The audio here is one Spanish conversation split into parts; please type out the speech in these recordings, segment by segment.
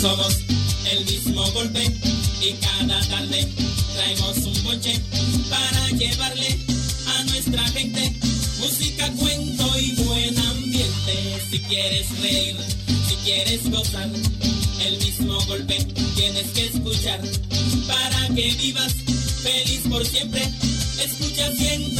somos el mismo golpe y cada tarde traemos un boche para llevarle a nuestra gente música, cuento y buen ambiente. Si quieres reír, si quieres gozar, el mismo golpe tienes que escuchar para que vivas feliz por siempre. Escucha siempre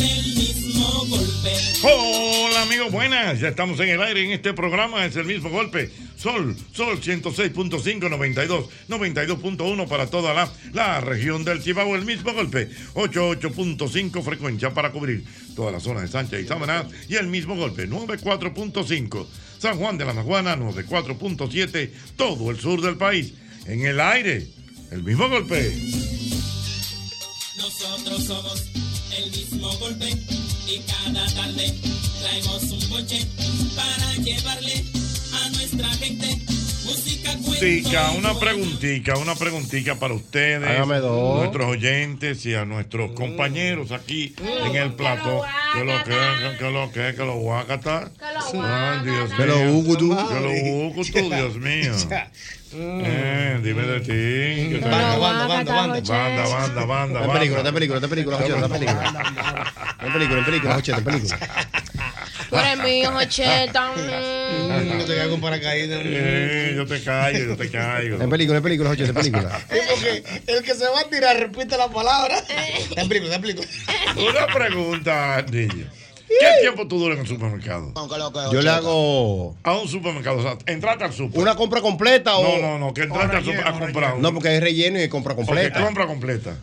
golpe. Hola amigos, buenas. Ya estamos en el aire en este programa. Es el mismo golpe. Sol, Sol 106.5, 92, 92.1 para toda la, la región del Cibao. El mismo golpe. 88.5 frecuencia para cubrir toda la zona de Sánchez y Samaná. Y el mismo golpe. 94.5. San Juan de la Maguana, 94.7. Todo el sur del país. En el aire. El mismo golpe. Nosotros somos el mismo golpe y cada tarde traemos un boche para llevarle a nuestra gente música, y una preguntita, una preguntita para ustedes, nuestros oyentes y a nuestros compañeros aquí en el plató. Que lo que, que lo que, que lo guacata. Ay, Dios Que lo mío. ucutu. Que lo ucutu, Dios mío. Eh, dime de ti. Banda, banda, banda, banda. Banda, banda, película, banda. película, esta película, esta película. Esta película, película, esta película. Eres mío, Jocheta. No te caigas con paracaídas. Eh, yo te caigo, yo te caigo. En película, en película, Jocheta, en película. Es porque el que se va a tirar repite la palabra. Te explico, te explico. Una pregunta, niño. ¿Qué tiempo tú duras en el supermercado? Yo le hago A un supermercado, o sea, entraste al super. una compra completa o. No, no, no, que entraste al super a comprar. No, porque hay relleno y hay compra completa. compra completa.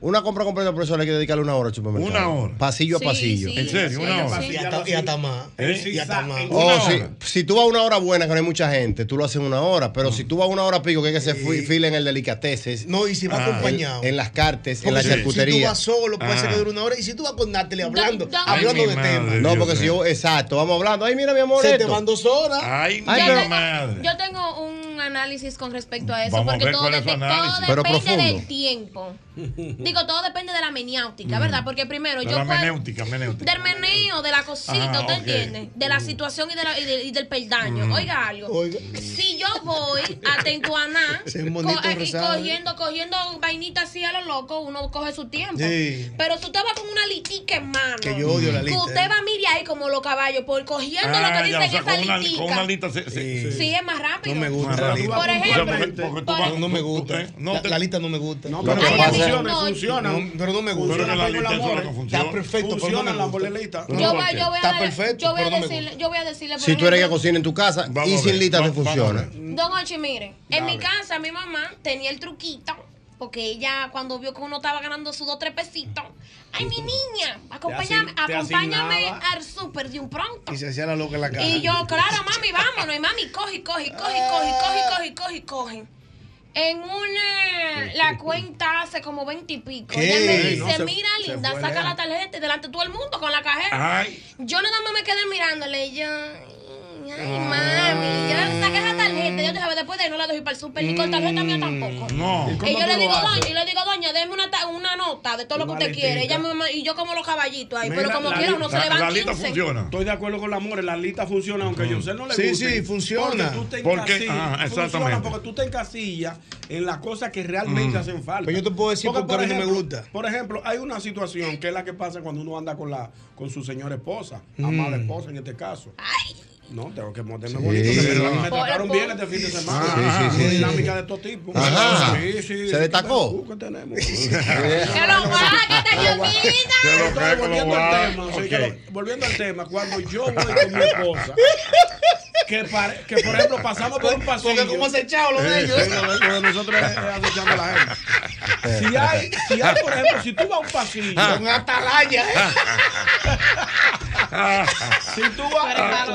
Una compra completa, por eso hay que dedicarle una hora al supermercado. Una hora. Pasillo Sí, a pasillo. sí, ¿En serio? Una hora. sí. Y hasta, más. Y hasta más. Oh, si, tú vas a una hora buena que no hay mucha gente, tú lo haces en una hora. Pero si tú vas una hora pico, que hay que se fila en el delicateces, No, y si va Ah, acompañado. en las cartes, en Porque la si- Si tú charcutería. vas solo, puede ser Ah. que dure una hora. Y si tú vas con Natalie hablando, Don- don- hablando Ay, de temas. No, Dios porque si yo, exacto, vamos hablando. Ay, mira, mi amor, se te van dos horas. Ay, mi madre. Yo tengo un análisis con respecto a eso, Vamos a porque ver todo, cuál es su dep- análisis. todo Pero depende profundo. del tiempo. Digo, todo depende de la meniáutica, ¿verdad? Porque primero De yo la puedo... menéutica, menéutica. Del meneo, de la cosita, Ah, ¿usted ok. entiende? De la situación y, de la- y de- y del peldaño. Oiga algo. Oiga. Si yo voy a Tentuaná, Ese monito co- y rosado. cogiendo, cogiendo vainitas así a lo loco, uno coge su tiempo. Sí. Pero si usted va con una litica en mano, Que yo odio la que lista, usted eh. va mire ahí como los caballos, por cogiendo lo Ah, que ya, dice o sea, que esa con una, litica. con una lista se- se- Sí, es más rápido. No me gusta la rápido. lista. Por ejemplo, porque- porque tú por- vas- No, me gusta. tú- no la, te- la lista no me gusta. No, Pero funciona, no. funciona. No, pero no me gusta. Pero la lista es lo Está perfecto, pero no me la gusta. Yo ¿por voy, a, perfecto, yo voy a decirle, yo voy a decirle por Si tú eres que cocina en tu casa y sin lista te funciona. Don Ochi, mire, en mi casa mi mamá tenía el truquito, porque ella cuando vio que uno estaba ganando sus dos tres pesitos, ay mi niña, acompáñame, te acompáñame al súper de un pronto. Y se hacía la loca en la cara. Y yo, claro, mami, vámonos. Y mami, coge, coge, coge, coge, coge, coge, coge, coge. En una, la cuenta hace como 20 y pico. ¿Qué? Ella me dice, no, se- mira, se linda, saca la tarjeta y delante de todo el mundo con la cajera. Ay, Yo nada más me quedé mirándole y yo, ay, mami, yo le saqué esa tarjeta. Yo dije, después de ahí no la dejo ir para el súper ni con tarjeta mía tampoco. no. Y ¿Cómo yo le digo, doña, y le digo, doña, déjeme una, ta- una nota de todo lo que usted quiere. Ella me- y yo como los caballitos ahí, Mira, pero como quiera uno se le la lista 15. funciona. Estoy de acuerdo con la amor, la lista funciona, aunque yo sé no le Sí, guste. sí, funciona. Porque tú te Porque- encasillas. ah, funciona porque tú te encasillas en las cosas que realmente hacen falta. Pero yo te puedo decir porque a mí no me gusta. Por ejemplo, hay una situación que es la que pasa cuando uno anda con la con su señora esposa, amada esposa en este caso. No, tengo que montarme bonito. que Sí. me, me trataron bien este fin de semana. Sí, sí, sí. Dinámica de todo tipo. Ajá. Sí, sí. ¿Se destacó? ¿Qué tenemos? Que lo Yoquita. Que lo volviendo al tema, sí, Ok. que lo- volviendo al tema, cuando yo voy con mi esposa, que, pare- que por ejemplo pasamos por un pasillo. Porque como se echado lo de ellos. Sí, lo de- nosotros es, es acechando a la gente. Si hay, si hay, por ejemplo, si tú vas a un pasillo, Con atalaya. ¿eh? si tú vas a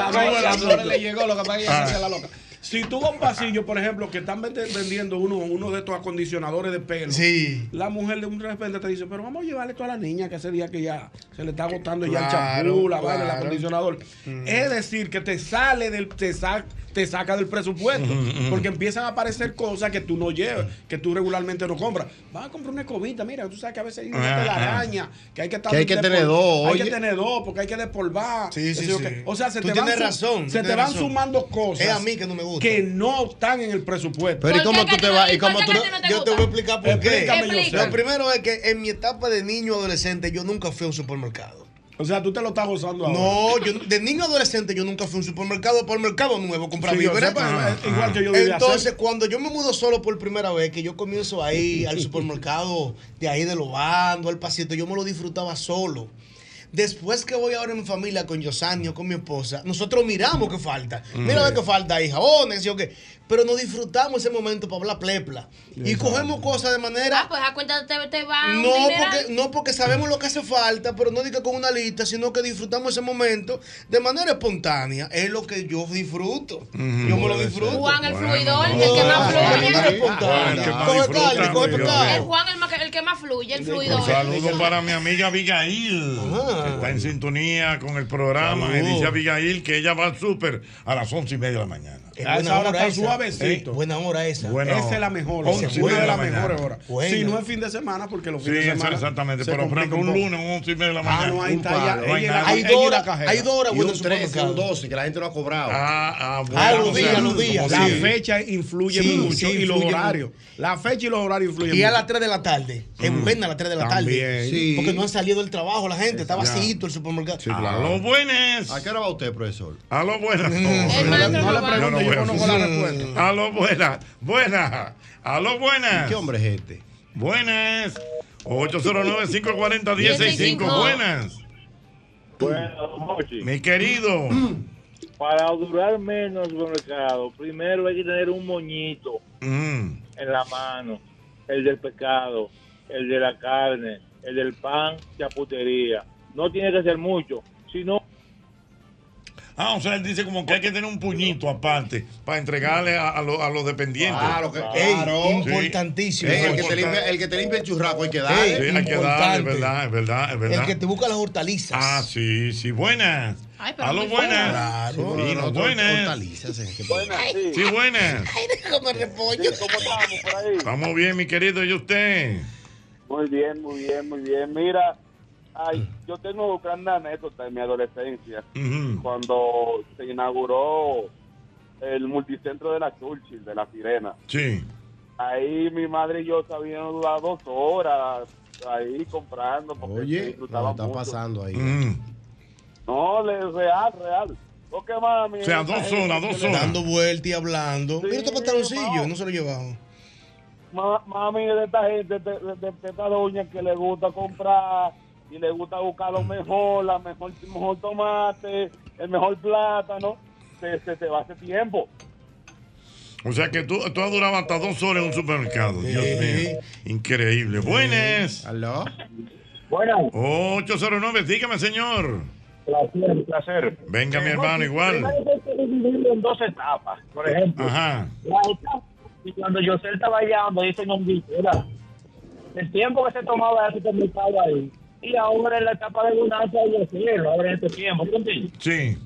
la Flores le llegó, lo que pasa es que ella se hace la loca. Si tú vas a un pasillo, por ejemplo, que están vendiendo uno, uno de estos acondicionadores de pelo, Sí. la mujer de un repente te dice, pero vamos a llevarle esto a la niña que ese día que ya se le está agotando ya el Claro, champú, la vaina, el claro. acondicionador. Es decir, que te sale del, te, sa- te saca del presupuesto. Porque empiezan a aparecer cosas que tú no llevas, que tú regularmente no compras. Vas a comprar una escobita, mira, tú sabes que a veces hay una Ajá. telaraña, que hay que estar Que hay que despol- tener dos, Hay oye. que tener dos, porque hay que despolvar. Sí, sí, Eso sí. que- O sea, se Tú te van tienes su- razón, tú Se te tienes van razón. sumando cosas. Es a mí que no me gusta. Que no están en el presupuesto. Pero ¿y ¿Por cómo tú te vas? y ¿Y cómo tú Yo te voy a explicar por qué. Lo primero es que en mi etapa de niño adolescente yo nunca fui a un supermercado. O sea, tú te lo estás gozando ahora. No, yo de niño adolescente yo nunca fui a un supermercado por mercado nuevo a comprar Sí, yo víveres. Ah, es igual que yo Entonces, hacer. cuando yo me mudo solo por primera vez, que yo comienzo ahí al supermercado de ahí de Lobando, al pasito, yo me lo disfrutaba solo. Después que voy ahora en mi familia con Yosanio, con mi esposa, nosotros miramos qué falta. Mira ve qué falta ahí, jabones, yo qué. Pero nos disfrutamos ese momento para hablar plepla. Y cogemos cosas de manera. Ah, pues a cuenta te, te va No porque, no porque sabemos lo que hace falta, pero no diga con una lista, sino que disfrutamos ese momento de manera espontánea. Es lo que yo disfruto. Yo me lo disfruto. Juan el Bueno, fluidor, no. el que más Ah, de fluye. manera Juan, espontánea. el que más Coge carne. El Juan el, el que más fluye, el fluidor. Un saludo para mi amiga Abigail, que está en sintonía con el programa. Y Salud. dice Abigail que ella va al súper a las once y media de la mañana. Es A esa buena hora hora está esa. suavecito. Buena hora esa. Buena Esa hora. es la mejor. Once Esa y es una media de de las mejores horas. Buena. Si no es fin de semana, porque los Sí, fines de eso semana. exactamente. se Pero por ejemplo, un lunes, un once y media de la Ah, mañana. no, ahí está ya. No hay dos horas, hay dos horas buenas un en 13, un supermercado. 12, que la gente no ha cobrado. Ah, ah, bueno. Ah, los días, los días. La fecha influye Sí, mucho sí, y los horarios. La fecha y los horarios influyen Y a las 3 de la tarde. Es buena a las 3 de la tarde. Sí. Porque no han salido del trabajo la gente. Está vacío el supermercado. Sí, A los buenas. ¿A qué hora va usted, profesor? A los buenas. El No le pregunte, Yo a conozco la respuesta. A los buenas. Buenas. A los buenas. ¿Qué hombre es este? Buenas. 809-540-165. Buenas. Mochi, Mi querido. para durar menos mercado, primero hay que tener un moñito Mm. en la mano, el del pescado, el de la carne, el del pan, chaputería. No tiene que ser mucho, sino Ah, o sea, él dice como que hay que tener un puñito aparte para entregarle a, a los- a los dependientes. Claro, que, Ey, claro. importantísimo. Ey, el, que te limpia, el que te limpia el churraco hay que Ey, darle. Sí, hay que darle, es verdad, es verdad, es verdad. El que te busca las hortalizas. Ah, sí, sí, buenas. Ay, pero A los muy buenas. Claro. Sí, buenas. hortalizas, eh, que- buenas, sí. Sí, buenas. Ay, déjame repollo. ¿Cómo estamos por ahí? Estamos bien, mi querido, ¿y usted? Muy bien, muy bien, muy bien. Mira, ay, yo tengo gran anécdota en mi adolescencia. Cuando se inauguró el multicentro de la Churchill, de la Sirena. Sí. Ahí mi madre y yo sabíamos durar dos horas ahí comprando porque Oye, lo disfrutaba que está mucho. pasando ahí. Mm. No, real, real. Porque mami. O sea, dos horas, dos horas. Dando vueltas y hablando. Sí, Mira estos pantaloncillos, vamos. no se lo llevaban. Ma- Mami de esta gente, de, de- de esta doña que le gusta comprar y le gusta buscar lo mejor, la mejor, mejor tomate, el mejor plátano, se, se, se va hace tiempo. O sea que tú, tú has durado hasta dos horas en un supermercado. Dios mío. Increíble. Buenas. ¿Aló? Bueno, 809, dígame, señor. placer, placer. Venga, mi hermano, igual. En dos etapas. Por ejemplo, Ajá. la etapa, y cuando José estaba allá, me dicen un el tiempo que se tomaba el supermercado ahí. Y ahora en la etapa de bonanza de cielo, ahora en este tiempo, ¿tú entiendes? Sí.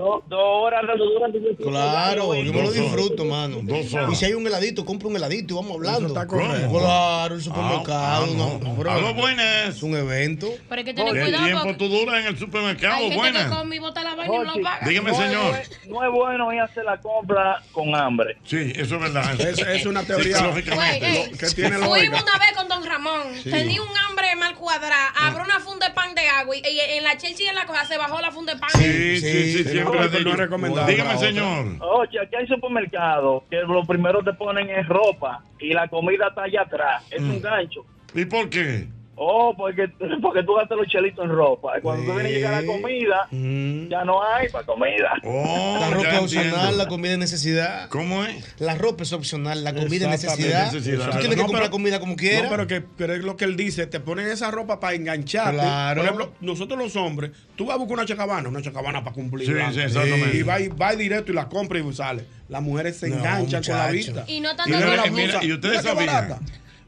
Dos, dos horas de duran Claro, yo me lo disfruto, mano. Dos horas. Y si hay un heladito, compra un heladito y vamos hablando. está ¿Cómo? correcto. Claro, el supermercado. Ah, ah, no, no. bro. A lo buenas. Es un evento. Pero hay que tener ¿Qué cuidado tiempo porque tú duras en el supermercado? hay gente que Buenas. con mi bota la vaina y no lo paga. Dígame, no señor. Es, no es bueno ir a hacer la compra con hambre. Sí, eso es verdad. Es, es una teoría que tiene Fuimos lógica. una vez con Don Ramón. Tenía un hambre mal cuadrada. Abrió una funda de pan de agua y, y en la chelcha y en la cosa se bajó la funda de pan. Sí, sí, sí, Sí, siempre recomendable. Dígame, señor. Oye, aquí hay supermercados que lo primero te ponen es ropa y la comida está allá atrás. Es un gancho. ¿Y por qué? Oh, porque, porque tú gastas los chelitos en ropa. Y cuando tú vienes a llegar a la comida, Mm. ya no hay para comida. Oh, La ropa es opcional, entiendo. la comida es necesidad. ¿Cómo es? La ropa es opcional, la comida es necesidad. necesidad. Tú tienes que No, comprar pero- comida como quieras. No, pero que pero es lo que él dice, te ponen esa ropa para engancharte. Claro. Por ejemplo, nosotros los hombres, tú vas a buscar una chacabana, una chacabana para cumplir. Sí, sí, exactamente. Y va, y va directo y la compra y sale. Las mujeres se No, enganchan con la vista. Y no tanto Y la mira, y ustedes sabían.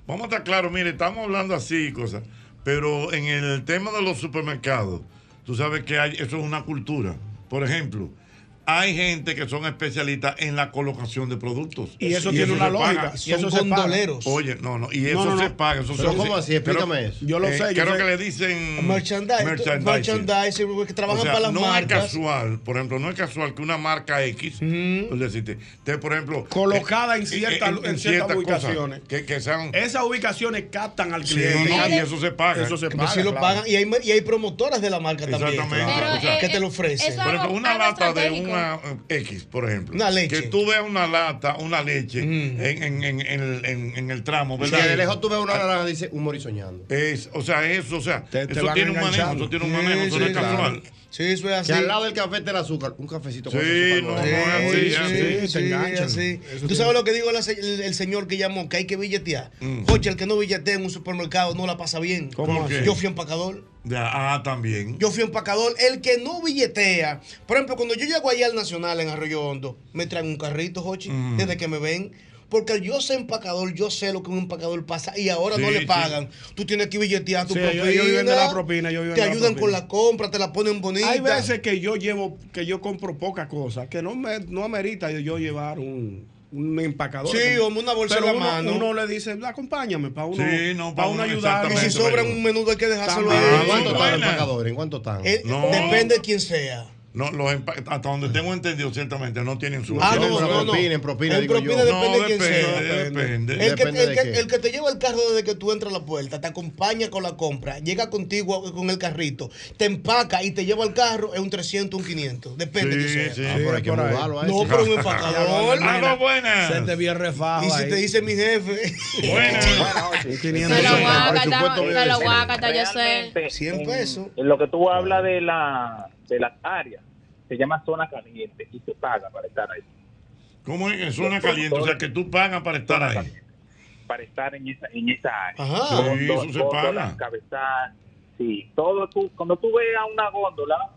Vamos a estar claros, mire, estamos hablando así y cosas, pero en el tema de los supermercados, tú sabes que hay, eso es una cultura. Por ejemplo, hay gente que son especialistas en la colocación de productos. Y eso tiene se una paga. lógica. Y eso se paga. gondoleros. Oye, no, no, y No, eso no, se no. paga. Eso Pero se- ¿cómo así? Explícame creo- eso. Yo lo eh, sé, yo creo sé. que le dicen Merchandising. merchandising. Merchandising, que trabajan O sea, para las no marcas. es casual, por ejemplo, no es casual que una marca X, pues decirte, te, por ejemplo, Colocada en eh, cierta- en ciertas ciertas ubicaciones. que, que sean Esas ubicaciones captan al Sí, cliente. no, y eso se paga. Eso se Pero paga. sí lo pagan. Y hay, y hay promotoras de la marca también. Exactamente. Pero, eh, que te lo eh, ofrecen. eso Por ejemplo, una lata de estratégico. Una eh, X, por ejemplo. Una leche. Que tú veas una lata, una leche Mm. en, en, en, en el- en- en el tramo, ¿verdad? que de lejos tú ves una naranja dice humor y soñando. Es, o sea, eso, o sea, Te- te eso tiene un manejo, eso tiene un manejo, eso no es casual. Sí, eso es así. Que al lado del café está el azúcar, un cafecito con Sí, azúcar no, así, Sí, sí, sí, ¿Tú tiene- sabes lo que dijo el, el señor que llamó? Que hay que billetear. Mm. Joche, el que no billetea en un supermercado no la pasa bien. ¿Cómo qué? Yo fui empacador. Ya, ah, también. Yo fui empacador. El que no billetea. Por ejemplo, cuando yo llego allá al Nacional en Arroyo Hondo, me traen un carrito, Jochi, Mm. desde que me ven. Porque yo soy empacador, yo sé lo que un empacador pasa y ahora no Sí, le sí. pagan. Tú tienes que billetear tu Sí, propina. viven de la propina, viven Te de la ayudan propina. con la compra, te la ponen bonita. Hay veces que yo llevo, que yo compro pocas cosas, que no me no amerita yo llevar un, un empacador. Sí, Que- hombre, una bolsa pero en la uno, mano. uno le dice, acompáñame para uno, Sí, no, pa' para uno ayudar. Y exactamente. si sobra un menudo hay que dejárselo ahí. ¿En cuánto están los empacadores? ¿En cuánto están? Eh, No. Depende de quién sea. No, los hasta donde tengo entendido, ciertamente no tienen su. Ah, no, no, no, propina, en propina, En digo yo. propina no, depende de quién depende, sea. depende. El que, Depende el, de que, el que te lleva el carro desde que tú entras a la puerta, te acompaña con la compra, llega contigo con el carrito, te empaca y te lleva al carro, es un 300, un 500. Depende de Sí, quién sí. sea. Ah, pero hay que por ahí. mudarlo a No, pero un empacador. Aló, buenas. Se te bien refajo Y si ahí. te dice mi jefe, Buenas. Un 500 Se lo pesos. guacata, se lo guacata, yo sé. Realmente, 100 en- pesos. En lo que tú hablas de la de las áreas, se llama zona caliente y se paga para estar ahí. ¿Cómo es en zona caliente? O sea, que tú pagas para estar ahí. caliente, Para estar en esa, en esa área. Ajá. Sí, Góndola, eso se paga. cabezal, sí. Todo tú, cuando tú veas una góndola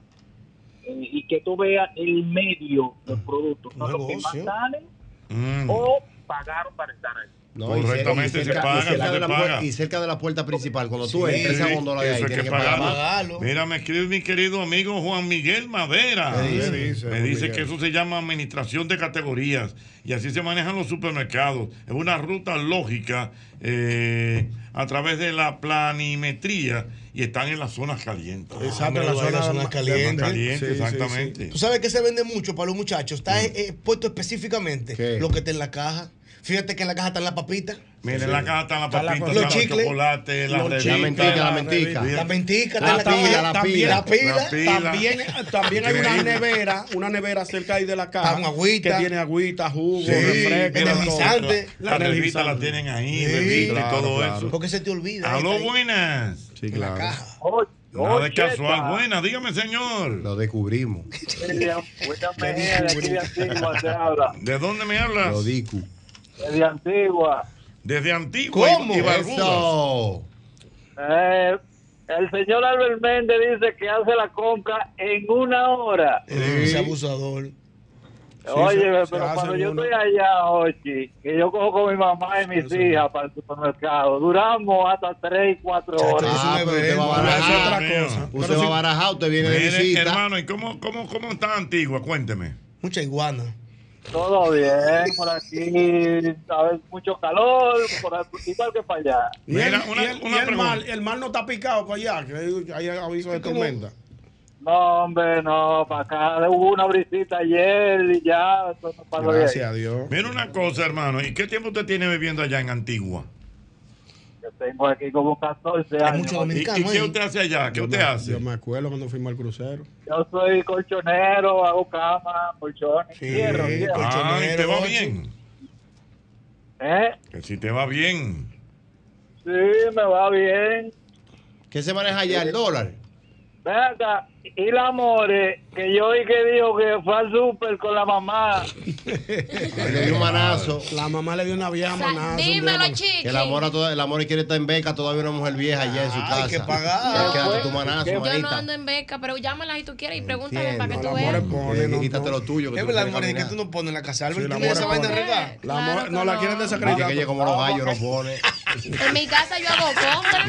eh, y que tú veas el medio del producto, son los que más salen Mm. o pagaron para estar ahí. No, y Correctamente, cerca- se y paga, cerca se de la paga. puerta- Y cerca de la puerta principal, cuando tú Sí, entres a esa góndola de ahí, tienes que que pagarlo. Mira, me escribe mi querido amigo Juan Miguel Madera. ¿Qué dice? ¿Qué dice, Me dice Miguel? que eso se llama administración de categorías y así se manejan los supermercados. Es una ruta lógica eh, a través de la planimetría y están en las zonas calientes. Exacto, zona las zonas calientes. Caliente, Sí, sí, exactamente. Tú sabes que se vende mucho para los muchachos. Está eh, eh, puesto específicamente ¿Qué? lo que está en la caja. Fíjate que en la caja están las papitas. Miren, la caja están las papitas, Los los chicles. chocolates, las Los La mentica, la mentica. La mentica Ah, en la pila. La pila. La pila. También, también hay una nevera, una nevera cerca ahí de la caja. Con agüita. Que tiene agüita, jugo, Sí, refresco. energizante. La, la revista la energizante. tienen ahí, Sí, revista y todo claro. eso. Porque se te olvida. Aló, buenas. Sí, en la claro. Nada de casual, buena, dígame, señor. Lo descubrimos. De aquí de Antigua se habla. ¿De dónde me hablas? Lo dicu. De Antigua. Desde Antigua ¿Cómo? y. Eso. Eh, el señor Albert Méndez dice que hace la compra en una hora. Ese abusador. Oye, se- se pero cuando yo una. estoy allá, Ochi, que yo cojo con mi mamá y mis hijas para el supermercado, duramos hasta 3 y 4 Chacho, horas. eso Ah, pero usted va barajar. otra cosa. Usted Pero va si- barajar, usted viene de visita. hermano, ¿y cómo, cómo, cómo está Antigua? Cuénteme. Mucha iguana. Todo bien, por aquí, ¿sabes? Mucho calor, por aquí, igual que para allá. Y, Mira, el, una- y el- una y el mar, el mar no está picado para allá, que hay, hay aviso de tormenta. No, hombre, no, para acá hubo una brisita ayer y ya, eso no. Gracias a Dios. Mira una cosa, hermano. ¿Y qué tiempo usted tiene viviendo allá en Antigua? Yo tengo aquí como 14 Hay años. mucho ¿Y, dominicano y qué usted hace allá? ¿Qué Yo usted me- hace? Yo me acuerdo cuando fuimos al crucero. Yo soy colchonero, hago cama, colchones, Sí, hierro. Ah, ¿y te va Ocho. bien? ¿Eh? Que si te va bien. Sí, me va bien. ¿Qué se maneja allá? ¿El dólar? Ven acá, y la More, que yo oí que dijo que fue al súper con la mamá. Le dio un manazo. La mamá le dio una vieja O sea, manazo. dímelo, chiqui. Que la mora, toda, la mora quiere estar en beca, todavía una mujer vieja allá en su casa. que pagar. Quédate tu manazo, Yo no ando en beca, pero llámala si tú quieres y pregúntale Entiendo. para que No, tú la veas. pone, Eh, no, quítate no. lo tuyo. Que Es verdad, More, que tú no pones la casa. Albert, Sí, la ¿tú esa More vaina pone. arreglada? La Claro no la quieren Dice desacreditar. que ella como los gallos no pone. En mi casa yo hago compras.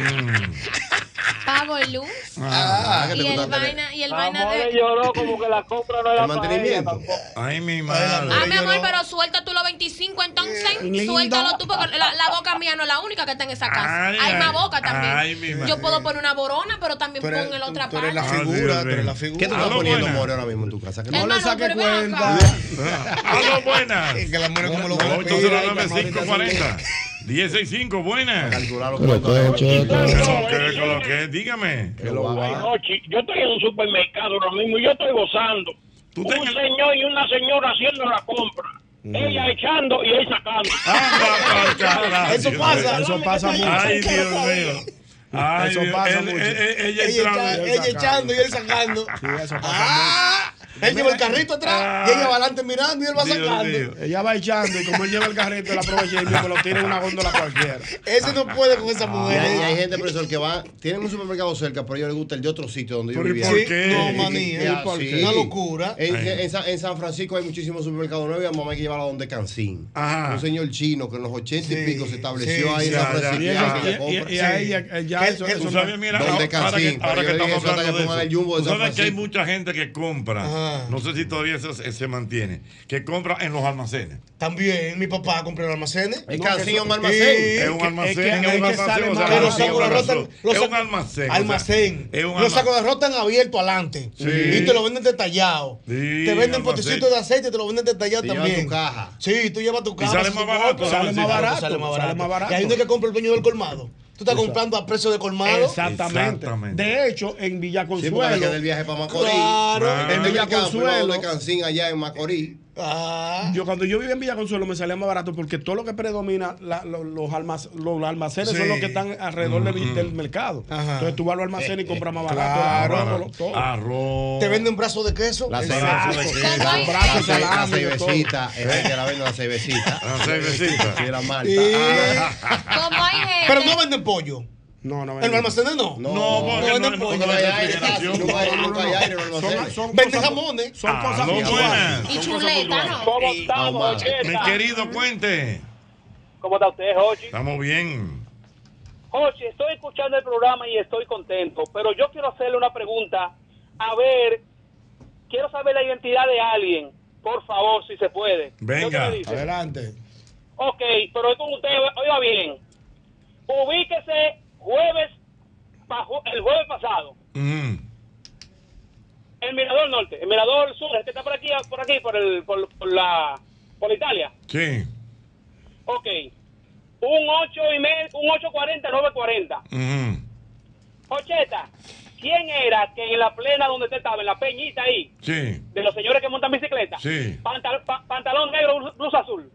Mm. pago luz. Ah, que y el vaina, y el vaina de. lloró como que la compra no era El para mantenimiento. Ay, mi Ah, madre. mi amor, pero suelta tú los 25 entonces. lindo. Suéltalo tú, porque la, la boca mía no es la única que está en esa casa. Ay, Hay ay, más boca también. ay, mi madre. Yo puedo poner una borona, pero también Tú en la tú- otra tú eres la parte. Figura, tú eres la ¿Qué figura. tú estás poniendo. More, ahora mismo en tu casa? ¿Qué No le Hermano, saque pero ven cuenta. acá. Aló, buenas. Que la mujer como lo que le pide. 809-540. 165, buenas. Calcular los Pero cuartos. que, ¿Qué cheto. es lo que? Dígame. Yo estoy en un supermercado ahora mismo y yo estoy gozando. Tú un señor y una señora haciendo la compra. Ella echando y él sacando. Carajo. Eso pasa. Eso pasa mucho. Ay, Dios mío. Ay, Eso Dios. pasa Él- mucho. él- él- Ella Ella, entrando. echa- ella sacando. echando y él sacando. Sí, eso pasa Ah, él lleva el carrito atrás y ella va adelante mirando y él va Dios sacando. Ella va echando y como él lleva el carrito, él aprovecha y mismo lo tira en una góndola cualquiera. Ese no puede con esa Y mujer. hay, hay gente, profesor, que va, tienen un supermercado cerca, pero a ellos les gusta el de otro sitio donde yo ¿Pero y vivía. por qué? no, ¿Y qué- manía. Ya, ¿por qué? Una locura. En, San, en San Francisco hay muchísimos supermercados nuevos y a mamá hay que llevarla donde Cancín. Ajá. Un señor chino que en los ochenta y Sí, pico se estableció sí, ahí en San ya, Francisco. Y, compra. Tú no- sabes, mira, ahora que, ahora que estamos eso hablando de eso. el jumbo de sabes que hay mucha gente que compra, Ajá. no sé si todavía se, se mantiene, que compra en los almacenes. También mi papá compró en almacenes. Es No, es un almacén. Sí. Es un almacén, es que- es es un almacén. Que los sacos de rotan, los Es un almacén. Almacén. es un Los sacos almacén. de arroz están abiertos adelante. Y te lo venden detallado. Sí, te venden potecitos de aceite y te lo venden detallado también. tu caja. Sí, tú llevas tu caja. sale más barato, sale más barato, Sale más sale barato. más barato. Y hay uno que compra el dueño del colmado. Tú estás comprando a precio de colmado. Exactamente. Exactamente. De hecho, en Villa Sí, Consuelo, que del viaje para Macorís. Claro. En Villa Consuelo. Consuelo. de Cancín allá en Macorís. Ah. yo cuando yo vivía en Villa Consuelo me salía más barato porque todo lo que predomina, la- lo- los, almac- los almacenes Sí. son los que están alrededor del, del mercado. Ajá. Entonces tú vas a los almacenes y compras más barato. claro. arroz, todo. Arroz. Te venden un brazo de queso. La Exacto. cerveza. Sí, Como hay Los brazos, gente- La, ce- la salami, de cervecita. Es el que la vende la cervecita. La cervecita. La Malta. Sí. Ah. Pero no venden pollo. No, no, En los almacenes no. No, porque no hay aire, nunca hay- aire en los almacenes. Venden jamones. Son Aló, cosas puntuales. buenas. Y Son cosas chuleta, puntuales. ¿no? ¿Cómo estamos, Mi querido, cuente. ¿Cómo está usted, Jochi? Estamos bien. Jochi, estoy escuchando el programa y estoy contento, pero yo quiero hacerle una pregunta. A ver, quiero saber la identidad de alguien, por favor, si se puede. Venga. Adelante. Ok, pero es con usted, oiga bien. Ubíquese jueves, el jueves pasado. Mm. El Mirador Norte, el Mirador Sur, que está por aquí, por aquí, por el, por, por la, por Italia. Sí. Ok. Un 8 y medio, un 840, 940. Ujú. Ocheta, ¿quién era que en la plena donde usted estaba, en la peñita ahí, Sí. de los señores que montan bicicleta? Sí. Pantal- pa- pantalón negro, blu- blusa azul.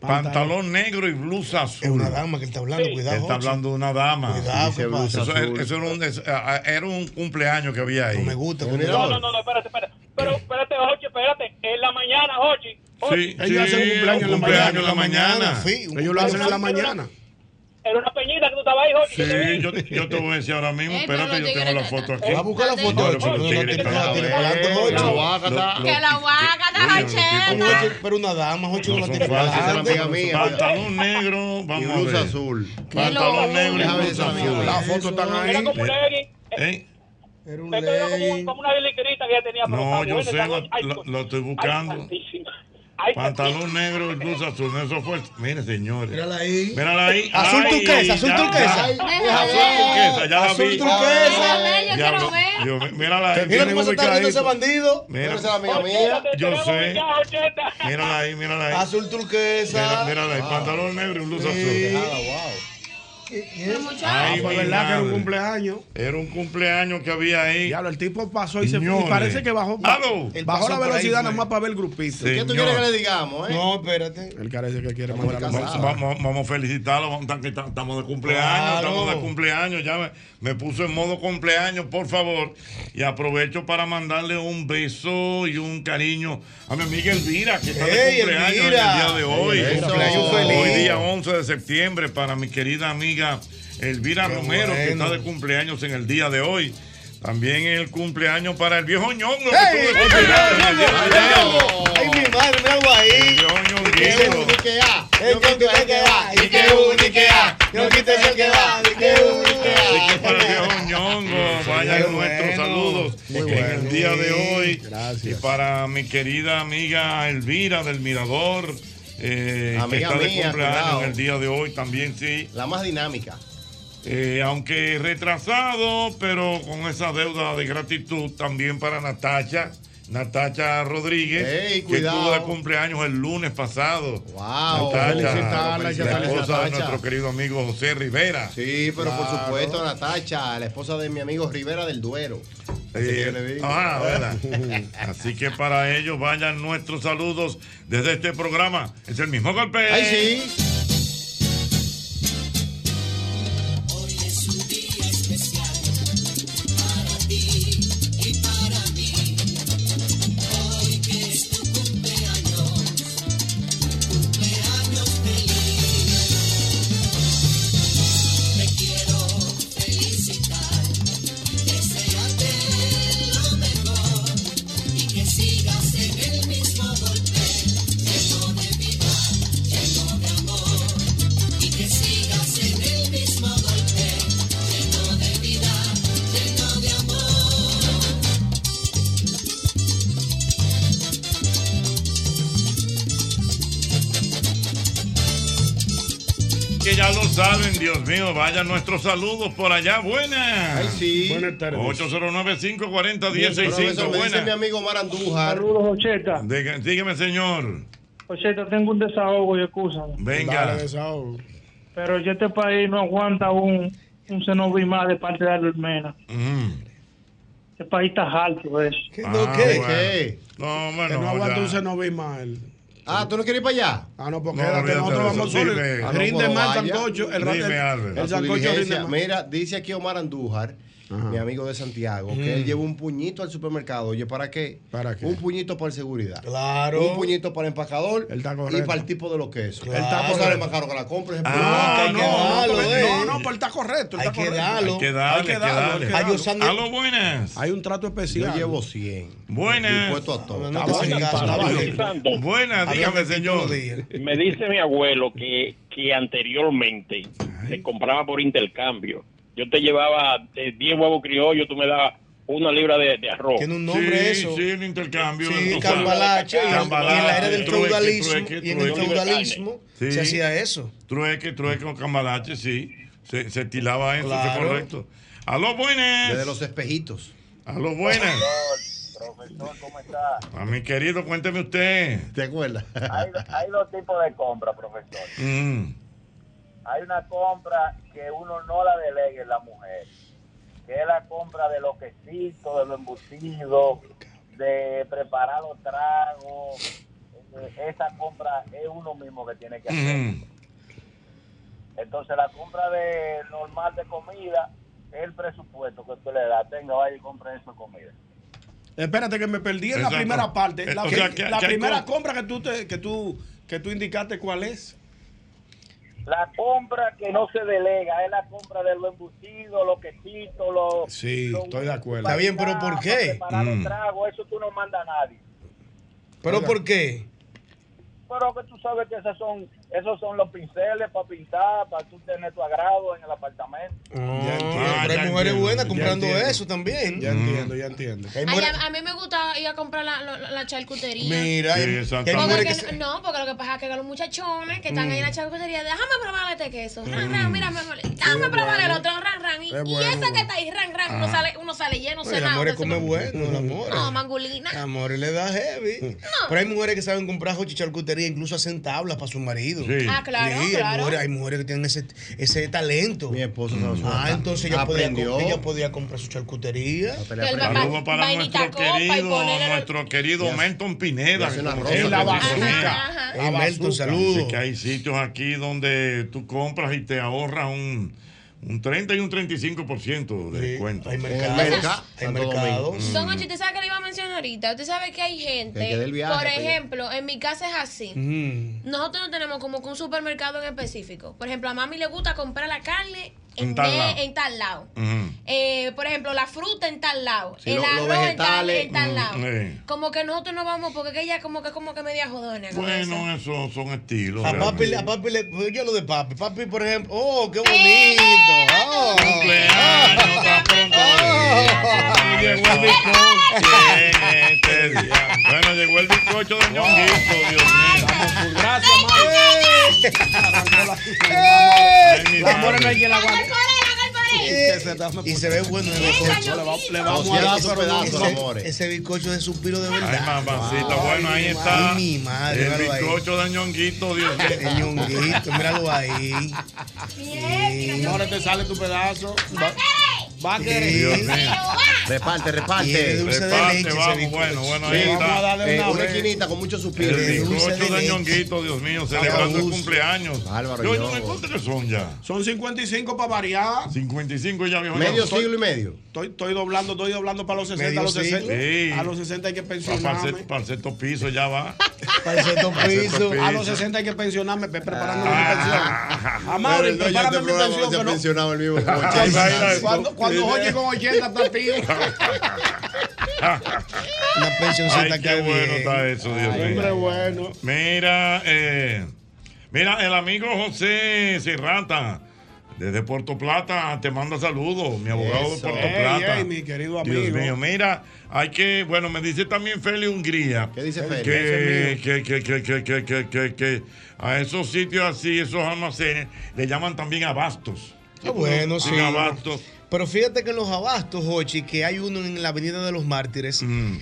Pantalón negro y blusa Es azul. una dama que él está hablando. Sí. Él Cuidado. está Jochi. hablando de una dama. Cuidado, Dice ¿qué pasa? blusa Eso, azul. eso era, un, eso, era un cumpleaños que había ahí. No me gusta. Un cuando- No, no, no, no, espérate, espérate. Pero espérate, Jochi, espérate. En la mañana, Jochi. Sí, Ellos sí, hacen un cumpleaños en la cumpleaños mañana. en la mañana. Sí, un Ellos lo hacen en la cumpleaños. mañana. Era una peñita que tú estabas ahí. Sí, yo, yo te voy a decir ahora mismo. Eh, Espérate, yo tengo la foto aquí. Va a buscar la foto. Pero Eh, Que la una dama, Jochi, no No la tiene. Pantalón negro, Y vamos a blusa ver. azul. Pantalón negro y blusa azul. Las fotos están Era ahí. como un legging. ¿Eh? Era un era como, como una que ella tenía. No, yo sé, lo- lo- pues, lo estoy buscando. Ay, Pantalón negro y blusa azul. Eso fue. Mire, señores. Mírala ahí. Mírala ahí. Azul Ay, turquesa, azul ya, turquesa. ya. Deja Azul turquesa, ya la Azul vi. turquesa. Déjame, yo quiero ver. Mírala ahí. Mira cómo se está viendo ese bandido. Mira, Esa es la amiga mía. Yo sé. ya, mírala ahí, mírala ahí. Azul Mira, turquesa. mírala ahí. Pantalón negro y blusa azul. Ah, wow. Ah, Ay, verdad que era un cumpleaños. Era un cumpleaños que había ahí. Diablo, el tipo pasó y se fue. Señores. Y parece que bajó. Él bajó pasó la por ahí, velocidad nada más para ver el grupito. ¿Qué tú quieres que le digamos, eh? No, espérate. Él parece que quiere mandar Vamos, vamos a felicitarlo, vamos, tan- que ta- estamos de cumpleaños, Claro. estamos de cumpleaños, ya me, me puso en modo cumpleaños, por favor, y aprovecho para mandarle un beso y un cariño a mi amiga Elvira, que está de ¡Ey, cumpleaños en el Elvira! día de hoy. Eso. Cumpleaños feliz. Hoy día 11 de septiembre para mi querida amiga Elvira Qué Romero, que está de cumpleaños en el día de hoy. También el cumpleaños para el viejo ñongo, que ¡Ey! estuvo de ¡Ey, cumpleaños en el. Ñongo! Viejo ñonguito. Ni que A. El que que que va, y que u, ni que a. No quites el que va, ni que u, ni que Así que a. para el viejo en el día de hoy. Y para mi querida amiga Elvira del Mirador, eh, que está de mía, cumpleaños cuidado. en el día de hoy también, sí. La más dinámica. Eh, aunque retrasado, pero con esa deuda de gratitud también para Natacha. Natacha Rodríguez, Ey, que estuvo de cumpleaños el lunes pasado. Wow, la felicitarla, esposa de Natacha. nuestro querido amigo José Rivera. Sí, pero por supuesto, Natacha, la esposa de mi amigo Rivera del Duero. Ah, ¿verdad? Así que para ellos vayan nuestros saludos desde este programa. Es el mismo golpe. ¡Ay, sí! Vayan nuestros saludos por allá. Buenas. Ay, sí. Buenas tardes. 809-540-1065. Profesor, me dice mi Buenas. amigo Mar Andújar. Saludos, Ocheta. Diga- Dígame, señor. Ocheta, tengo un desahogo y excusa. Venga. Pero este país no aguanta un, un cenobi más de parte de Almena. Este país está alto eso. Ah, ¿Qué? bueno. ¿Qué? No, bueno, Que no aguanta ya. un mal. Ah, ¿tú no quieres ir para allá? Ah, no, No, quédate, olvídate nosotros vamos solos. Ah, Rinde más el sancocho. El, el- sancocho rinde más. Mira, dice aquí Omar Andújar, mi amigo de Santiago, que él lleva un puñito al supermercado. Oye, ¿para qué? ¿Para qué? Un puñito para el seguridad. Claro. Un puñito para el empacador Él está y para el tipo de los quesos. Claro. El tapo sale más caro que la compra. Ah, hay que no, no, darlo, eh. no, no, pero está correcto. Hay está que correcto. darlo. Hay que darle, hay que hay darlo. Sandy- Aló, buenas. Hay un trato especial. Yo llevo 100. Buenas. Dispuesto a todo. No no. Buenas, dígame, señor. Me dice mi abuelo que, que anteriormente se compraba por intercambio. Yo te llevaba eh, 10 huevos criollos, tú me dabas una libra de, de arroz. Tiene un nombre sí, eso. Sí, el intercambio. Sí, cambalache. Y, y en la era del Trueque, feudalismo, trueque, y en el trueque. feudalismo Sí. se hacía eso. Trueque, trueque con cambalache, sí. Se, se estilaba eso, eso es Claro. correcto. Aló, buenas. Desde los espejitos. Aló, buenas. Profesor, ¿cómo está? A mi querido, cuénteme usted. ¿Te acuerdas? Hay, hay dos tipos de compra, profesor. Mm. Hay una compra que uno no la delegue en la mujer, que es la compra de los quesitos, de los embutidos, de preparar los tragos. Eh, Esa compra es uno mismo que tiene que hacer. Mm. Entonces la compra de normal de comida es el presupuesto que usted le da. Tenga, vaya y compre eso de comida. Espérate que me perdí en Exacto. la primera parte. Eh, La, o sea, que- la que hay primera com- compra que tú, te, que, tú, que tú indicaste cuál es. La compra que no se delega es la compra de los embutidos, los quesitos, los... Sí, los- estoy de acuerdo. Está bien, pero ¿por qué? Para Mm. los tragos, eso tú no mandas a nadie. ¿Pero por qué? Pero que tú sabes que esos son, esos son los pinceles para pintar, para tú tener tu agrado en el apartamento. Ya Ah, entiendo. pero hay mujeres entiendo, buenas comprando eso también. Ya entiendo, ya entiendo. Ay, a, a mí me gusta ir a comprar la, la, la charcutería. Mira, Sí, Porque que- no, porque lo que pasa es que los muchachones que están ahí en la charcutería, déjame probar este queso. Ran, ran, mira, mi amor, déjame probar el otro, ran, ran. Y, Es y bueno. ese que está ahí, ran, ran, uno sale, uno sale lleno, el cenado. amor de come bueno, el amor. No, mangulina. El amor le da heavy. Pero hay mujeres que saben comprar jochi charcutería, incluso hacen tablas para su marido. Sí. Ah, claro, Sí, hay claro. mujeres, hay mujeres que tienen ese, ese talento. Mi esposo su Ah, tabla. entonces ella podía, ella podía comprar su charcutería. Saludos para nuestro querido, nuestro querido Melton Pineda. En la. Hey, Melton, Dice saludos. que hay sitios aquí donde tú compras y te ahorras un, un 30 y un 35% de Sí, descuento. Hay mercados. mercado, Hay mercados. Domingo. Don Ocho, ¿usted sabe que le iba a mencionar ahorita? Usted sabe que hay gente, viaje por allá. ejemplo, en mi casa es así. Mm. Nosotros no tenemos como que un supermercado en específico. Por ejemplo, a mami le gusta comprar la carne En tal de- lado. en tal lado. Eh, por ejemplo, la fruta en tal lado. Sí, el lo- arroz en tal, en tal lado. eh. Como que nosotros no vamos, porque que ella como que como que media jodona. Bueno, esos son estilos. A papi, a papi le, pues yo lo de papi. Papi, por ejemplo, oh, qué bonito. Oh. Cumpleaños, pronto. Oh. llegó el bizcocho. Este día. Bueno, llegó el bizcocho de ñonguito, Dios mío. Gracias, La. Y se ve bueno el bizcocho. Le va- le vamos a dar, ese, pero no- ese, ese bizcocho de suspiro de verdad. Ay, mamacita, bueno, ahí está. Ay, mi madre, el bizcocho de ñonguito, Dios mío. El ñonguito, míralo ahí. Ahora te sale tu pedazo. Va, a querer. Dios mío. Reparte, reparte. dulce de Reparte, leche ese vamos, bueno, bueno, Sí, ahí vamos está. a darle Eh, una, una esquinita con mucho suspiro. El bizcocho de de leche. ñonguito, Dios mío, celebrando el cumpleaños. Bárbaro, Yo, yo. yo, ¿cuántos que son ya? Son 55 para variar. 55 ya, viejo. Medio siglo y medio. Estoy, estoy doblando, estoy doblando para los 60, a los Medio 60. Sí. A los 60 hay que pensionarme. para el sexto piso ya va. Para el sexto piso. A los 60 hay que pensionarme, ve preparándome Ah. mi pensión. A Mauri, Pero no, yo prepárame mi pensión. que no- pensionado el mismo. Cuando, oye con 80 está tío. Una pensioncita Ay, que qué bueno bien. está eso, Dios Hombre mío. bueno. Mira, eh, mira, el amigo José Serrata, desde Puerto Plata, te manda saludos, mi abogado de. Puerto Plata. ey, mi querido Dios amigo. mío, mira, hay que, bueno, me dice también Feli Hungría. ¿Qué dice Feli? Que, que, que, que, que, que, que, que, que a esos sitios así, esos almacenes, le llaman también abastos. Qué bueno, sí. Abastos. Pero fíjate que en los abastos, Jochi, que hay uno en la Avenida de los Mártires, Mm,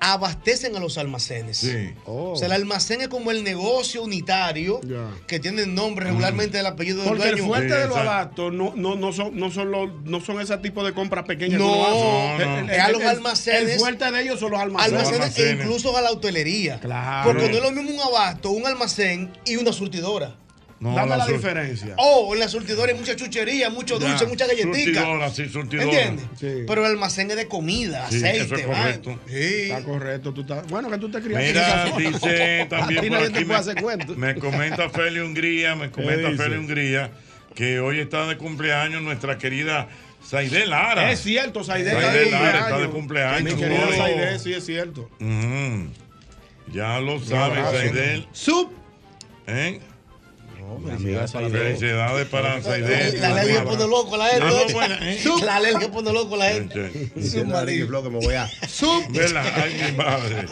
abastecen a los almacenes. sí. O sea, el almacén es como el negocio unitario que tiene el nombre regularmente del apellido del Porque el dueño. fuerte Sí, de los abastos no, no, no son, no son los, no son ese tipo de compras pequeñas. No, no, El- no. el- Es a los el- almacenes. El fuerte de ellos son los almacenes. almacenes, almacenes. e incluso a la hotelería. Claro. Porque no es lo mismo un abasto, un almacén y una surtidora. No, Dame la diferencia. O en la surtidora hay mucha chuchería, mucho Ya, dulce, mucha galletita. Surtidora, sí, surtidora. ¿Entiendes? Sí. Pero el almacén es de comida, Sí, aceite, eso es vaina. correcto. Sí. Está correcto. Tú estás, bueno, que tú te criaste. Mira, dice también por nadie aquí te puede me, hacer cuento. me comenta Feli Hungría, me comenta? Feli Hungría que hoy está de cumpleaños nuestra querida Saide Lara. Es cierto, Saide Saide está de Lara está de cumpleaños. Mi querida hoy. Saide, sí es cierto. Ya lo sabe, abrazo. Saide. Sub. ¿Eh? Felicidades para. Felicidades para Saide. La ley que pone loco la gente. La ley que pone loco la gente. Que me voy a. Ay, mi madre.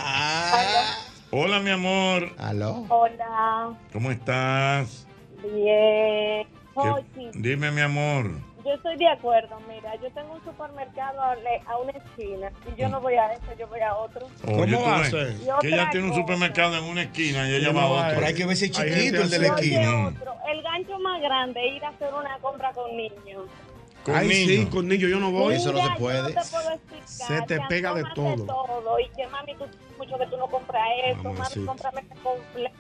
Hola, mi amor. ¿Aló? Hola, ¿Cómo estás? bien. ¿Qué- Jochi, Dime, mi amor. Yo estoy de acuerdo. Mira, yo tengo un supermercado a una esquina y yo no voy a este, yo voy a otro. Oye, tú va Que ella tiene un supermercado en una esquina y ella va a otro. pero hay que ver si es chiquito el de la esquina. otro. El gancho más grande es ir a hacer una compra con niños. Con Ay, sí, niños. con niños yo no voy. Eso no se Mira, puede. Yo no te puedo explicar. Se te pega de todo. todo. Y que mami, tú mucho que tú no compras eso. Mami, cómprame este completo.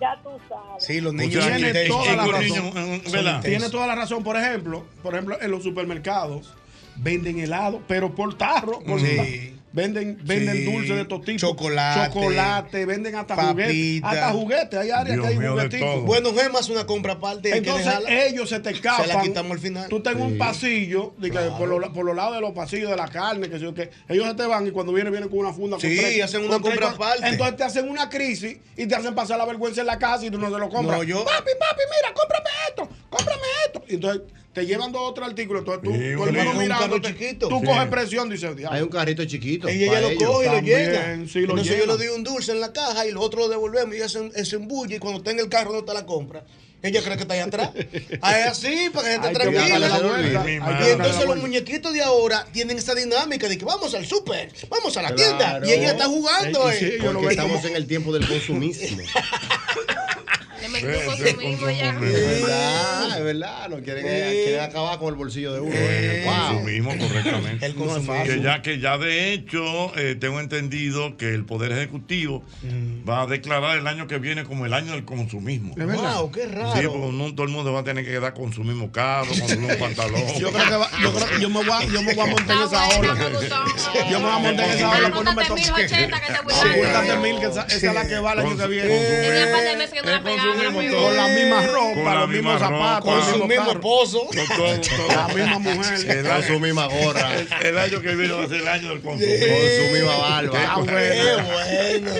Ya tú sabes. Sí, los O niños tiene toda la razón. niños, eh. Tiene toda la razón. Por ejemplo, por ejemplo, en los supermercados venden helado, pero por tarro. por Sí. Venden, venden Sí. dulce de estos tipos. Chocolate. Chocolate, venden hasta juguetes. Hasta juguetes. Hay áreas Dios que hay juguetitos. Bueno, Gemma hace una compra aparte. que Entonces ellos se te escapan. Se la quitamos al final. Tú estás en un pasillo, que por, los, por los lados de los pasillos de la carne, que, sé yo qué. ellos se te van y cuando vienen, vienen con una funda. con Sí, tres- hacen una con tres compra cosas. aparte. Entonces te hacen una crisis y te hacen pasar la vergüenza en la casa y tú no se lo compras. No, yo- Papi, papi, mira, cómprame esto, cómprame esto. Y entonces te llevan dos otros artículos. Entonces tú, Sí, mundo carro mirándote, chiquito. Tú Sí. coges presión, dices, diablo. Hay un carrito chiquito. Ella ya para lo coge y lo sí, lo Entonces yo le doy un dulce en la caja y los otros lo devolvemos y hacen ese embulle y cuando está en el carro no te la compra. Ella cree que está ahí atrás. Ah, Es así, para que que tranquila. la vuelta. Y entonces los muñequitos de ahora tienen esa dinámica de que vamos al súper, vamos a la Claro. tienda. Y ella está jugando. Eh, sí, Porque estamos en el tiempo del consumismo. Le un Ese consumismo ya. Es verdad, es verdad. No quieren, quieren acabar con el bolsillo de uno. El Wow. consumismo, correctamente. El consumismo. Que ya, que ya de hecho eh, tengo entendido que el Poder Ejecutivo va a declarar el año que viene como el año del consumismo. Es verdad. Wow, qué Sí, raro. porque no todo el mundo va a tener que dar consumismo caro, consumir un pantalón. Yo creo que va- yo creo que yo me voy a, yo me voy a montar en esa ola. Yo me voy a montar en esa ola, pues no me Anótate toques. 1080 que te voy a Apúntate mil, que esa, es la que va el año que viene. Tenía par de meses que no la Es pegaba. Con la misma Con ropa, los mismos zapatos, Con su mismos mismo esposo. Con. La misma mujer. El Con año, su misma gorra. el, año que viene va a ser el año del consumo. Con su misma barba. Ah, Qué bueno.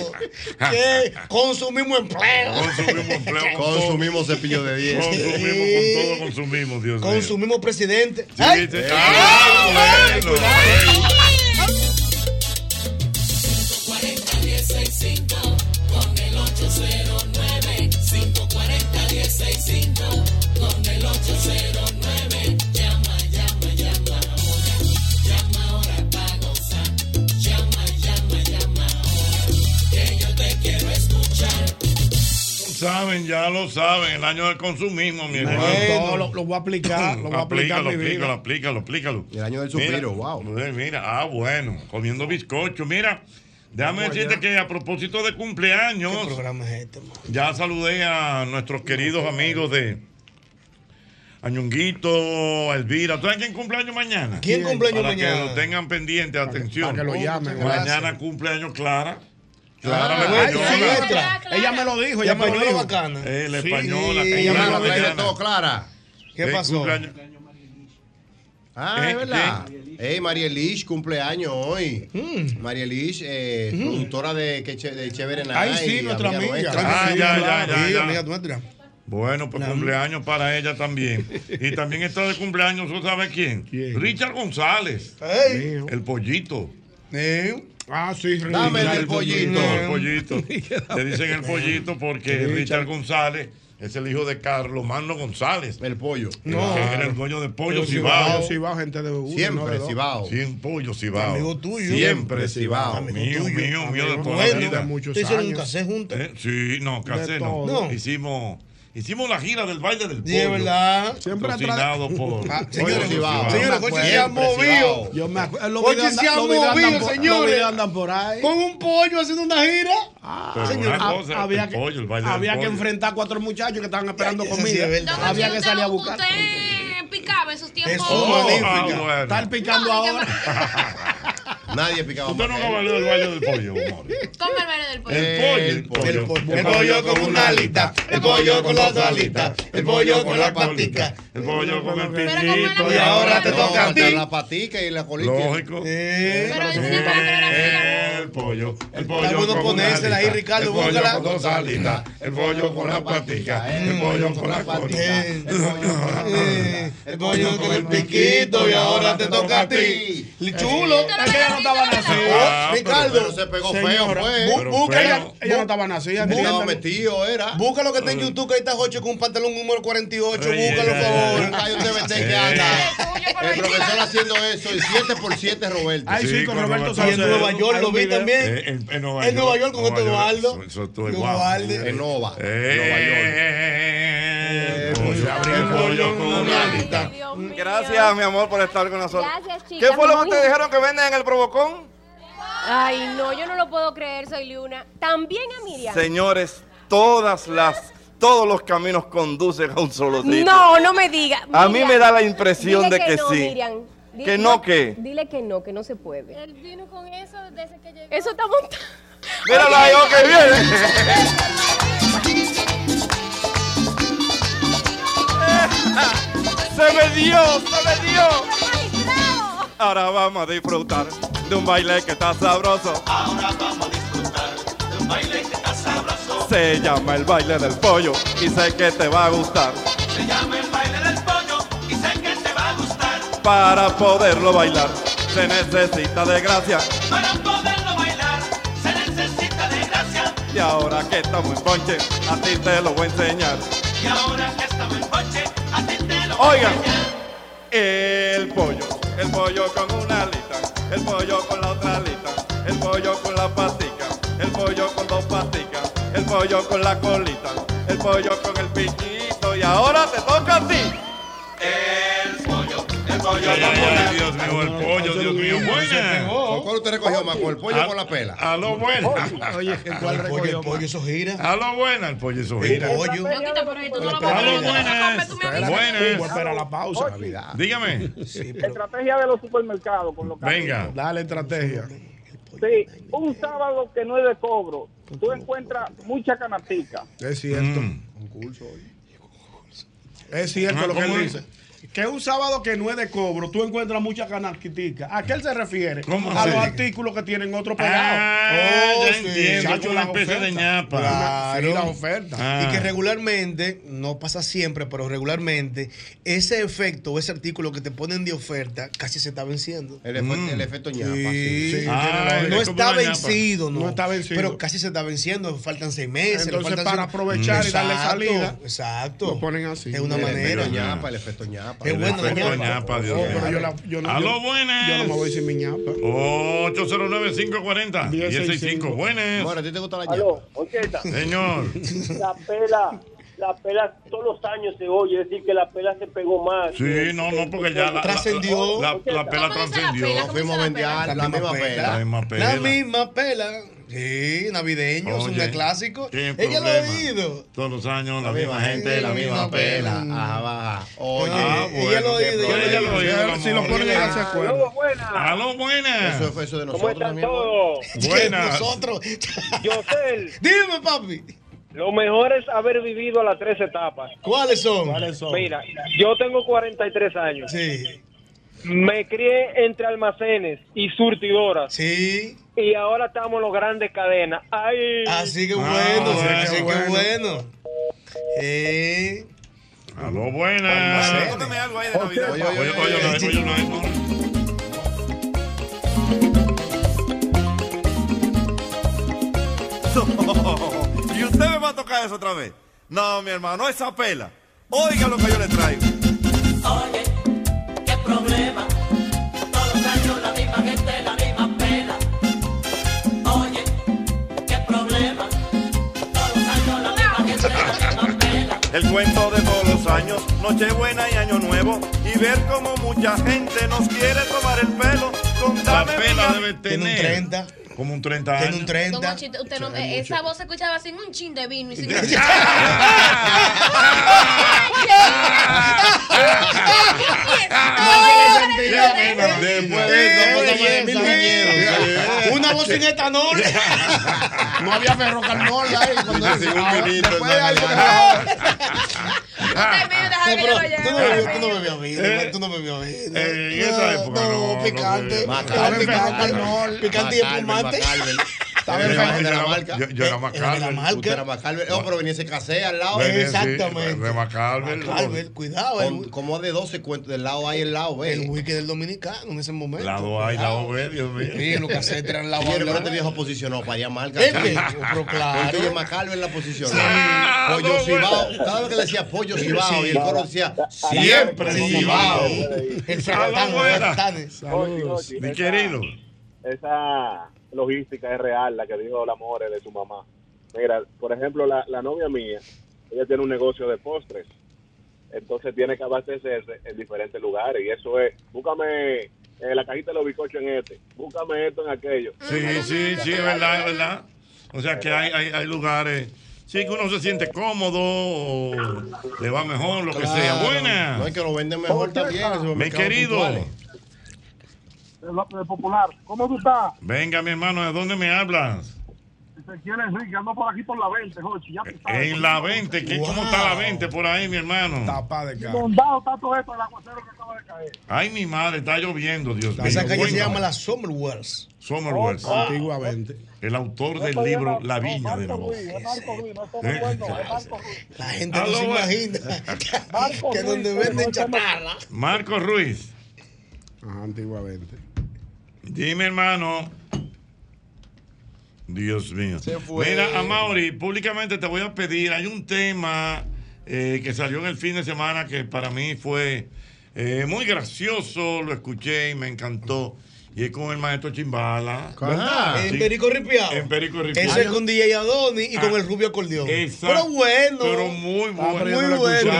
Qué con su mismo empleo. Consumimos empleo. Con su mismo cepillo de dientes. Consumimos con todo, consumimos, Dios mío. Con su mismo presidente. ¡Ay! Saben, ya lo saben. El año del consumismo, mi hermano. Todo lo, lo voy a aplicar, lo voy a aplicar Aplícalo, aplícalo, aplícalo, aplícalo. El año del Mira, suspiro, wow. Mira, ah, bueno, comiendo bizcocho. Mira, déjame Vamos decirte allá. que a propósito de cumpleaños, ¿Qué programa es este, man? ya saludé a nuestros queridos amigos de Añonguito, Elvira. ¿Tú sabes quién cumpleaños mañana? ¿Quién cumpleaños Para mañana? que lo tengan pendiente, atención. para que lo llamen. Mañana cumpleaños Clara. Clara Ah, la sí. Ella me lo dijo, La ella me lo dijo. bacana. Eh, la Sí, española. Ella me lo trae de mañana. todo, Clara. ¿Qué Eh, pasó? cumpleaños. Ah, ¿Eh? es verdad. Ey, María Elish, cumpleaños hoy. María Elish, eh, productora de, de Chévere Night. Ay, sí, nuestra amiga. Ah, Sí, ya, ya, claro. ya, Sí, ya. amiga nuestra. Bueno, pues cumpleaños para ella también. Y también está de cumpleaños, ¿tú sabes quién? ¿Quién? Richard González, Ey. el pollito. Ah, sí, Dame el pollito. El pollito. Le dicen el pollito porque Richard. Richard González es el hijo de Carlos Mano González. El pollo. No. que era el dueño de Pollo Pollo Cibao. Cibao, gente de uno, no Siempre, dos. Cibao. Sin Pollo Cibao. Amigo tuyo. Siempre Cibao. Amigo Mío, tuyo. mío, mío de toda la vida. de muchos ¿Ustedes hicieron un casé juntos? Eh, Sí, no, casé no. No. Hicimos, hicimos la gira del baile del Sí, es pollo. verdad. Siempre atrás. Patrocinado por Ah, señores. Señores, Coche se ha movido. Yo me acuerdo. Se ha movido, por- señores. Andan por ahí. Con un pollo haciendo una gira. Pero señor, una Ah, cosa, había el que, pollo, el baile del había que pollo. enfrentar a cuatro muchachos que estaban esperando sí comida. es verdad. Don había que salir a buscar. Usted picaba esos tiempos. Eso, Oh, magnífica. ah, bueno. Estar picando No, ahora. Nadie picaba Usted nunca bailó el baile del pollo. Come el baile del pollo. El pollo, el pollo. El pollo. El pollo con una alita, el pollo con las alitas, el pollo con la patica. El pollo con el piquito. Y ahora te toca a ti. la patica y la colita. Lógico. Pero. El pollo, el pollo con ponérsela ahí, Ricardo, el pollo con dos alitas, el pollo con la patica, el pollo con la colita. eh, eh, el pollo con el piquito y ahora te toca a ti. Chulo. Ella no estaba nacida. Ricardo, se pegó feo, fue. busca ella- no estaba nacida. Entiéndalo. metido, era. Busca lo que está en YouTube, que ahí está Jocho con un pantalón número 48. Oye, Búscalo, por favor. Hay un TVT Sí. que anda. El profesor haciendo eso, y 7 por 7 Roberto. Ay, sí, con Roberto Y en. Nueva York lo vi. También. Eh, en, en Nueva En Nueva York con Nueva este York. Eduardo. Eduardo. En Nova, Eh, Nueva York. pollo con una. Gracias, mi amor, por estar con nosotros. Gracias, chicas. ¿Qué fue lo que ustedes dijeron que venden en el Provocón? Ay, no, yo no lo puedo creer, soy Luna. También a Miriam. Señores, todas las, todos los caminos conducen a un solo sitio. No, no me diga. A mí me da la impresión de que no, sí. Miriam. Dile- ¿Que no qué? Dile que no, que no se puede. Él vino con eso desde que llegó. Eso está montado. Míralo ahí, oh, que viene. se me dio, se me dio. Ahora vamos a disfrutar de un baile que está sabroso. Ahora vamos a disfrutar de un baile que está sabroso. Se llama el baile del pollo y sé que te va a gustar. Se llama el baile Para poderlo bailar se necesita de gracia. Para poderlo bailar se necesita de gracia. Y ahora que estamos en ponche, a ti te lo voy a enseñar. Y ahora que estamos en coche, a ti te lo voy a Oigan, enseñar. el pollo, el pollo con una alita, el pollo con la otra alita, el pollo con la patica, el pollo con dos paticas, el pollo con la colita, el pollo con el piquito y ahora te toca a ti. El pollo Ay, Dios mío, el pollo, Dios mío. Buena. ¿Con cuál usted recogió más? ¿Con el pollo o con la pela? A lo buena. Oye, ¿cuál El pollo, el pollo, eso gira. A lo buena, el pollo eso El gira. pollo. Loquita, pero esto no lo A lo a buenas. tú me avisas. Voy a Buenas. esperar a la pausa. Dígame. Sí, pero Estrategia de los supermercados con los Venga. Dale estrategia. Sí, un sábado que no es de cobro, tú encuentras mucha canastica. Es cierto. Mm. Es cierto Ah, lo que ¿cómo él dice. Que un sábado que no es de cobro, tú encuentras muchas canasquiticas. ¿A qué él se refiere? ¿Cómo a así? los artículos que tienen otro pegado. Ah, Oh, ya sí. entiendo. Chacho, Una las especie de ofertas. ñapa. Claro. Sí, la oferta. Ah. Y que regularmente, no pasa siempre, pero regularmente, ese efecto o ese artículo que te ponen de oferta casi se está venciendo. El, efecto, el efecto ñapa. Sí. sí. Ah, no está vencido, no. No está vencido. Pero casi se está venciendo, faltan seis meses. Entonces, faltan para seis- aprovechar y darle Exacto, salida, Exacto. Lo ponen así. Es una El manera. efecto ñapa, el efecto ñapa. Ñapa. El efecto ñapa, Dios No, mío. pero yo la- yo no- Aló, yo- buenas. yo no me voy sin mi ñapa. 809-540. 1065. Buenas. Bueno, ¿a ti te gusta la Aló, Ocheta. Señor. La pela, la pela todos los años se oye decir que la pela se pegó más. Sí, no, no, porque ya la, la- Trascendió. La, la, la pela trascendió. fuimos a vendear la misma pela. La misma pela. La misma pela. Sí, navideño, es un clásico. Ella lo ha oído. Todos los años la, La misma gente, la misma pela. Ajá, baja. Oye, Ah, ella bueno, lo ha oído. Ella lo ha oído, Si lo ponen en la secuela. Aló, buenas. Aló, buenas. Eso fue eso de ¿Cómo nosotros están también. todos? Buenas. Nosotros. Yosel, Dime, papi. lo mejor es haber vivido las tres etapas. ¿Cuáles son? Mira, yo tengo 43 años. Sí. Me crié entre almacenes y surtidoras. Sí. Y ahora estamos en los grandes cadenas. Ay. Así que Ah, bueno, bueno, así que bueno. bueno. Eh, Aló, buenas. Almacenes. algo ahí de Navidad. Oye, oye, oye, oye, oye, oye, oye. ¿Y usted me va a tocar eso otra vez? No, mi hermano, esa pela. Oiga lo que yo le traigo. Oye, problema. Todos los años la misma gente, la misma pena. Oye, qué problema. Todos los años la misma gente, la misma pena. El cuento de todos los años, Nochebuena y Año Nuevo, y ver cómo mucha gente nos quiere tomar el pelo. La Contame pela mi- debe tiene un tener 30. Como un 30 Tiene años. un Don 30. Ochito, usted no- eh, esa voz se escuchaba sin un chin de vino y sin Después de. Una voz sin etanol. No había ferrocarnol ahí. Cuando un después de. No, pero tú no bebías- tú no bebías vino, tú no bebías vino. Eh, en esa época no, no picante. picante. Y Macalver, Yo era- enfermo. de la marca. Yo, yo era más Era era Macalver. No, pero venía ese casé al lado. Exactamente. de Macalver. Macalver, cuidado. Con- El, como de 12 cuentos. Del lado A y el lado B. el wiki del dominicano en ese momento. Lado A y lado B, Dios mío. Sí, los casetes eran lado Sí, A. pero este viejo posicionó para allá marca. Que, pero claro. Porque yo Macalver la posicionó. Pollo Cibao. Cada vez que le decía pollo Cibao y el coro decía siempre. Cibao. El. Saludos. Mi querido. esa logística es real, la que dijo la More de su mamá. Mira, por ejemplo, la, la novia mía, ella tiene un negocio de postres, entonces tiene que abastecerse en diferentes lugares y eso es, búscame eh, la cajita de los bizcochos en este, búscame esto en aquello. Sí, sí, sí, es verdad, es verdad. O sea que hay, hay, hay lugares. Sí, que uno se siente cómodo o le va mejor, lo que sea. Buena. No es que lo venden mejor también. esos Mi querido. puntuales. De popular. ¿Cómo tú estás? Venga, mi hermano, ¿de dónde me hablas? Se quiere Enrique, ando por aquí por la 20, Jochi. Ya sabes. En la 20. ¿qué- ¿Cómo está la 20 por ahí, mi hermano? Tapa de. Inundado está todo esto, el aguacero que acaba de caer. Ay, mi madre, está lloviendo, Dios mío. Esa calle se llama la Summerwells. Summerwells. Antiguamente. El autor del libro La Viña de Nabó. Es Marco Ruiz, no es Marco Ruiz. La gente no se imagina Marco que donde venden chatarra. Marco Ruiz. Ajá, antiguamente. Dime, hermano. Dios mío. Se fue. Mira, Amaury, públicamente te voy a pedir, hay un tema eh, que salió en el fin de semana que para mí fue eh, muy gracioso, lo escuché y me encantó. Y es con el maestro Chimbala. Ajá. En. Perico Ripiao. En Perico Ripiao. Ese es con DJ Adoni y con Ah, el rubio acordeón. Exacto. Pero bueno. Pero muy Ah, bueno. pero yo muy no bueno.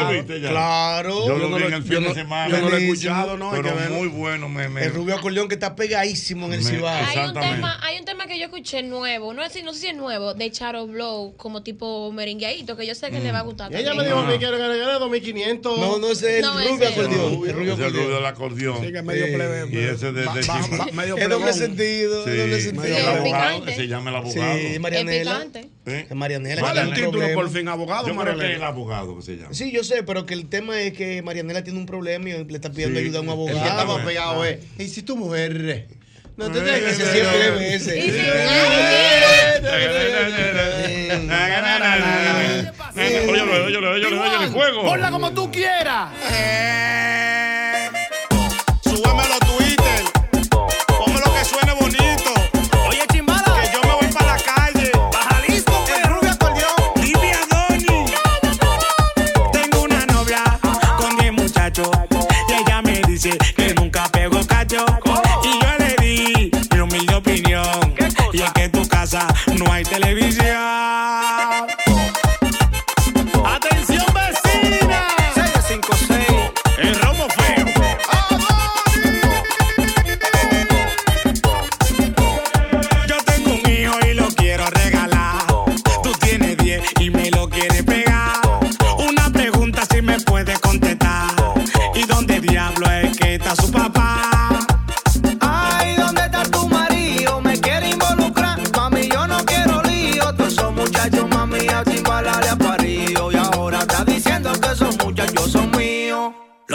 Claro. Yo lo no vi lo- en el fin no- de semana. yo no lo he escuchado, ¿no? Pero que muy bueno. Me, me- El rubio acordeón que está pegadísimo en el Cibao. Hay un, tema, hay un tema que yo escuché nuevo, no, sé- no sé si es nuevo, de Charo Blow, como tipo merengueadito, que yo sé que le va a gustar. Y ella me dijo a mí que era que era 2500. No, no ese es el No, rubio acordeón. El rubio Es el rubio acordeón. del acordeón. Sí, que es medio plebe. Y ese de, Ba- de ba- Chimbala. Medio Es doble sentido. Sí, es doble el sentido. Sí, abogado, picante. se llama el abogado. Sí, Marianela. picante. ¿Eh? Es Marianela. ¿Cuál que es el título por fin? Abogado, Yo creo que es el abogado que se llama. Sí, yo sé, pero que el tema es que Marianela tiene un problema y le está pidiendo Sí. ayuda a un El que abogado. estaba pegado es. Y si tu mujer. No te Eh, dejes Ese siempre ve ese. Y si- Óyelo, óyelo, óyelo, óyelo, el juego. Ponla como tú quieras.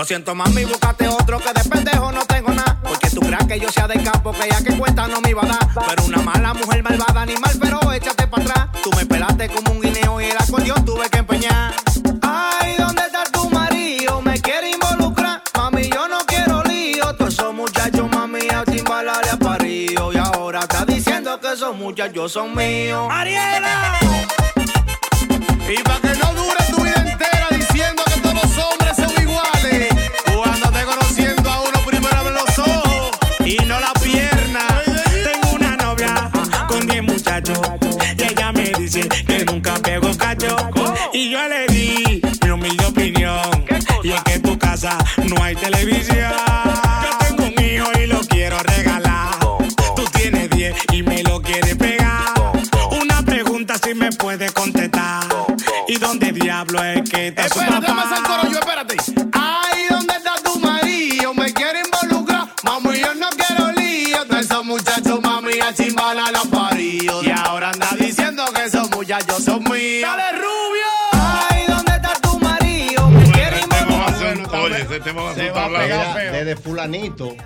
Siento, mami, búscate otro que de pendejo no tengo nada. Porque tú creas que yo sea de campo, que ya que cuenta no me iba a dar. Pero una mala mujer malvada, animal, pero échate para atrás. Tú me pelaste como un guineo y el acordeón tuve que empeñar. Ay, ¿dónde está tu marido? Me quiere involucrar. Mami, yo no quiero lío. Todos esos muchachos, mami, a chimbala le ha parido. Y ahora está diciendo que esos muchachos son míos. ¡Ariela! Y para que no dure tu dónde diablo es que está su Espérate, más al coro yo, espérate. Ay, ¿dónde está tu marido? Me quiere involucrar. Mami, yo no quiero lío. Todos esos muchachos, mami, a chimbala la parido. Y ahora anda diciendo que esos muchachos son míos. Va a a pegar feo. Desde fulanito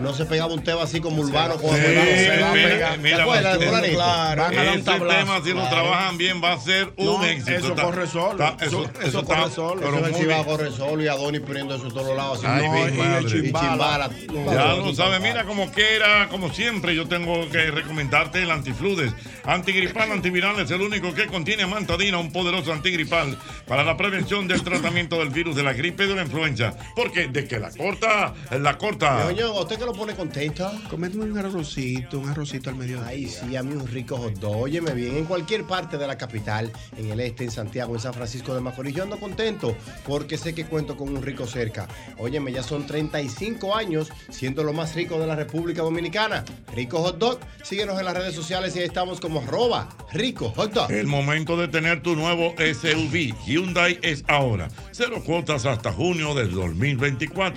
no se pegaba un tema así como urbano como Sí. Se va a mira, pegar. ¿Te mira, acuerdas de Martín, fulanito? claro. Ese tema, si lo trabajan bien, va a ser un éxito. eso Está- corre solo. está- Eso, corre solo. pero bien. corre solo y Adonis poniendo eso en todos lados. Así, Ay, y- chimbala. Ya lo sabes, mira, como quiera, como siempre, yo tengo que recomendarte el antifludes. Antigripal, antiviral es el único que contiene amantadina, un poderoso antigripal para la prevención del tratamiento del virus de la gripe y de la influenza. Porque de que la corta, la corta. Ñoño, ¿a usted que lo pone contento? Cométme un arrocito, un arrocito al mediodía. Ay, sí, a mí un rico hot dog. Óyeme bien, en cualquier parte de la capital, en el este, en Santiago, en San Francisco de Macorís, yo ando contento porque sé que cuento con un rico cerca. Óyeme, ya son 35 años siendo lo más rico de la República Dominicana. Rico Hot Dog. Síguenos en las redes sociales y ahí estamos como arroba rico hot dog. El momento de tener tu nuevo SUV Hyundai es ahora. Cero cuotas hasta junio del 2024.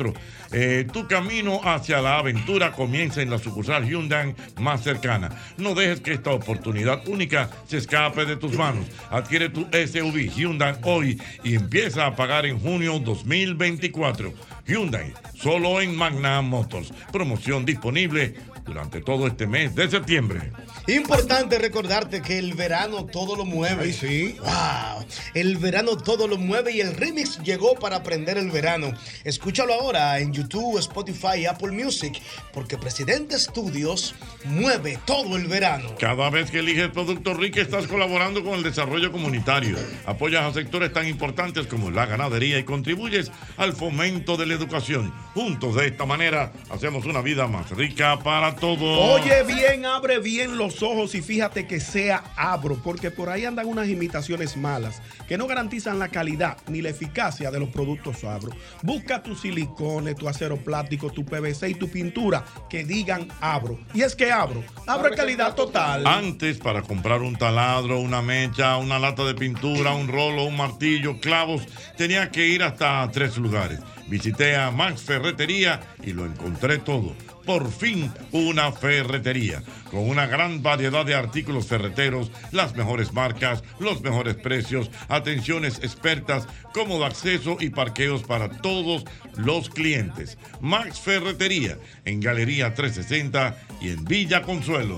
Eh, tu camino hacia la aventura comienza en la sucursal Hyundai más cercana. No dejes que esta oportunidad única se escape de tus manos. Adquiere tu SUV Hyundai hoy y empieza a pagar en junio 2024. Hyundai, solo en Magna Motors. Promoción disponible durante todo este mes de septiembre. Importante recordarte que el verano todo lo mueve. sí. Wow. El verano todo lo mueve y el remix llegó para aprender el verano. Escúchalo ahora en YouTube, Spotify y Apple Music, porque Presidente Studios mueve todo el verano. Cada vez que eliges Producto Rica estás colaborando con el desarrollo comunitario. Apoyas a sectores tan importantes como la ganadería y contribuyes al fomento de la educación. Juntos de esta manera hacemos una vida más rica para todos. Oye bien, abre bien los ojos y fíjate que sea Abro, porque por ahí andan unas imitaciones malas que no garantizan la calidad ni la eficacia de los productos Abro. Busca tu silicone, tu acero plástico, tu PVC y tu pintura que digan Abro. Y es que Abro, Abro calidad total. Antes, para comprar un taladro, una mecha, una lata de pintura, un rolo, un martillo, clavos, tenía que ir hasta tres lugares. Visité a Max Ferretería y lo encontré todo. Por fin una ferretería con una gran variedad de artículos ferreteros, las mejores marcas, los mejores precios, atenciones expertas, cómodo acceso y parqueos para todos los clientes. Max Ferretería en Galería 360 y en Villa Consuelo.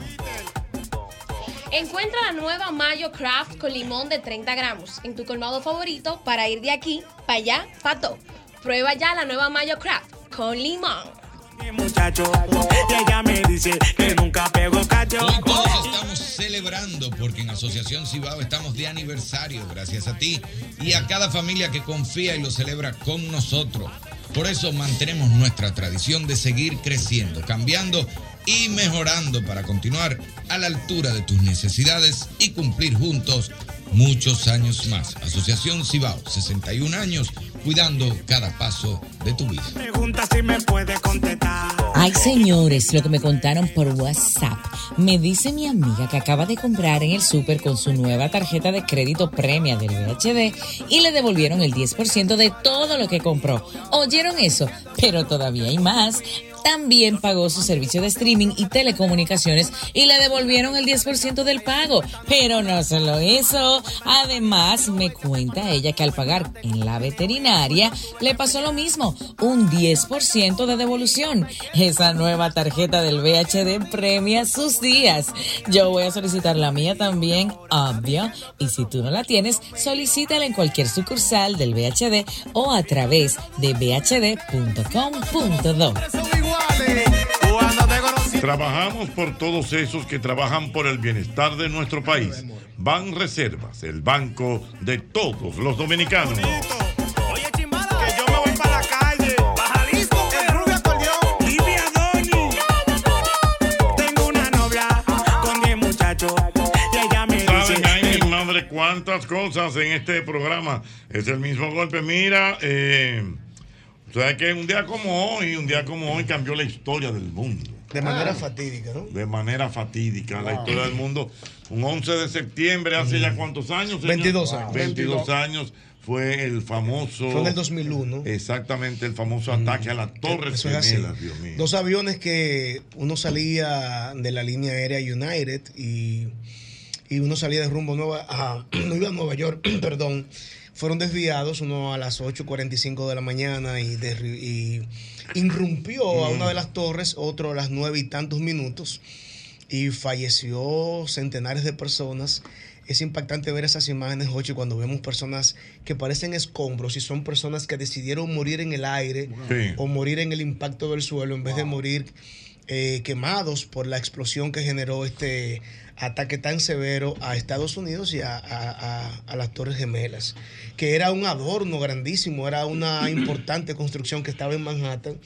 Encuentra la nueva Mayo Craft con limón de 30 gramos en tu colmado favorito para ir de aquí para allá, pato. Prueba ya la nueva Mayo Craft con limón. Muchacho, ella me dice que nunca pego cacho. Estamos celebrando porque en Asociación Cibao estamos de aniversario, gracias a ti y a cada familia que confía y lo celebra con nosotros. Por eso mantenemos nuestra tradición de seguir creciendo, cambiando y mejorando para continuar a la altura de tus necesidades y cumplir juntos muchos años más. Asociación Cibao, 61 años, cuidando cada paso de tu vida. Pregunta si me puede contestar. Ay, señores, lo que me contaron por WhatsApp. Me dice mi amiga que acaba de comprar en el súper con su nueva tarjeta de crédito premia del VHD y le devolvieron el 10% de todo lo que compró. ¿Oyeron eso? Pero todavía hay más. También pagó su servicio de streaming y telecomunicaciones y le devolvieron el 10% del pago. Pero no solo eso. Además, me cuenta ella que al pagar en la veterinaria le pasó lo mismo, un 10% de devolución. Esa nueva tarjeta del VHD premia sus días. Yo voy a solicitar la mía también, obvio. Y si tú no la tienes, solicítala en cualquier sucursal del VHD o a través de bhd.com.do. Trabajamos por todos esos que trabajan por el bienestar de nuestro país. Ban Reservas, el banco de todos los dominicanos. Que yo me voy para la calle. Jalisco, el rubio acordeón. Livia Doni. Tengo una novia con 10 muchachos. Y ella me dice. Saben, hay mi madre cuántas cosas en este programa. Es el mismo golpe. Mira, eh, sabes que un día como hoy, un día como hoy cambió la historia del mundo. De manera fatídica, ¿no? De manera fatídica, la historia del mundo. Un 11 de septiembre, hace ya cuántos años. señor? 22 años. 22 años fue el famoso. Fue en el 2001. Exactamente, el famoso ataque a las Torres. Gemelas, Dios mío. Dos aviones que uno salía de la línea aérea United y, y uno salía de rumbo Nueva, a, no iba a Nueva York, perdón, fueron desviados, uno a las 8.45 de la mañana y, irrumpió a una de las torres, otro a las nueve y tantos minutos y falleció centenares de personas. Es impactante ver esas imágenes, Jochi, cuando vemos personas que parecen escombros y son personas que decidieron morir en el aire Sí. o morir en el impacto del suelo en vez de morir eh, quemados por la explosión que generó este ataque tan severo a Estados Unidos y a, a- a- a las Torres Gemelas, que era un adorno grandísimo, era una importante construcción que estaba en Manhattan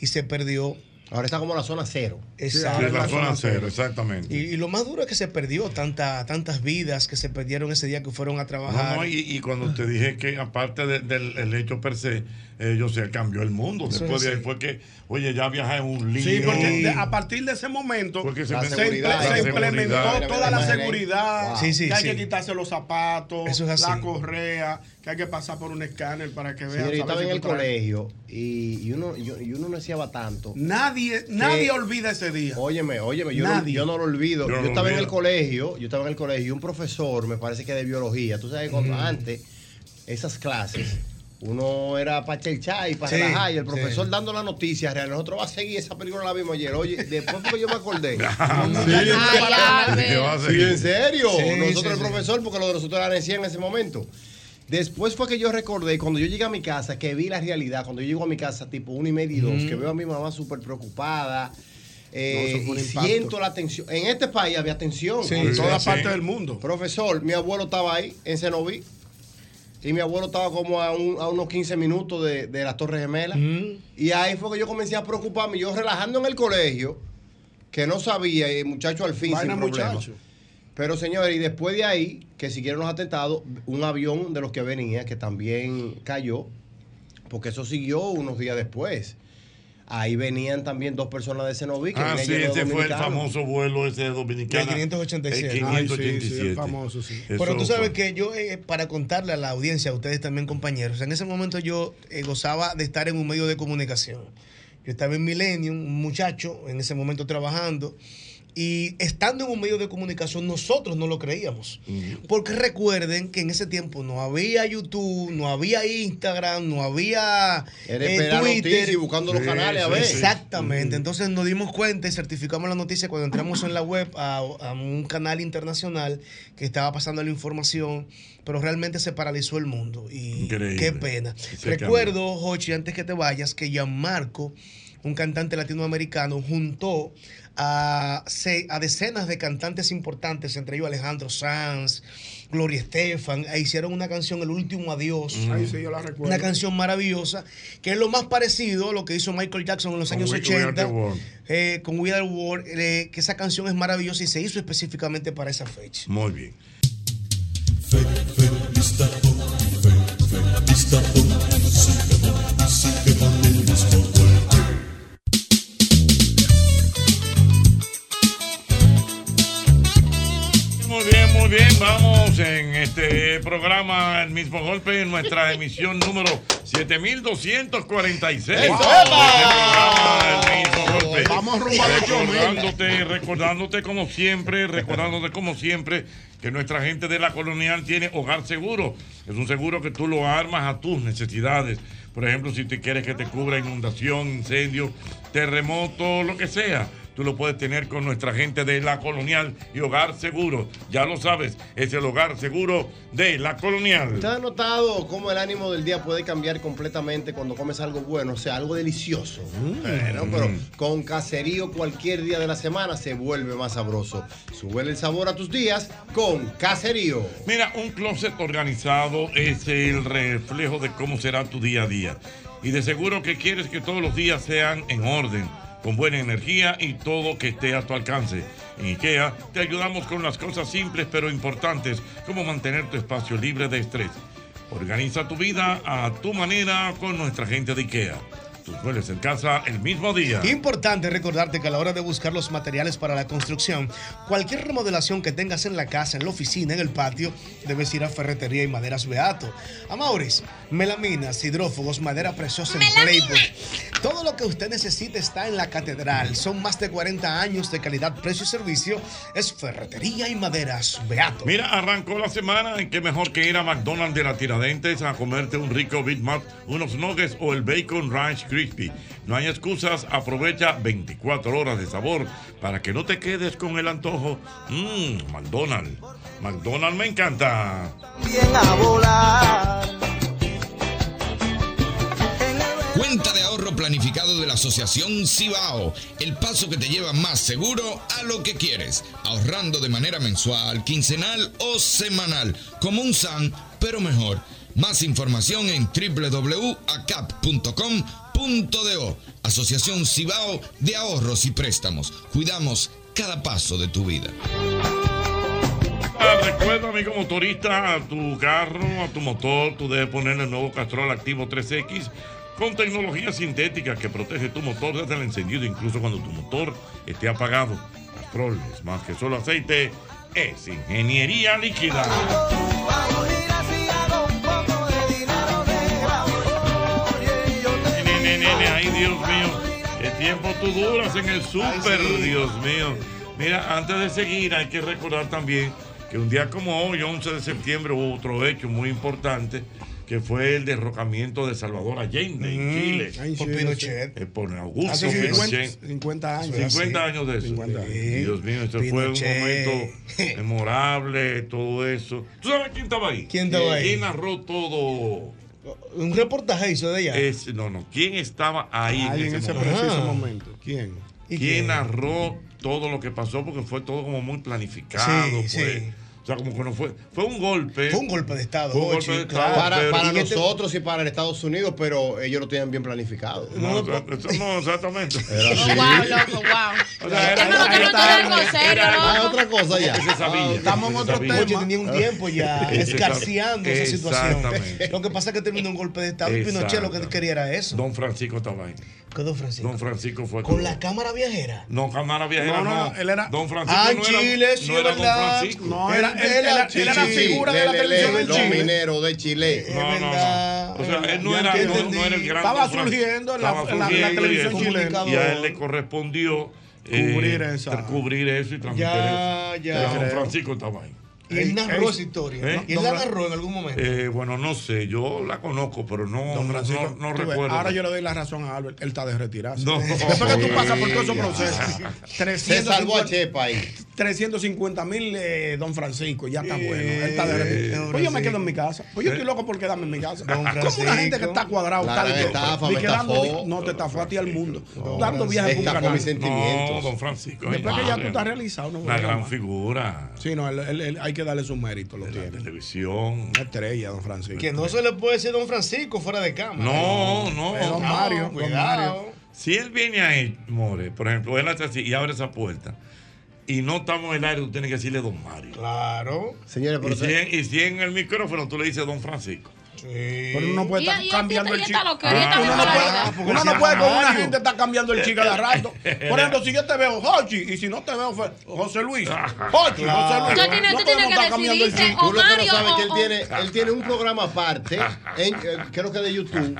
y se perdió. Ahora está como la zona cero. Exacto. Sí, la zona cero, exactamente. Y, y lo más duro es que se perdió tanta, tantas vidas que se perdieron ese día que fueron a trabajar. No, no, y, y cuando te dije que aparte de- del el hecho per se, ellos se cambió el mundo. Eso Después es de ahí fue que, oye, ya viajar en un lío. Sí, porque de- a partir de ese momento Porque se implementó toda la seguridad, Wow. Sí, sí, que hay que quitarse los zapatos, Eso es la correa, que hay que pasar por un escáner para que vean. Yo estaba en el colegio y, y uno, yo- y uno no hacía tanto. Nadie, nadie olvida ese día. Óyeme, óyeme, yo no, Nadie. yo no lo olvido. Yo Yo, no lo estaba en el colegio, yo estaba en el colegio y un profesor, me parece que de biología, tú sabes, cuando Mm. antes, esas clases, uno era para chelchar y para Sí, relajar y el sí. profesor dando la noticia real. Nosotros va a seguir esa película la vimos ayer. Oye, después fue que yo me acordé. Sí, sí, en serio. Sí, nosotros sí, el sí. profesor, porque lo de nosotros era en en ese momento. Después fue que yo recordé, cuando yo llegué a mi casa, que vi la realidad, cuando yo llego a mi casa tipo una y media y dos, Mm. que veo a mi mamá súper preocupada. eh, No, y siento la tensión. En este país había tensión. Sí, en toda parte del mundo. Profesor, mi abuelo estaba ahí, en Cenoví. Y mi abuelo estaba como a, un- a unos 15 minutos de, de las Torres Gemelas. Y ahí fue que yo comencé a preocuparme. Yo relajando en el colegio, que no sabía, y el muchacho al fin Vaina sin problema. muchacho. Pero señores, y después de ahí, que siguieron los atentados, un avión de los que venía, que también cayó, porque eso siguió unos días después. Ahí venían también dos personas de Cenoví. Que Ah, sí, ese fue el famoso vuelo ese de Dominicana. El 587. El Ay, sí, sí, 587. el famoso, sí. Eso Pero tú fue. sabes que yo, eh, para contarle a la audiencia, a ustedes también compañeros, en ese momento yo eh, gozaba de estar en un medio de comunicación. Yo estaba en Millennium, un muchacho en ese momento trabajando, y estando en un medio de comunicación nosotros no lo creíamos. Porque recuerden que en ese tiempo no había YouTube, no había Instagram, no había eh, Twitter. noticias y buscando los canales a ver. Exactamente. Entonces nos dimos cuenta y certificamos la noticia cuando entramos en la web a, a un canal internacional que estaba pasando la información, pero realmente se paralizó el mundo. Y Increíble. qué pena. Recuerdo, Jochi, antes que te vayas, que Gianmarco un cantante latinoamericano, juntó a, a decenas de cantantes importantes, entre ellos Alejandro Sanz, Gloria Estefan, e hicieron una canción, El último adiós. Mm. Ahí sí, yo la recuerdo. Una canción maravillosa, que es lo más parecido a lo que hizo Michael Jackson en los Con años We- We Are 80, the World. eh, con We Are the World, eh, que esa canción es maravillosa y se hizo específicamente para esa fecha. Muy bien. Muy bien, muy bien. Vamos en este programa, el mismo golpe, en nuestra emisión número 7246. ¡Eso! Este. Vamos rumbo a los 8000. Recordándote, recordándote como siempre, recordándote como siempre que nuestra gente de la colonial tiene hogar seguro. Es un seguro que tú lo armas a tus necesidades. Por ejemplo, si te quieres que te cubra inundación, incendio, terremoto, lo que sea. Tú lo puedes tener con nuestra gente de la colonial y hogar seguro. Ya lo sabes, es el hogar seguro de la colonial. ¿Usted ha notado cómo el ánimo del día puede cambiar completamente cuando comes algo bueno, o sea, algo delicioso? Bueno, pero con caserío cualquier día de la semana se vuelve más sabroso. Sube el sabor a tus días con caserío. Mira, un closet organizado es el reflejo de cómo será tu día a día. Y de seguro que quieres que todos los días sean en orden, con buena energía y todo que esté a tu alcance. En IKEA te ayudamos con las cosas simples pero importantes, como mantener tu espacio libre de estrés. Organiza tu vida a tu manera con nuestra gente de IKEA. Tus muebles en casa el mismo día. Importante recordarte que a la hora de buscar los materiales para la construcción, cualquier remodelación que tengas en la casa, en la oficina, en el patio, debes ir a Ferretería y Maderas Beato. A Maurice, melaminas, hidrófugos, madera preciosa en Playboy. Todo lo que usted necesite está en la catedral. Son más de 40 años de calidad, precio y servicio. Es Ferretería y Maderas Beato. Mira, arrancó la semana en que mejor que ir a McDonald's de la Tiradentes a comerte un rico Big Mac, unos nuggets o el Bacon Ranch Crispy. No hay excusas, aprovecha 24 horas de sabor para que no te quedes con el antojo. Mmm, McDonald's. McDonald's me encanta. Bien a volar. Cuenta de ahorro planificado de la Asociación Cibao, el paso que te lleva más seguro a lo que quieres, ahorrando de manera mensual, quincenal o semanal, como un SAN, pero mejor. Más información en www.acap.com.do. Asociación Cibao de Ahorros y Préstamos. Cuidamos cada paso de tu vida. Ah, Recuerda, amigo motorista, a tu carro, a tu motor, tú debes ponerle el nuevo Castrol Activo 3X con tecnología sintética que protege tu motor desde el encendido, incluso cuando tu motor esté apagado. Castrol es más que solo aceite, es ingeniería líquida. Ay Dios mío, qué tiempo tú duras en el súper, Dios mío. Mira, antes de seguir hay que recordar también que un día como hoy, 11 de septiembre, hubo otro hecho muy importante que fue el derrocamiento de Salvador Allende en Chile. Ay, Por Pinochet. Eh, por Augusto Hace 50, Pinochet. 50 años. 50 años de eso. 50 años. Dios mío, esto fue un momento memorable, todo eso. ¿Tú sabes quién estaba ahí? ¿Quién estaba ahí? ¿Quién narró todo? Un reportaje hizo de ella. Es, no, no. ¿Quién estaba ahí en en ese, momento? preciso Ah. momento. ¿Quién? ¿Quién, quién? narró todo lo que pasó? Porque fue todo como muy planificado. Sí, pues. sí. O sea, como que no fue. Fue un golpe. Fue un golpe de Estado. Fue un Ochi, golpe de claro. Estado, Para, pero- para y este- nosotros y para el Estados Unidos, pero ellos lo tienen bien planificado. No, no, exactamente. Era así. Oh, wow, loco, wow. O sea, era- no. Ah, otra cosa ya. Se sabía. estamos en otro sabía. tema. Oye, tenía un tiempo ya escarciando esa situación. Exactamente. Lo que pasa es que terminó un golpe de Estado y Pinochet lo que quería era eso. Don Francisco estaba ahí. ¿Qué don Francisco? Don Francisco fue Con la cámara viajera. No, cámara viajera, No, no. no, él era- Don Francisco Ah, no era, Chile, sí, no era es Don verdad. Francisco. No, él, Era- él- era- él- él era Sí, figura de la le- le- televisión le- en Los Chile. mineros de Chile. No, no, no. O sea, él no era, no, era el gran Estaba Don surgiendo en la- la- la televisión chilena. Y a él le correspondió eh, Cubrir esa. cubrir eso y transmitir Ya, eso. ya. Don Creo. Francisco estaba ahí. Y él narró ey, esa historia. ¿eh? Y él la narró en algún momento. Eh, bueno, no sé, yo la conozco, pero no, Francisco, no, no tú ves, recuerdo. ahora yo le doy la razón a Albert. Él está de retirarse. No. Después que tú pasas por todo esos procesos. Se 350 salvó a Chepa ahí. 350 mil eh, Don Francisco, ya está bueno. Él está de Pues yo me quedo en mi casa. Pues yo estoy loco por quedarme en mi casa. Como una gente que está estafa, me estafó. di- No te estafó a ti al mundo. No, dando viajes por un canal. mis sentimientos. No, don Francisco. Después que ya tú estás realizado, no Una gran figura. Sí, no, él- él- él- hay que darle su mérito, lo de la tiene. televisión. Una estrella, don Francisco. Que no se le puede decir Don Francisco fuera de cámara. No, no. Eh, don Mario, don cuidado. Mario. Si él viene ahí, More, por ejemplo, él hace así y abre esa puerta y no estamos en el aire, tú tienes que decirle Don Mario. Claro. Señores, Y si, en, y si en el micrófono tú le dices Don Francisco. Pero uno no puede estar cambiando el chico. está Uno no puede, con una gente está cambiando el chico de rato. Por ejemplo, si yo te veo Jochi y si no te veo José Luis. Jochi, Claro. José Luis. Tú tienes- no tú tienes podemos que estar cambiando el decidirte, chico. Tú lo que no Mario sabes o- que él o- tiene, él tiene un programa aparte, en, eh, creo que de YouTube,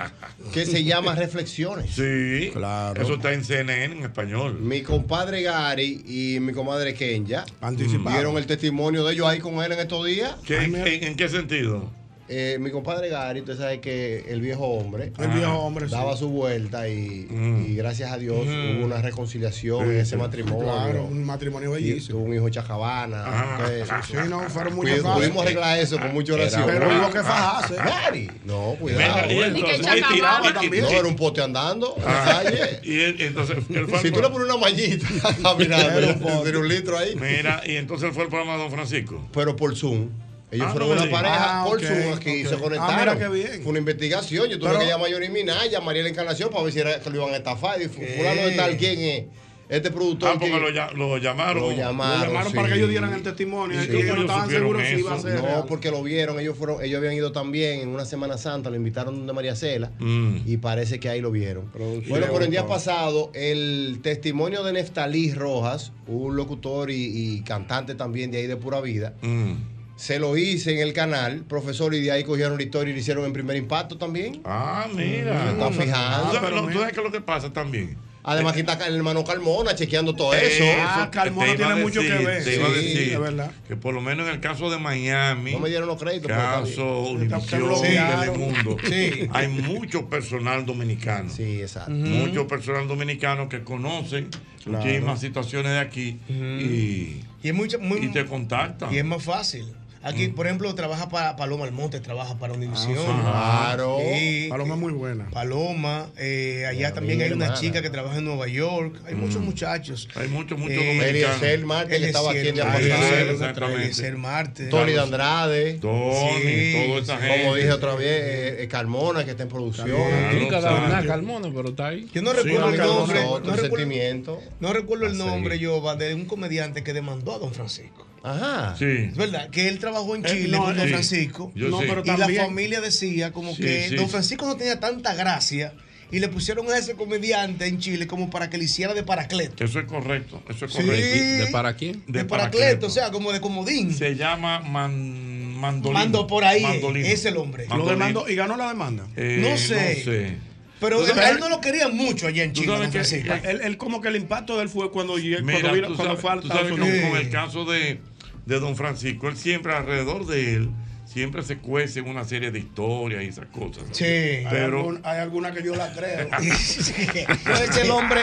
que se llama Reflexiones. Sí, Claro. Eso está en CNN en español. Mi compadre Gary y mi comadre Kenya Anticipado. vieron el testimonio de ellos ahí con él en estos días. ¿Qué- en, en qué sentido? Eh, mi compadre Gary, usted sabe que el viejo hombre El viejo hombre, sí. daba su vuelta y, Mm. y gracias a Dios hubo una reconciliación Sí, en ese matrimonio. Claro, un matrimonio bellísimo. tuvo un hijo chacabana. Ah. Entonces, Sí, no, fueron muchas fases. pudimos arreglar eso con mucha oración. Pero hubo que fajarse. Gary, no, cuidado. Y entonces- Y también. No, era un pote andando en la Ah, calle. y él- entonces él fue Si tú le pones una mallita caminando, un pote. tiene un litro ahí. Mira, y entonces fue al programa de Don Francisco. Pero por Zoom. Ellos Ah, fueron no una pareja Ah, por ok, Zoom aquí ok. se Ah, conectaron. mira qué bien. Fue una investigación. Yo tuve Pero- que llamar a Johnny Minaya, a María la Encarnación para ver si era que lo iban a estafar. Y fu- fulano de tal, ¿quién es? Este productor. Ah, porque lo, ya- lo llamaron. Lo Lo llamaron, llamaron sí. para que ellos dieran el testimonio. Sí, y ellos no estaban seguros si iba a ser. real. No, porque lo vieron, ellos fueron, ellos habían ido también en una Semana Santa, lo invitaron donde María Cela Mm. y parece que ahí lo vieron. Producción. Bueno, por el día pasado, el testimonio de Neftalí Rojas, un locutor y, y cantante también de ahí de Pura Vida, Mm. Se lo hice en el canal, profesor, y de ahí cogieron la historia y lo hicieron en primer impacto también. Ah, mira. Está fijando. ¿Tú sabes, mira. tú sabes qué es lo que pasa también? Además, que está el hermano Carmona chequeando todo eso. Ah, Carmona tiene mucho que ver. Te iba a Sí, decir es verdad. que por lo menos en el caso de Miami, No me dieron los créditos. caso bloqueado. Telemundo, Sí. hay mucho personal dominicano. Sí, exacto. Mucho personal dominicano que conocen muchísimas situaciones de aquí y, Y es mucho, muy, y te contactan. y es más fácil. Aquí, por ejemplo, trabaja para Paloma Almonte, trabaja para Univisión. Claro. Sí. Paloma es muy buena. Paloma, eh, allá también hay una chica que trabaja en Nueva York. Hay muchos muchachos. Hay muchos, muchos Eh, dominicanos. Eliezer Marte, que estaba aquí. Marte, Exactamente. Eliezer Marte. Tony de Andrade. Tony, Sí, toda esa gente. Como dije otra vez, eh, eh, Carmona, que está en producción. Claro, Nunca nada, Carmona, pero está ahí. Yo no Sí, recuerdo el nombre. Otro No recuerdo, sentimiento. no recuerdo el A nombre, yo, de un comediante que demandó a Don Francisco. Ajá. Sí. Es verdad, que él trabajó en Eh, Chile no, con Don sí. Francisco. Yo no, pero y la también. familia decía como Sí, que sí. Don Francisco no tenía tanta gracia y le pusieron a ese comediante en Chile como para que le hiciera de Paracleto. Eso es correcto, eso es Sí. correcto. ¿De para quién? De, Paracleto, o sea, como de comodín. Se llama man, mandolín. Mando por ahí, Mandolino. es el hombre. Lo Mandolino. demandó y ganó la demanda. Eh, No sé. No sé. Pero ¿Tú a sabes- él no lo querían mucho allá en tú Chile, que-. Él, él como que el impacto de él fue cuando, Mira, cuando, vino- tú cuando sabes, fue Estados Unidos. con el caso de, de Don Francisco, él siempre alrededor de él, siempre se cuece una serie de historias y esas cosas. Sí. Hay, Pero- algún- hay alguna que yo la creo. Yo es que el hombre.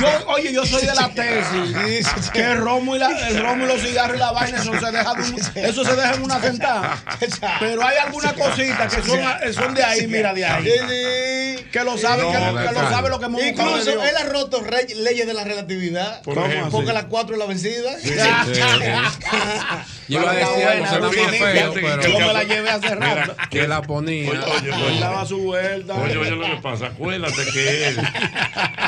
Yo, oye, yo soy de la tesis. Que el romo y, la, el romo y los cigarros y la vaina, eso se deja, de un- eso se deja en una sentada. Pero hay algunas cositas que son, son de ahí, mira, de ahí. Que lo saben, que, lo, que lo sabe lo que hemos Incluso él ha roto leyes de la relatividad. Por ¿Cómo ejemplo. Porque las cuatro es la vencida. Yo iba a decir algo, no feo, pero me la llevé hace rato. Mira, que la ponía. Oye, oye, Él oye. daba su vuelta. Oye, oye lo que pasa. Acuérdate que él,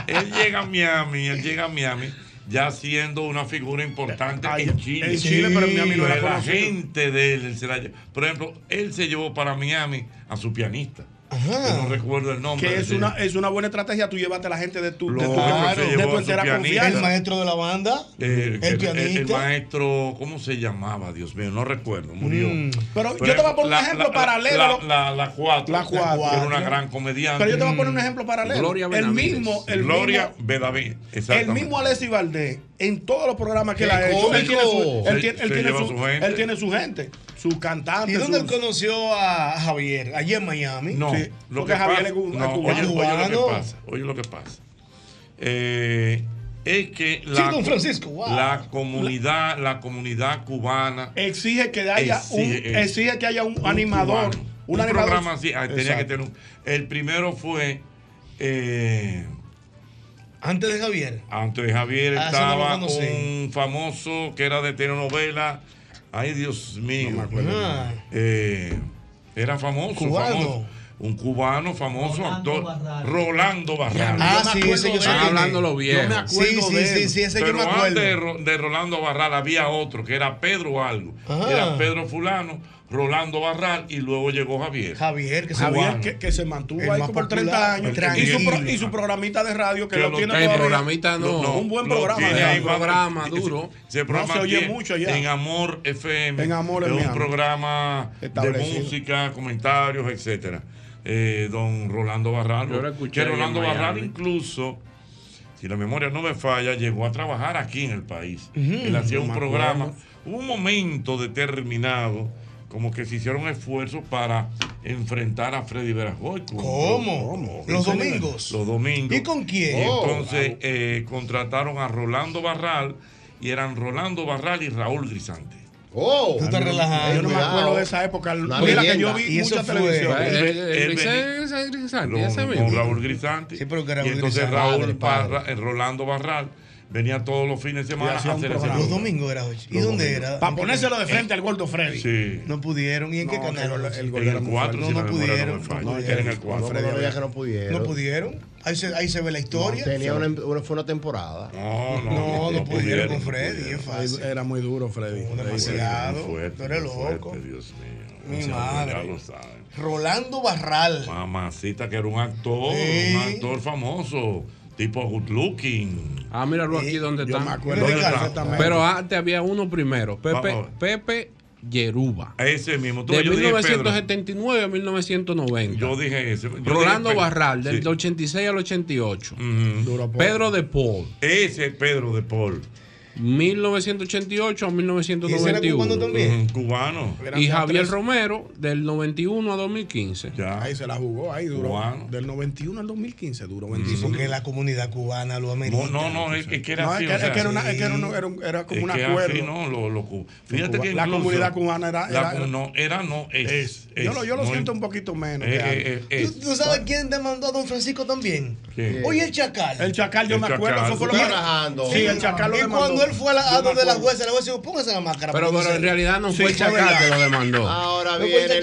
él llega a Miami, él llega a Miami ya siendo una figura importante Ay, en Chile. en Chile, pero en Miami no era la gente de él, él se la por ejemplo, él se llevó para Miami a su pianista. Yo no recuerdo el nombre. Que es una, es una buena estrategia tú llevarte a la gente de tu, de tu, Claro. de tu entera pianista. El confianza. maestro de la banda. Eh, El el, pianista. el maestro, ¿cómo se llamaba? Dios mío, no recuerdo, murió. Mm. Pero yo te voy a poner un ejemplo paralelo. La, la, la cuatro, La cuatro. que era una gran comediante. Pero yo te voy a poner un ejemplo paralelo. Gloria el Benavides. mismo, el Gloria mismo, el mismo Alessi Valdés, en todos los programas que él ¡Qué ha hecho, él tiene su, él Se- tiene, él tiene su, su gente. él tiene su gente, su cantante. ¿Y dónde él conoció a Javier? Allí en Miami. No, Sí, lo porque que Javier pasa, es no, cubano. oye, oye lo que pasa, oye lo que pasa. Eh, es que Sí, la, don Francisco, wow. la comunidad, la comunidad cubana Exige que haya Exige, un, eh, exige que haya un, un animador. cubano. Un, Un, animador. programa así, ah, tenía que tener un. El primero fue. eh, Antes de Javier. antes de Javier Ah, no estaba un famoso que era de telenovela. Ay, Dios mío. Ah. Eh, era famoso. Cubano. famoso. Un cubano famoso actor. Rolando Barral. Ah, sí, ese yo sé Están hablando es. los viejos. Yo me acuerdo Sí, sí, de él. sí, sí, ese yo Pero me acuerdo. antes de, Ro- de Rolando Barral había otro que era Pedro algo. Ah. Era Pedro Fulano, Rolando Barral y luego llegó Javier. Javier, que se Javier Cubano. que, que se mantuvo El ahí por 30 popular, años. Y su, tranquilo. pro- y su programita de radio que, Que lo, lo- tiene el todavía. programita no. Un buen programa. tiene de ahí, programa duro. ese programa se oye mucho allá. En Amor FM. En Amor es mi un programa de música, comentarios, etcétera. Eh, don Rolando Barral. Yo lo escuché Que Rolando. Barral incluso, si la memoria no me falla, llegó a trabajar aquí en el país. Ujú, Él hacía un programa. Hubo un momento determinado como que se hicieron esfuerzos para enfrentar a Freddy Verajoy. ¿Cómo? ¿Los Sí, domingos? Los domingos. ¿Y con quién? Y Oh, entonces eh, contrataron a Rolando Barral y eran Rolando Barral y Raúl Grisante. Oh, Tú estás relajado. Yo no me acuerdo de esa época. Mira que yo vi Y mucha televisión. Grisante. Raúl Grisante. Sí, pero que y Raúl entonces Grisante, Raúl eh, Rolando Barral venía todos los fines de semana a hacer ese. Los domingos era hoy. ¿Y dónde era? Para ponérselo de frente al gordo Freddy. Sí. No pudieron. ¿Y en qué canal? el- En gordo era el muy 4, fuerte. si No, no pudieron, no Era en el pudieron. 4. No, que pudieron. ¿No pudieron? Ahí se, ahí se ve la historia. Tenía una, una- fue una temporada. No, no, No, no pudieron con no Freddy, pudieron. es fácil. Era muy duro, Freddy. demasiado. Tú eres loco. Dios mío. Mi madre. Ya lo saben. Rolando Barral. Mamacita, que era un actor, Sí. un actor famoso, tipo good looking. Ah, míralo aquí donde está. Pero antes había uno primero, Pepe. Pepe Yeruba. Ese mismo. Tú, De yo dije Pedro. 1979 a 1990. Yo dije ese. Yo Rolando dije. Barral, del Sí. 86 al 88. Ujú. Duro poco. Pedro de Paul, Ese es Pedro de Paul. 1988 a ¿Y ese era 1991. cubano también? Cubano. Y Javier tres. Romero, del 91 a 2015. Ya. Ahí se la jugó, ahí duró. Cubano. Del 91 al 2015 duró Sí, 25. porque la comunidad cubana lo amerita. No, no, no, es, es que era No, es así. que, o es sea, que era, una, sí. es que era, una- era un- era como es un acuerdo. así, no, lo, lo cu- Fíjate que La comunidad cubana era- la- era- no, era no, es. Es. es, yo lo, yo lo no siento un poquito menos. eh, que eh, eh, ¿Tú, tú sabes quién demandó a don Francisco también? ¿Quién? Oye, el Chacal. el Chacal, yo El me acuerdo. Chacal. Eso fue lo. Sí, el Chacal lo y demandó. Él fue a, la, a donde la jueza, le voy a decir, póngase la máscara. Pero, pero en realidad no Sí, fue el Chacal que lo demandó. Ahora viene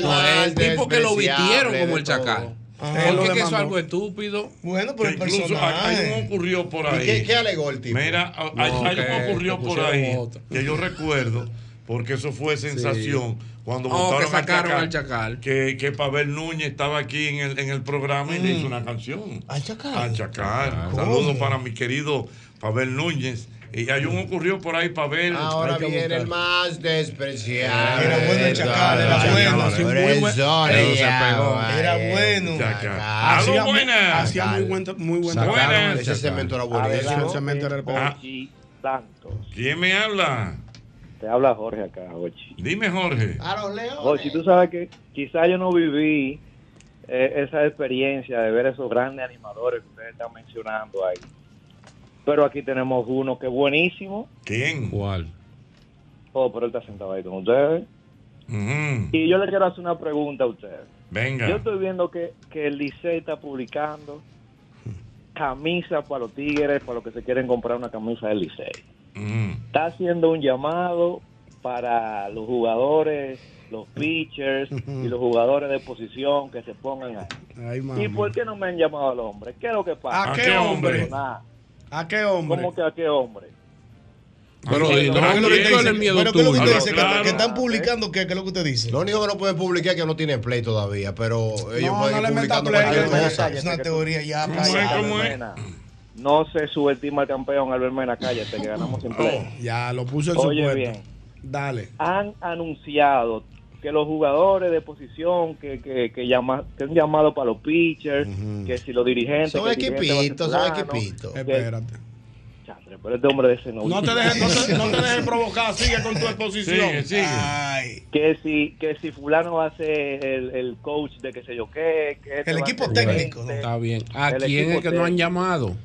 el tipo que lo vistieron como el Chacal. Ah, Porque eso es algo estúpido. Bueno, Que pero el incluso hay, un ocurrió por ¿Y ahí. qué, qué alegó el tipo? Mira, hay, No, hay que- un ocurrió por ahí otro. que yo recuerdo, porque eso fue sensación cuando Oh, votaron que sacaron al al Chacal. Que, que Pavel Núñez estaba aquí en el, en el programa y le hizo una canción. ¿Al Chacal? Al Chacal. ¿Cómo? Saludos para mi querido Pavel Núñez. Y hay un ocurrió por ahí, Pavel. Ahora Hay que viene el más despreciable. Era bueno el Chacal, era bueno, por sí, muy eso buen- le se pegó. llama, Era bueno. Hacía, ¡Aló, mu- buenas! hacía muy buen, muy buen el Ese cemento era buenísimo. el cemento era el Ah. Santos. ¿Quién me habla? Te habla Jorge acá, Ochi. Dime, Jorge. A los leones. Ochi, tú sabes que quizá yo no viví eh, esa experiencia de ver esos grandes animadores que ustedes están mencionando ahí. Pero aquí tenemos uno que es buenísimo. ¿Quién? ¿Cuál? Oh, pero él está sentado ahí con ustedes. Y yo le quiero hacer una pregunta a ustedes. Venga. Yo estoy viendo que, que el Licey está publicando camisas para los tigres, para los que se quieren comprar una camisa del Licey. Está haciendo un llamado para los jugadores, los pitchers y los jugadores de posición que se pongan ahí. Ay. ¿Y por qué no me han llamado al hombre? ¿Qué es lo que pasa? ¿A qué hombre? Nada. ¿A qué hombre? ¿Cómo que a qué hombre? Pero Sí, di, no, no, ¿qué es lo ¿qué que dice? Bueno, ¿qué es lo que usted dice? Que- Claro. Que, están publicando, ¿qué, ¿qué es lo que usted dice? Lo único que no pueden publicar es que no tienen play todavía, pero ellos No, pueden no ir publicando play, cualquier cosa. Es una teoría ya. ¿Cómo calla. es? ¿Cómo es? Mena, No se subestima al campeón Albert Mena, cállate, que ganamos play. Oh. Ya, lo puso en Oye, su bien. puesto. Dale. han anunciado que los jugadores de posición que, que, que, llama, que han llamado para los pitchers, que si los dirigentes... Son equipitos, son equipitos. Espérate. Chatre, pero este hombre de ese no... No te dejes, no te, no te dejes provocar, sigue con tu exposición. Sigue, sigue. Ay. Que si, que si fulano va a ser el, el coach de que sé yo qué... Que este El a equipo técnico, gerente. Está bien. ¿A quién es que no han llamado?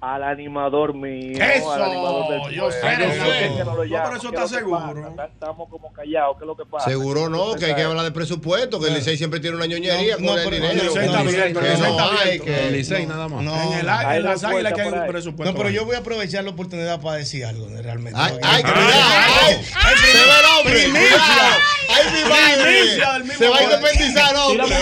Al animador mío. Eso, al animador del yo sé, yo sé. ¿Por qué que no pero eso ¿Qué está es seguro. pasa? Estamos como callados. ¿Qué es lo que pasa? Seguro no, que hay que hablar de presupuesto, que el Licey siempre tiene una ñoñería No, con el dinero. el Licey está abierto, el está hay, abierto. que- El Licey nada más. No, En, el, en las águilas que hay un presupuesto. No, pero yo voy a aprovechar la oportunidad para decir algo realmente. Ay, ay, ay, se ve el hombre, primicia. Ay, mi madre. Se va a independizar, hombre.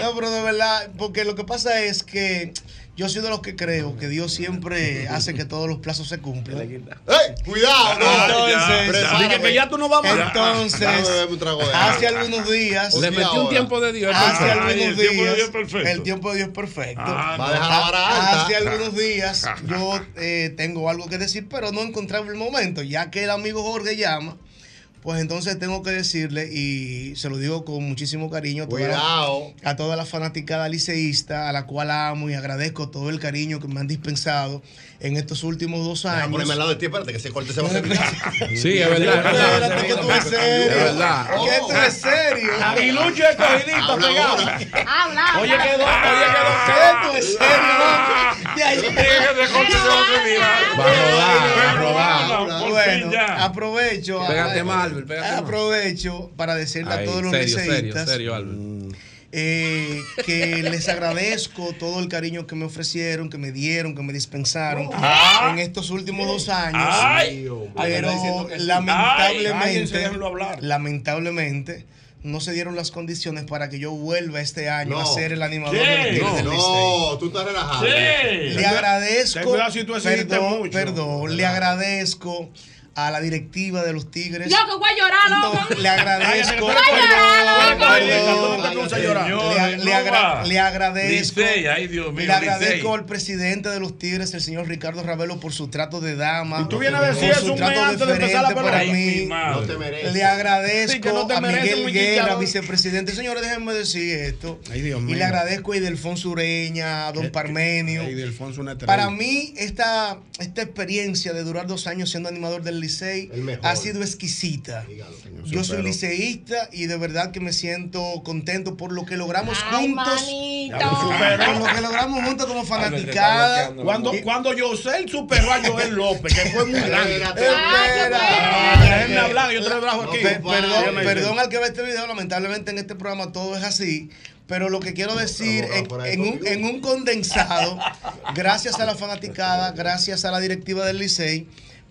No, pero de verdad, porque lo que pasa es que yo soy de los que creo que Dios siempre hace que todos los plazos se cumplan. ¡Ey! Cuidado, no. Entonces. Dije que ya tú no vas más. Entonces, hace algunos días. Le metí un tiempo de Dios. Hace algunos el tiempo de días. Dios es perfecto. El tiempo de Dios es perfecto. Ah, Va a dejar la vara alta. Hace algunos días yo eh, tengo algo que decir, pero no encontraba el momento. Ya que el amigo Jorge llama, pues entonces tengo que decirle, y se lo digo con muchísimo cariño a toda, la, a toda la fanaticada liceísta, a la cual amo y agradezco todo el cariño que me han dispensado en estos últimos dos años. ponerme al lado de ti, espérate que ese corte se a hacer. Sí, es verdad. Espérate, que tú eres serio. Es verdad. Que tú eres serio. Y Lucho es cogidito Habla pegado. Habla. Oye, quedó, oye, Que tú eres serio. De ahí- Va a rodar, va a rodar. Bueno, aprovecho. Pégate más, Albert, pégate más. Aprovecho para decirle a todos los serio, liceístas eh, que les agradezco todo el cariño que me ofrecieron, que me dieron, que me dispensaron Ah. en estos últimos dos años. Ay. pero lamentablemente, lamentablemente no se dieron las condiciones para que yo vuelva este año No. a ser el animador ¿Qué? del Tigres del Licey. No, tú estás relajado. Sí. Le agradezco. Cuidado si tú exigiste perdón, mucho. perdón, le agradezco a la directiva de los Tigres. Loco, voy a llorar, No, loco. le agradezco. No puse a llorar. Le, no agra- le agradezco. Licey, ay, Dios mío, le agradezco Licey. al presidente de los Tigres, el señor Ricardo Ravelo, por su trato de dama. Y tú vienes a decir eso un mes antes de empezar la para mí. No te mereces. Le agradezco Sí, no a Miguel Guerra, vicepresidente. Señores, déjenme decir esto. Ay, Dios y mío. le agradezco a Idelfonso Ureña, a Don Parmenio. Delfonso, una estrella. Para mí, esta, esta experiencia de durar dos años siendo animador del Licey ha sido exquisita. Yo soy liceísta y de verdad que me siento contento por lo que logramos Ay, juntos. Por lo que logramos juntos como fanaticada. Cuando, cuando Yosel superó a Joel López, que fue muy grande. Déjenme hablar, yo te lo trabajo aquí. Pe- perdón, perdón al que ve este video, lamentablemente en este programa todo es así. Pero lo que quiero decir en, en un, en un condensado, gracias a la fanaticada, gracias a la directiva del Licey,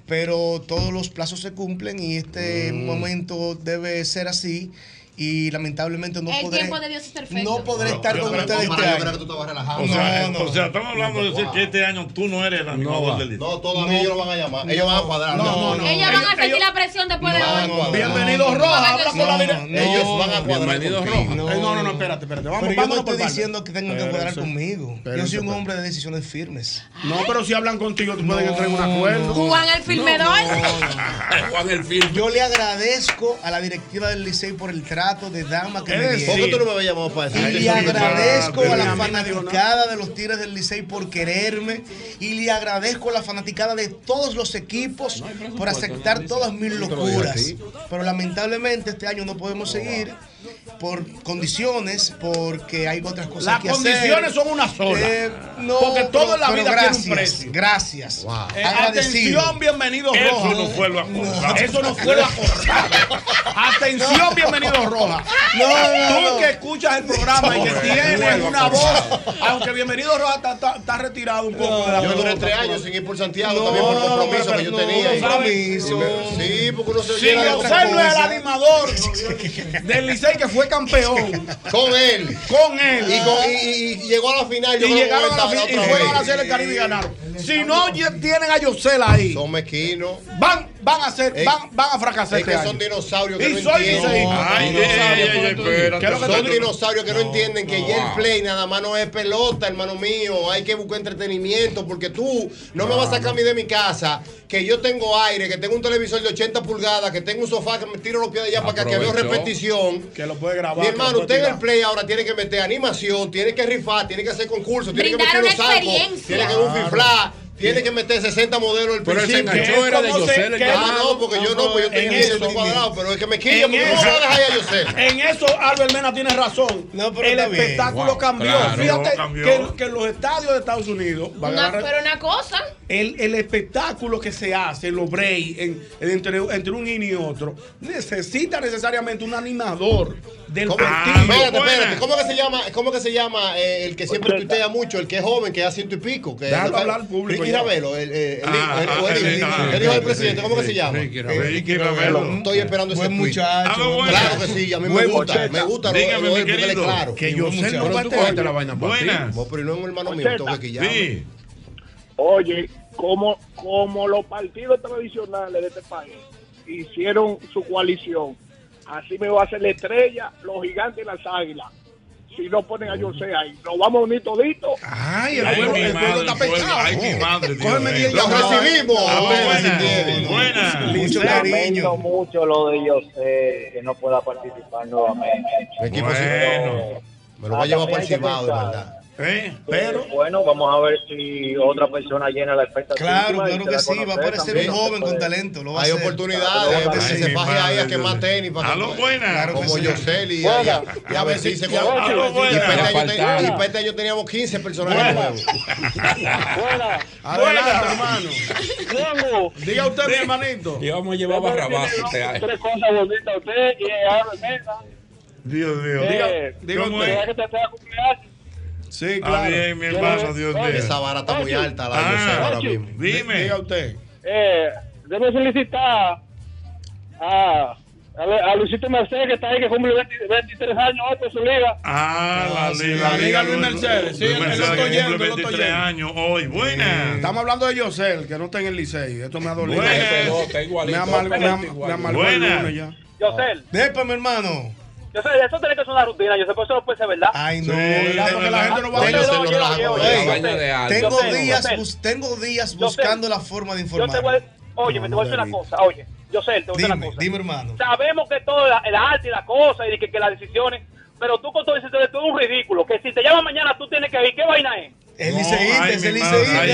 pero todos los plazos se cumplen y este Mm. momento debe ser así. Y lamentablemente no El podré, tiempo de Dios es perfecto. no podré estar Yo con ustedes no, este que año. tú estabas relajado. O sea, No, no. o sea, estamos hablando de decir que este año tú no eres el animador del. No, todavía ellos lo van a llamar. Ellos van a cuadrar. No, No, no. Ellos van a sentir ellos- la presión después de hoy. no, no. Bienvenido Roja, habla con la No, dirección. no, Ellos van a cuadrar. Bienvenido, contigo. Roja. No, no, no, espérate, espérate. Vamos, Pero yo no estoy parte. diciendo que tengan que cuadrar conmigo. Yo soy un hombre de decisiones firmes. No, pero si hablan contigo, tú puedes entrar en un acuerdo. Juan el filmedor. Juan el film. Yo le agradezco a la directiva del Licey por el trato de dama que me decir, ¿Por qué dieron. tú no me habías llamado para Y decir le agradezco a la ¿no? fanaticada de los Tigres del Licey por quererme. Y le agradezco a la fanaticada de todos los equipos por aceptar todas mis locuras. Pero lamentablemente este año no podemos seguir por condiciones, porque hay otras cosas Las que hacer. condiciones son una sola. Eh, no, Porque todo en la vida gracias, tiene un precio. Gracias. Eh, Agradecido. atención, bienvenido Eso Roja. no fue lo acordado. Eso no fue lo acordado. Atención, bienvenido Roja. Tú que escuchas el programa y que tienes una voz, aunque bienvenido Roja está, retirado un poco de la Yo duré tres años sin ir por Santiago también por compromiso que yo tenía. compromiso. Sí, porque uno se Si llena de José otras no es el animador del Licey que fue campeón Con él. con él Y, llegó a la final. yo y llegaron a la final y fueron a hacer el Caribe y ganaron. Si no tienen a Yosel ahí, Son mezquinos. van, van a hacer, Es- van, van a fracasar Es que este son dinosaurios que Y no entienden. liceísta. Ay, No, ay, ay, sabio, ay, ¿qué espérate. es lo que Son dinosaurios que no entienden que ya el play nada más no es pelota, hermano mío. Hay que buscar entretenimiento porque tú no me vas a sacar a mí de mi casa que yo tengo aire, que tengo un televisor de 80 pulgadas, que tengo un sofá que me tiro los pies de allá para que veo repetición. Que lo puede grabar. Mi hermano, usted en el play ahora tiene que meter animación, tiene que rifar, tiene que hacer concursos, tiene que meter los una sacos, experiencia. tiene que bufiflar, tiene que meter 60 modelos al pero principio. Pero el era de Yosel. Ah, no, porque yo no, pues yo estoy quillo, estoy cuadrado, pero es que me quillo porque eso, no puedo dejar a Yosel. En eso Albert Mena tiene razón. No, pero el espectáculo wow, cambió. Claro, Fíjate cambió. Que, que, los estadios de Estados Unidos. Una, a... pero una cosa. El, el, espectáculo que se hace, los break, en, entre, entre un in y otro, necesita necesariamente un animador del ¿Cómo? partido. Ah, espérate, espérate. ¿Cómo que se llama, cómo que se llama eh, el que siempre tuitea mucho, el que es joven, que da ciento y pico? Que Déjalo hablar al público. Ricky Ravelo, el, eh, el, ah, ah, hijo del presidente, ¿cómo que se llama? Ricky eh, Ravelo. Estoy esperando ese muchacho. Claro que sí, a mí me gusta, me gusta Dígame, mi querido, que yo sé no va la vaina Buenas. Pero no es un hermano mío, tengo que llame. Oye, como, como los partidos tradicionales de este país hicieron su coalición, así me va a hacer la estrella, los gigantes y las águilas y no ponen a Yosei ahí. Nos vamos a unir todito. Ay, el pueblo, está pensado. Ay, mi madre. Oh, cógeme 10 Los recibimos. Ah, mucho cariño. lo de Yosei, que no pueda participar nuevamente. Me lo voy a llevar para el Cibao, de verdad. Eh, ¿Eh? Pero bueno, vamos a ver si otra persona llena la expectativa. Claro, claro que sí, va a aparecer un joven con talento. Lo va hay a oportunidades, claro, se, se faje ahí a quemar tenis. Para a lo que, buena. Claro como sí. Yoseli. Y, a, y a ver si se conoce. Y pete yo teníamos 15 personajes nuevos. Buena. Adelante, hermano. Diga usted, mi hermanito. Y vamos a llevar barrabás. Este, tres cosas bonitas a usted y a Dios mío. Eh, diga, diga usted. que te cumpleaños. Sí, ah, claro. Está bien, mi hermano, Dios mío. Esa vara está muy alta, la ah, yo ahora mismo. Dime. Diga usted. Eh, debo felicitar a, a, a, Luisito Mercedes, que está ahí, que cumple 20, 23 años hoy por su liga. Ah, la, ah, sí, la, liga, Luis Mercedes. Sí, Luis Mercedes, él, él Mercedes oyendo, cumple 23 años hoy. Buena. Estamos hablando de Josel, que no está en el liceo. Esto me ha dolido. Buena. Me amargó el lunes ya. Josel. Después, mi hermano. Eso tiene que ser una rutina, yo sé por eso no puede ser verdad. Ay, no, la gente no va a Tengo días, tengo días buscando la forma de informar. Oye, me te voy a decir una cosa, oye. Yo sé, te voy a decir una cosa. Dime, hermano. Sabemos que todo el arte y la cosa y que, las decisiones, pero tú con todo eso tú un ridículo, que si te llama mañana tú tienes que ir, ¿qué vaina es? El liceísta, es el liceísta.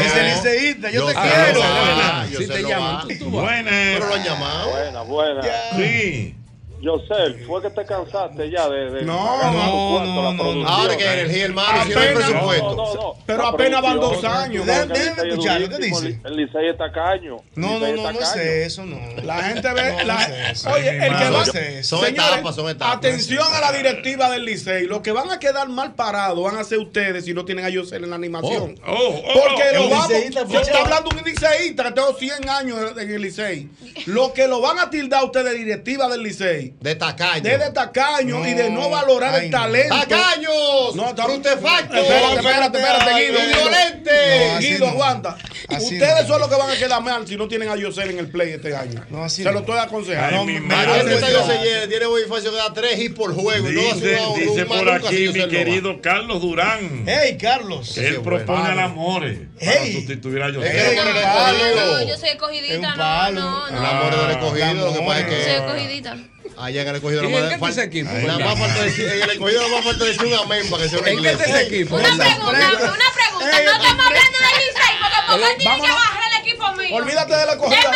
Es el liceísta, yo, te quiero. si te llaman, tú, Buena. Pero lo han llamado. Buena, buena. Sí. José, fue que te cansaste ya de. no, no, no, no, no. Ahora que energía, hermano, si el. No, no, no. Pero apenas van dos años. Déjame escuchar lo que dice. El Licey está caño. No, no, no, no es eso, no. La gente ve. la, oye, el que va. Son etapas, son etapas. Atención a la directiva del Licey. Los que van a quedar mal parados van a ser ustedes si no tienen a José en la animación. oh, oh, oh Porque oh. lo vamos. Yo estoy hablando de un liceísta que tengo 100 años en el Licey. Los que lo van a tildar ustedes, de directiva del Licey. De tacaño. De, de tacaño no, y de no valorar ay, el talento. ¡Tacaños! No, ¡Frutefactos! Espérate, espérate, espérate, Guido. ¡Violente! Guido, no. aguanta. Así Ustedes son los que van a quedar mal si no tienen a Yosel en el play este año. No, Se lo estoy aconsejando. Ay, no, Yosel tiene bonificación que da 3 y por juego. Dice, dice por aquí mi querido Carlos Durán. ¡Hey, Carlos! Que él propone al Amores para sustituir a Yosel. Yo soy escogidita, no, no. El amor del ah, escogido, lo que pasa es que. Soy escogidita. Hayan recogido la ¿En equipo? La más falta decir, en el la más falta decir un amén para que sea una iglesia. Equipo? Una pregunta, una pregunta. No estamos hablando del Licey porque Popó tiene que bajar el equipo mío. Olvídate de la cogida. El.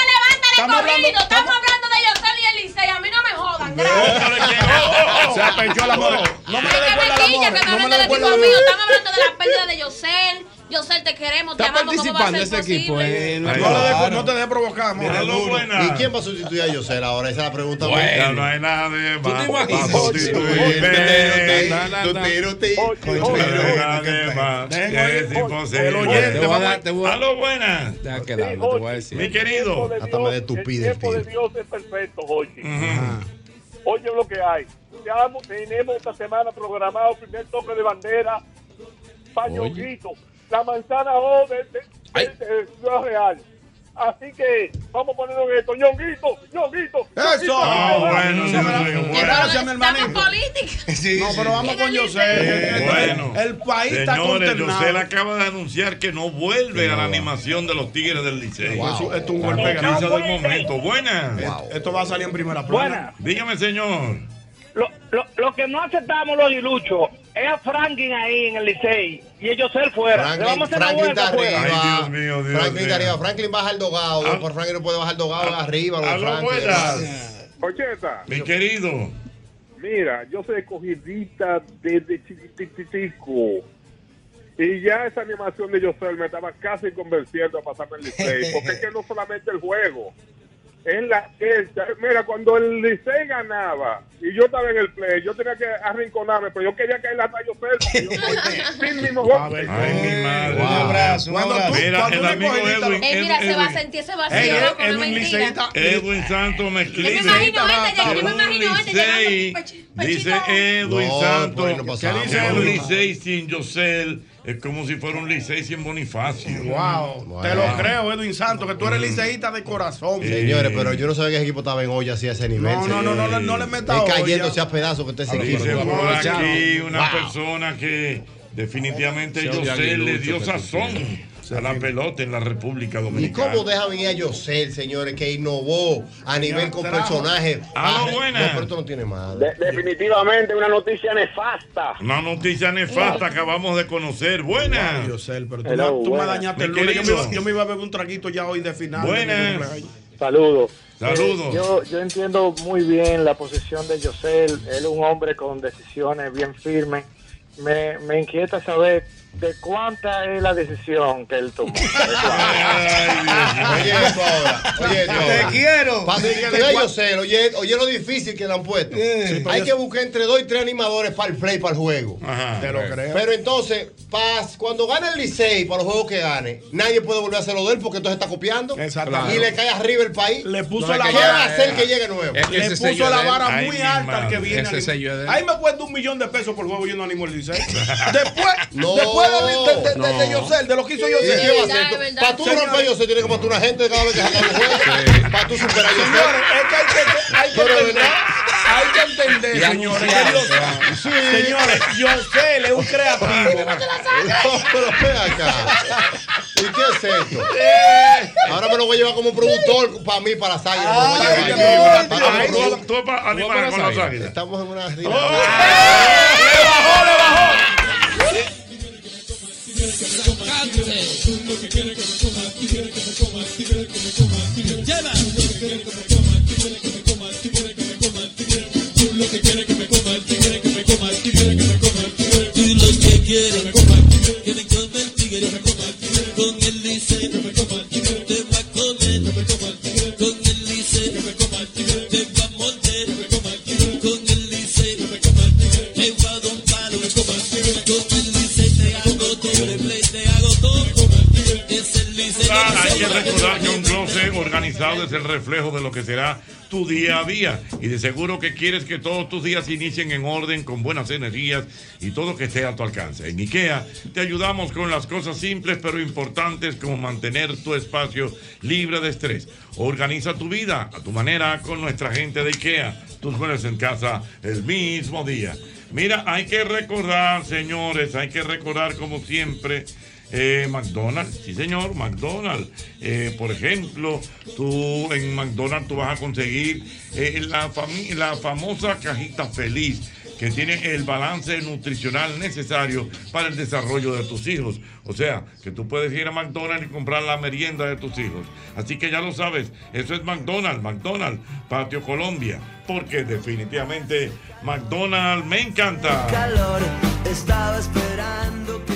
Estamos hablando de Yosel y. A mí no me jodan. Gracias. Se apechó el amor. No me recuerda. No me. Estamos hablando de la pérdida de Yosel. Yo sé, te queremos, te amamos. ¿Cómo ese equipo? Eh, no, claro. no, te dejes provocar, ¿Y quién va a sustituir a Yosel ahora? Esa es la pregunta. Bueno, no hay nadie más. ¿Tú te imaginas? Te voy a dar. buenas. Te voy a decir. Mi querido. Hasta me destupide el tiempo de Dios es perfecto, Jorge. Oye lo que hay. Tenemos esta semana programado primer toque de bandera. Pañoquito la manzana O de, de, de, Real. Así que vamos poniendo esto. Ñonguito, Ñonguito. Eso. Ah, bueno, sí, bueno. Gracias, mi política. No, pero vamos con José. Bueno. Eh, el país Señores, está José acaba de anunciar que no vuelve a la animación de los Tigres del Liceo. Wow. Esto, es un golpe grande. del momento. Buena. Wow. Esto va a salir en primera plana. Buenas. Dígame, señor. Lo, lo, lo que no aceptamos los diluchos es a Franklin ahí en el Licey y ellos ser fuera. Franklin, vamos a hacer la Franklin está arriba. fuera. Dios mío, Dios Franklin está arriba. Franklin baja el dogado. Ah. Por Franklin no puede bajar el dogado arriba. lo de aló, Franklin. buenas. Ocheta, Mi querido. mira, yo soy cogidita desde chiquitico. Y ya esa animación de Yosel me estaba casi convenciendo a pasarme el Licey. Porque es que no solamente el juego, es la cancha. Mira, cuando el Licey ganaba y yo estaba en el play, yo tenía que arrinconarme, pero yo quería caer a Yosel. porque yo soy sin golpe. Ay, mi madre. Un abrazo, un Cuando abrazo. tú- Mira, el amigo Edwin. Eh, mira, se va a Edwin. sentir ese vacío, Ey, no Edwin mentira. Liceísta- Edwin Santos me escribe. Yo me imagino, vete, ya, yo me imagino, llegando, Dice Edwin Santos no pasamos. que un Licey sin Yosel es como si fuera un Licey sin Bonifacio. Wow, te lo creo, Edwin Santos, que tú eres liceísta de corazón. Señores, pero yo no sabía que ese equipo estaba en olla así a ese nivel. No, no, no, no, le- no le meta Es olla. cayéndose a pedazos que usted se equipo. Dice por aquí una Wow. persona que definitivamente odia Yosel le dio sazón a la pelota en la República ¿Y Dominicana. cómo deja venir a Yosel, señores, que innovó a nivel con personajes? Ah, Ah, buena. No, pero esto no tiene madre. definitivamente una noticia nefasta. Una noticia nefasta acabamos de conocer. Buena. Yosel, pero tú, Hello, me, tú me buena. dañaste el lunes. Yo me, iba, yo me iba a beber un traguito ya hoy de final. Buenas. cumpleaños. Saludos. Saludos. Eh, yo, yo entiendo muy bien la posición de Yosel. Él es un hombre con decisiones bien firmes. Me, me inquieta saber de cuánta es la decisión que él tomó. Oye esto ahora. Oye esto Te ahora. quiero. Para que diga Yosel, oye, oye lo difícil que le han puesto. pero Hay yo- que buscar entre dos y tres animadores para el play, para el juego. Te lo creo. Pero entonces, pas- cuando gane el Licey para los juegos que gane, nadie puede volver a hacerlo de él porque entonces está copiando. Exactamente. Y le cae arriba el país. Le puso No, la ¿Qué vara- va a hacer que llegue nuevo? le puso la vara Ay, muy mi alta al que viene. Ese al- sello es de él. Ahí me cuesta un millón de pesos por juego y yo no animo el Licey. después, No. después de, de, de, de, de No. Yosel, de lo que hizo ¿Y Yosel. Para tú romper a Yosel, tienes que matar una gente cada vez que saca un juego. Para tú superar a Yosel. Señores, es que hay que, hay que Pero, entender, hay que entender, señores. Señores, Yosel es un creativo. No, pero ven acá. ¿Y qué es esto? Eh. Ahora me lo voy a llevar como productor para mí, para las águilas. tú para animar con las. Estamos en una Le bajó, le bajó. Tú es el reflejo de lo que será tu día a día. Y de seguro que quieres que todos tus días inicien en orden, con buenas energías y todo que esté a tu alcance. En IKEA te ayudamos con las cosas simples pero importantes como mantener tu espacio libre de estrés. Organiza tu vida a tu manera con nuestra gente de IKEA. Tus jueves en casa el mismo día. Mira, hay que recordar, señores, hay que recordar como siempre eh, McDonald's, sí señor, McDonald's. Eh, por ejemplo, tú en McDonald's tú vas a conseguir eh, la, la famosa cajita feliz que tiene el balance nutricional necesario para el desarrollo de tus hijos. O sea, que tú puedes ir a McDonald's y comprar la merienda de tus hijos. Así que ya lo sabes, eso es McDonald's, McDonald's, Patio Colombia, porque definitivamente McDonald's me encanta. calor. Estaba esperando que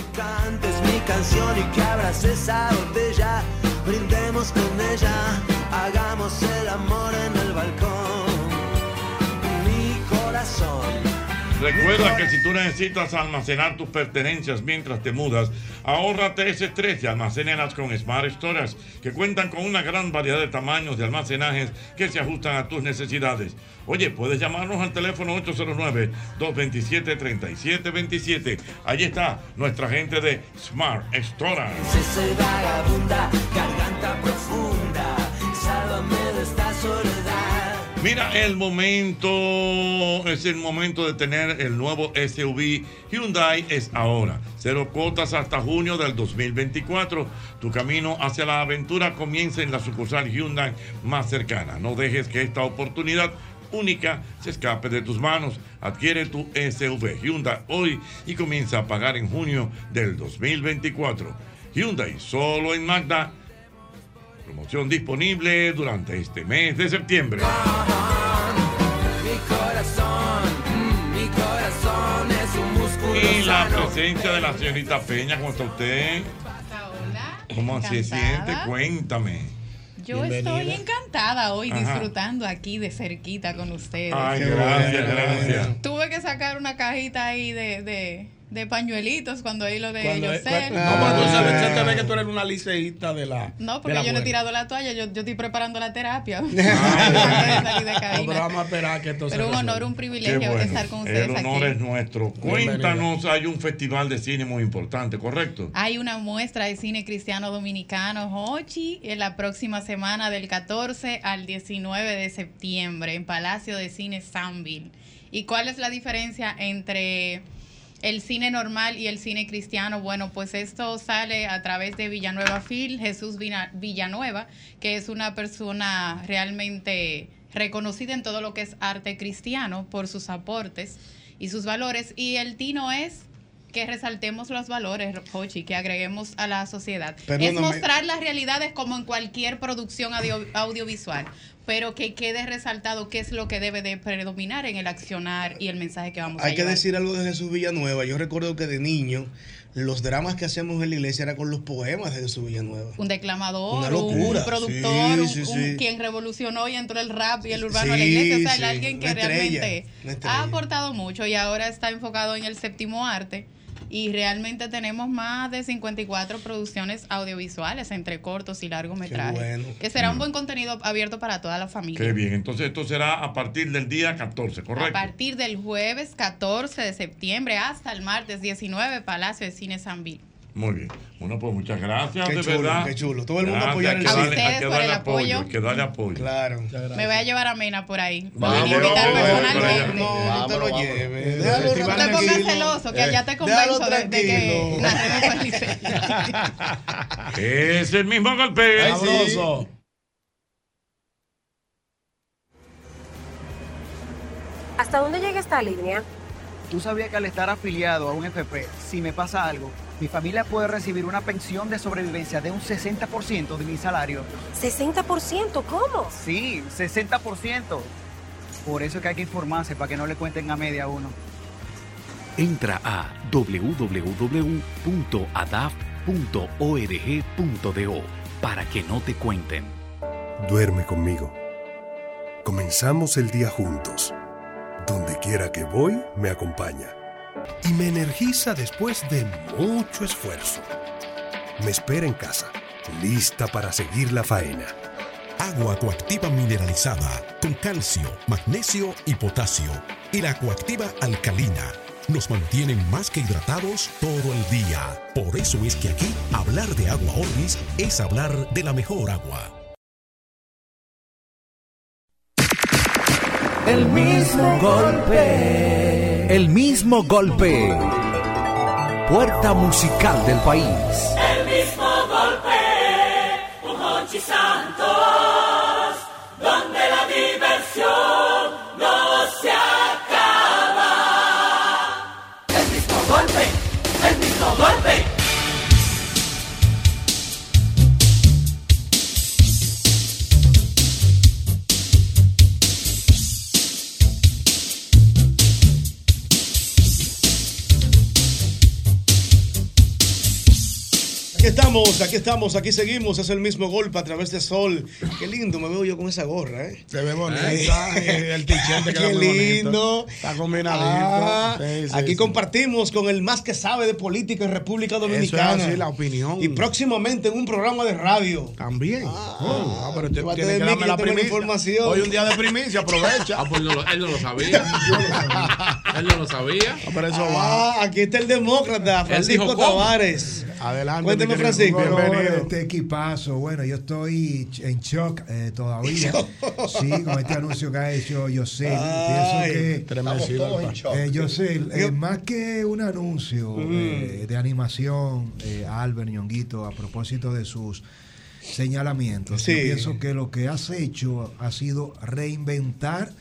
y que abras esa botella. Brindemos con ella, hagamos el amor en el balcón. Recuerda que si tú necesitas almacenar tus pertenencias mientras te mudas, ahórrate ese estrés y almacénalas con Smart Storage, que cuentan con una gran variedad de tamaños de almacenajes que se ajustan a tus necesidades. Oye, puedes llamarnos al teléfono 809-227-3727. Allí está nuestra gente de Smart Storage. Vagabunda, garganta profunda, de esta soledad. Mira, el momento es el momento de tener el nuevo SUV Hyundai es ahora. Cero cuotas hasta junio del 2024. Tu camino hacia la aventura comienza en la sucursal Hyundai más cercana. No dejes que esta oportunidad única se escape de tus manos. Adquiere tu SUV Hyundai hoy y comienza a pagar en junio del 2024. Hyundai solo en Magda. Promoción disponible durante este mes de septiembre. Mi corazón, mm, mi corazón es un músculo Y la presencia de la señorita Peña, ¿cómo está usted? ¿Cómo se Encantada. siente? Cuéntame. Yo Bienvenida. estoy encantada hoy Ajá. disfrutando aquí de cerquita con ustedes. Ay, gracias, gracias. Tuve que sacar una cajita ahí de, de, de pañuelitos cuando ahí lo de Cuando- Yosel. No, pero tú sabes, te ve que tú eres una liceísta de la. No, porque la yo no he tirado la toalla, yo, yo estoy preparando la terapia. Ah, Salí de No, pero vamos a esperar que esto se Pero un honor, un privilegio bueno. estar con ustedes El honor aquí. es nuestro. Cuéntanos, hay un festival de cine muy importante, ¿correcto? Hay una muestra de cine cristiano dominicano, Hochi, en la próxima semana del 14 al 19 de septiembre en Palacio de Cine Sanville. ¿Y cuál es la diferencia entre el cine normal y el cine cristiano? Bueno, pues esto sale a través de Villanueva Phil, Jesús Villanueva, que es una persona realmente reconocida en todo lo que es arte cristiano por sus aportes y sus valores. Y el tino es que resaltemos los valores, Hochi, que agreguemos a la sociedad. Perdóname. Es mostrar las realidades como en cualquier producción audio- audiovisual, pero que quede resaltado qué es lo que debe de predominar en el accionar y el mensaje que vamos a Hay que decir algo de Jesús Villanueva. Yo recuerdo que de niño los dramas que hacíamos en la iglesia eran con los poemas de Jesús Villanueva. un declamador, Una locura. un productor, Sí, un- sí, un- sí. quien revolucionó y entró el rap y el urbano a la iglesia, o sea, alguien que estrella, realmente ha aportado mucho y ahora está enfocado en el séptimo arte. Y realmente tenemos más de 54 producciones audiovisuales entre cortos y largometrajes. bueno. Que será un Mm. buen contenido abierto para toda la familia. Qué bien, entonces esto será a partir del día 14, A ¿correcto? partir del jueves 14 de septiembre hasta el martes 19, Palacio de Cine Sanville. Muy bien. Bueno, pues muchas gracias, Qué de chulo, verdad. qué chulo. Todo el mundo Gracias, apoyar el cine. darle- A Hay ustedes que por darle el apoyo, apoyo. hay que darle apoyo. Claro. Me voy a llevar a Mena por ahí. Vamos, invitar vamos, personalmente. vamos, No, no te lo lleves. Déjalo No te pongas celoso, que allá te convenzo de, de que. Es el mismo golpe. Sabroso. ¿Hasta dónde llega esta línea? ¿Tú sabías que al estar afiliado a un FP, si me pasa algo, mi familia puede recibir una pensión de sobrevivencia de un 60% de mi salario? ¿60%? ¿Cómo? Sí, 60%. Por eso es que hay que informarse para que no le cuenten a media a uno. Entra a www.adaf.org.do para que no te cuenten. Duerme conmigo. Comenzamos el día juntos. Donde quiera que voy, me acompaña. Y me energiza después de mucho esfuerzo. Me espera en casa, lista para seguir la faena. Agua coactiva mineralizada con calcio, magnesio y potasio. Y la coactiva alcalina nos mantienen más que hidratados todo el día. Por eso es que aquí hablar de agua Orvis es hablar de la mejor agua. El mismo golpe. El mismo golpe. Puerta musical del país. Aquí estamos, aquí estamos, aquí seguimos. Es el mismo golpe a través de Sol. Qué lindo me veo yo con esa gorra, ¿eh? Se ve bonita. eh, El t-shirt te queda Qué lindo. Está combinadito. Ah, Sí, sí, aquí sí. compartimos con el más que sabe de política en República Dominicana. así, la opinión. Y próximamente en un programa de radio. También. Ah, pero te, Llévate tiene de que darme que la primicia. información. Hoy un día de primicia, aprovecha. Ah, pues no lo- él no lo sabía. él no lo sabía. Ah, pero eso va. Ah, aquí está el demócrata, Francisco. Tavares. Adelante. Cuénteme, Francisco. Bienvenido. Este equipazo, bueno, yo estoy en shock eh, todavía. Sí, con este anuncio que ha hecho Yosel. Pienso que. Eh, Yosel, eh, más que un anuncio Mm. eh, de animación, eh, Albert Ñonguito, a propósito de sus señalamientos, Sí. yo pienso que lo que has hecho ha sido reinventar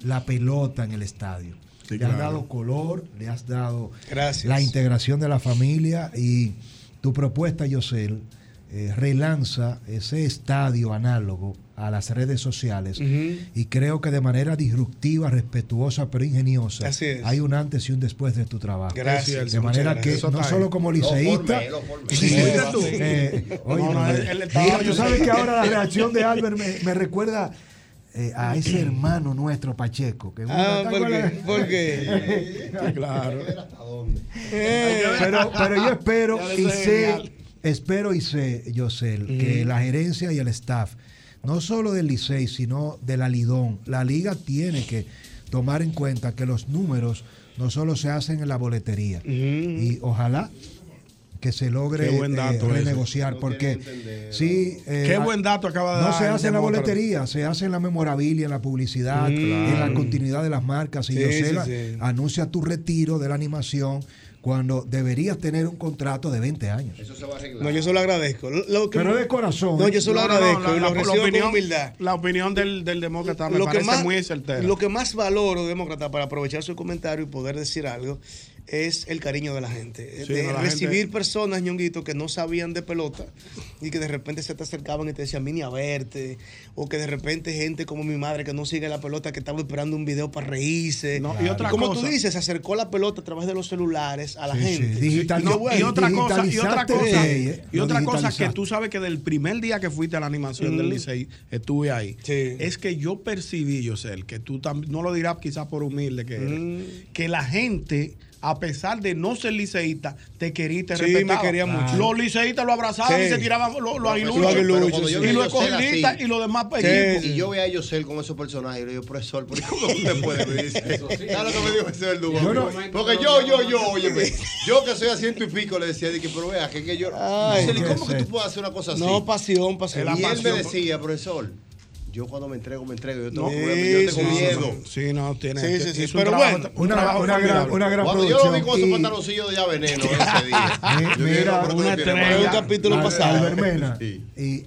la pelota en el estadio. Sí, le has dado color, le has dado Gracias. la integración de la familia y tu propuesta, Yosel, eh, relanza ese estadio análogo a las redes sociales y creo que de manera disruptiva, respetuosa pero ingeniosa Así es. hay un antes y un después de tu trabajo. Gracias, De manera gracias. que Eso no solo como liceísta, tú. tú sabes que ahora la reacción de Albert me, me recuerda eh, a ese hermano nuestro Pacheco. Que Ah, ¿te ¿por acuerdas? qué? ¿Por qué? claro. Eh. Pero, pero yo espero y sé espero y sé, Yosel, que Ujú. la gerencia y el staff, no solo del Licey, sino de la Lidón, la liga tiene que tomar en cuenta que los números no solo se hacen en la boletería. Y ojalá que se logre Qué buen dato eh, renegociar, porque sí... eh, Qué buen dato acaba de No dar se hace en la boletería, se hace en la memorabilia, en la publicidad, Mm, en la continuidad de las marcas. Y Sí, Yosel sí, sí. anuncia tu retiro de la animación cuando deberías tener un contrato de 20 años. Eso se va a arreglar. No, yo se lo agradezco. Lo- lo que- Pero de corazón. No, ¿eh? yo se lo No, no, agradezco la- y la- lo la recibo opinión- con humildad. La opinión del, del demócrata me lo que parece más, muy certera. Lo que más valoro, demócrata, para aprovechar su comentario y poder decir algo, es el cariño de la gente. Sí, de la recibir gente- personas, ñonguito, que no sabían de pelota y que de repente se te acercaban y te decían, vine a verte. O que de repente gente como mi madre que no sigue la pelota, que estaba esperando un video para reírse. y otra como cosa- tú dices, se acercó la pelota a través de los celulares a la Sí, sí, gente. digital- Y qué no, bueno. y otra cosa, y otra cosa, ¿eh? y Lo otra cosa que tú sabes que del primer día que fuiste a la animación del Mm. Licey, estuve ahí. Es que yo percibí, José, que tú también, no lo dirás quizás por humilde que eres, Mm. que la gente, a pesar de no ser liceísta, te quería y te Sí, respetaba. me quería mucho. Los liceístas lo abrazaban Sí. y se tiraban los lo aguiluchos. vi y los escogidistas y los demás Sí, equipos. Y yo veía a Yosel con esos personajes y le digo, profesor, ¿por qué cómo usted puede ver eso? ¿Sabes lo que me dijo ese verdugo? No- Porque yo, yo, yo, óyeme, yo que soy a ciento y pico le decía, dije, pero vea, que, que yo... Ay, Yosel, ¿y ¿qué ¿cómo que tú puedes hacer una cosa así? No, pasión, pasión. Y La él me pasión. decía, profesor, yo cuando me entrego, me entrego, yo tengo, No, problema, yo sí, tengo sí, miedo. Sí, no, tiene. Sí, sí, sí, un pero trabajo- bueno, un una- trabajo una gran- una gran Cuando yo lo vi producción. con Y- pantaloncillos de ya veneno ese día. Mira, no, pero una estrella. Un capítulo pasado. Albert Mena, y,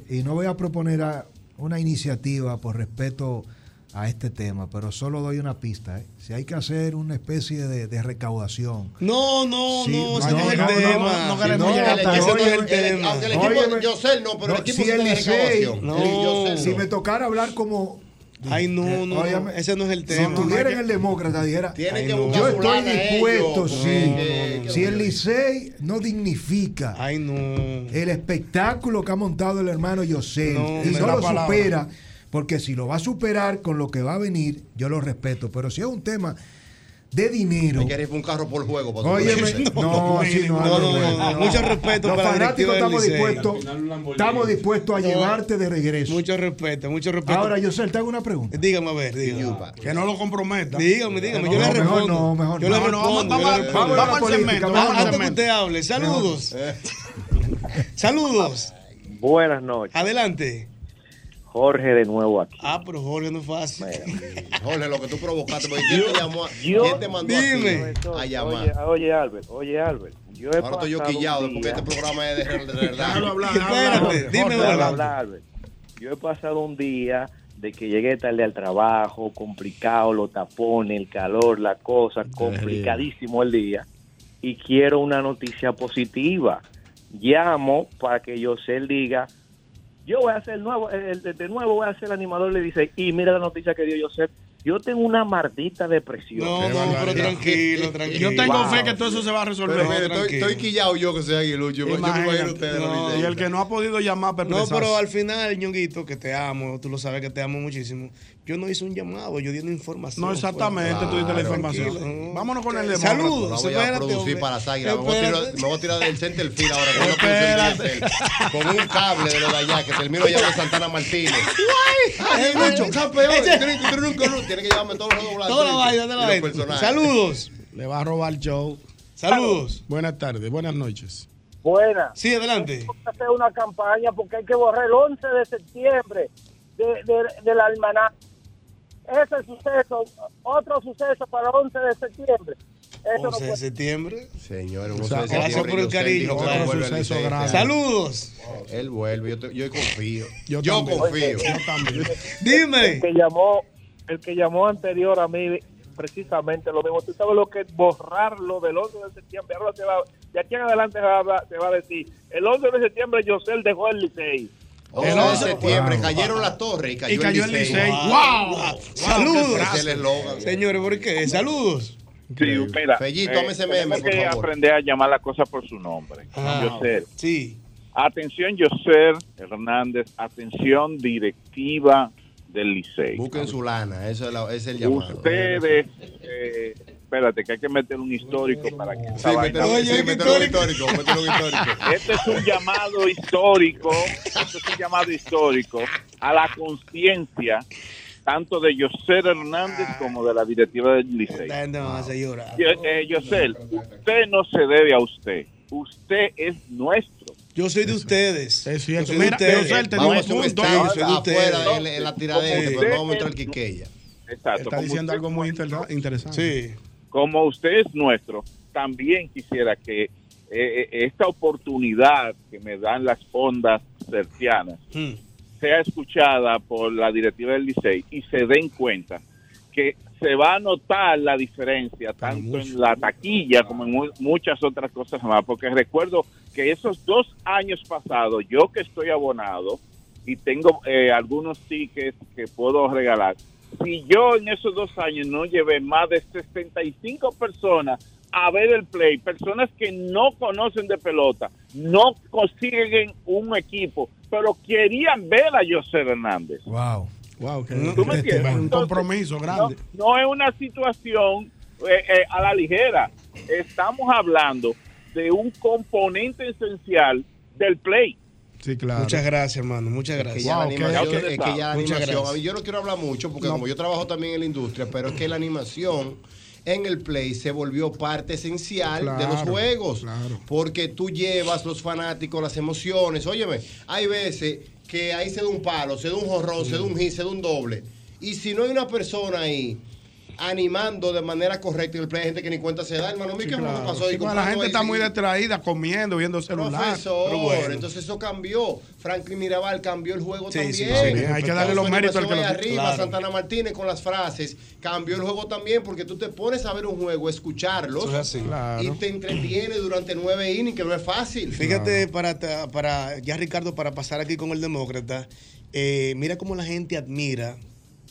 y no voy a proponer a- una iniciativa por respeto a este tema, pero solo doy una pista. ¿eh? Si hay que hacer una especie de, de recaudación. No, no, Sí, no, ese no, no es el no, no, tema. no, no queremos No, llegar ese hasta no. Aunque el equipo Óyeme, no, pero el equipo si sí el tiene Licey, recaudación. No. Si no. me tocara hablar como Ay, no, no, Óyeme, no, ese no es el si tema. estuviera en el demócrata dijera Ay, no. yo estoy dispuesto ellos, sí porque- si el Licey no dignifica Ay, no. el espectáculo que ha montado el hermano Yosel No, y no lo palabra. Porque si lo va a superar con lo que va a venir, yo lo respeto. Pero si es un tema de dinero. Que ir un carro por juego. para subir. no, no, No, no, Albert. no, no. Mucho respeto Los para fanáticos estamos dispuestos, estamos dispuestos a No. llevarte de regreso. Mucho respeto, mucho respeto. Ahora, Yosel, te hago una pregunta. dígame a ver, dígame. Que no lo comprometa. Dígame, dígame, No, yo le mejor respondo. no, mejor yo no. le No, vamos- yo al segmento, Antes que usted hable, saludos. Saludos. Buenas noches. Adelante. Jorge de nuevo aquí. Ah, pero Jorge no es fácil. Jorge, lo que tú provocaste, porque ¿quién te llamó? a- yo- ¿Quién te mandó Dime. a ti a llamar? Oye, oye, Albert, oye, Albert. Yo he Ahora estoy yo pasado quillado un porque día- este programa es de, de, de verdad. Déjalo hablar, Espérate, dime, hablar, Albert. Yo he pasado un día de que llegué tarde al trabajo, complicado, los tapones, el calor, la cosa, complicadísimo el día. Y quiero una noticia positiva. Llamo para que Yosel diga, yo voy a ser nuevo, el- de, de nuevo voy a ser el animador, le dice, y mira la noticia que dio Yosel, yo tengo una maldita depresión. No, no, pero tranquilo, tranquilo. Yo tengo Wow. fe que todo eso se va a resolver. Pero mire, estoy, estoy quillado yo que soy aguilucho. Yo me imagino ustedes. No, Y el que no ha podido llamar, No, perpresarse. pero al final, ñonguito, que te amo, tú lo sabes que te amo muchísimo. Yo no hice un llamado, yo di una información. No, exactamente, tú diste la Claro, información. tranquilo. Vámonos con el Saludos. demócrata. Ahora voy a producir hombre. para águilas. Me voy a tirar, Espérate. me voy a tirar del center field ahora de Con un cable de lo de allá que termino allá de Santana Martínez. Ay, Mucho, campeón. Tiene que tener un color. Tiene que llevarme todos los doblados. Toda la vaina de la los. Saludos. Le va a robar show. Saludos. Buenas tardes, buenas noches. Buena. Sí, adelante. Tenemos que hacer una campaña porque hay que borrar el 11 de septiembre de, de- del almanaque. Ese suceso, otro suceso para el 11 de septiembre. Eso no 11 de puede septiembre. Señor, O sea, gracias por el cariño. Gracias. Saludos. Él vuelve, yo, te- yo confío. Yo Yo, confío. Yo también. Dime. El que llamó, el que llamó anterior a mí, precisamente lo mismo. Tú sabes lo que es borrarlo del 11 de septiembre. Ahora se va, de aquí en adelante se va, se va a decir, el 11 de septiembre Yosel dejó el Licey. El 11 de septiembre cayeron las torres y cayó, Y cayó el Licey. Wow. Wow. Wow. Saludos. Es. Señores, ¿por qué? Saludos. Sí, mira, Fellito, eh, dame ese meme, tenemos por que favor. aprender a llamar las cosas por su nombre. Ah, Yoser. Sí. Atención, Yoser Hernández. Atención, directiva del Licey. Busquen su lana, eso es, la- ese es el llamado. Ustedes, eh, espérate, que hay que meter un histórico para que Sí, un histórico, histórico. Este es un llamado histórico, este es un llamado histórico a la conciencia tanto de Yoser Hernández como de la directiva del Licey. No, señora. Yo- eh, Yosel, usted no se debe a usted. Usted es nuestro. Yo soy de ustedes. Es Yo cierto. soy de ustedes. Vamos a soy de en, en la tiradera, Como pero no vamos a usted entrar es- Quiqueya. Exacto. Está diciendo algo muy inter- interesante. Sí. Como usted es nuestro, también quisiera que eh, eh, esta oportunidad que me dan las ondas cercianas Hmm. sea escuchada por la directiva del Licey y se den cuenta que se va a notar la diferencia tanto en la taquilla como en mu- muchas otras cosas más, porque recuerdo que esos dos años pasados, yo que estoy abonado y tengo eh, algunos tickets que puedo regalar, si yo en esos dos años no llevé más de 65 personas a ver el play, personas que no conocen de pelota, no consiguen un equipo, pero querían ver a José Hernández. Wow. Wow, que ¿Tú me entiendes? un Entonces, compromiso grande. No, no es una situación eh, eh, a la ligera. Estamos hablando de un componente esencial del play. Sí, claro. Muchas gracias, hermano. Muchas Que gracias. la animación, es que ya la Muchas animación, gracias. a mí yo no quiero hablar mucho porque No. como yo trabajo también en la industria, pero es que la animación en el play se volvió parte esencial de los juegos. claro. Porque tú llevas los fanáticos, las emociones. Óyeme, hay veces que ahí se da un palo, se da un jorrón, se da un hit, se da un doble. Y si no hay una persona ahí animando de manera correcta en el play, hay gente que ni cuenta se da, hermano. Sí, ¿Qué claro. pasó? Sí, Y la gente ahí, está muy distraída comiendo, viendo celular. Profesor, bueno. entonces eso cambió. Franklin Mirabal cambió el juego Sí, también. sí, sí. Hay que darle los méritos al que lo- arriba, claro. Santana Martínez con las frases, cambió el juego también porque tú te pones a ver un juego, escucharlos es así. Claro. y te entretiene durante nueve innings, que no es fácil. Fíjate, para, para ya Ricardo, para pasar aquí con el demócrata, eh, mira cómo la gente admira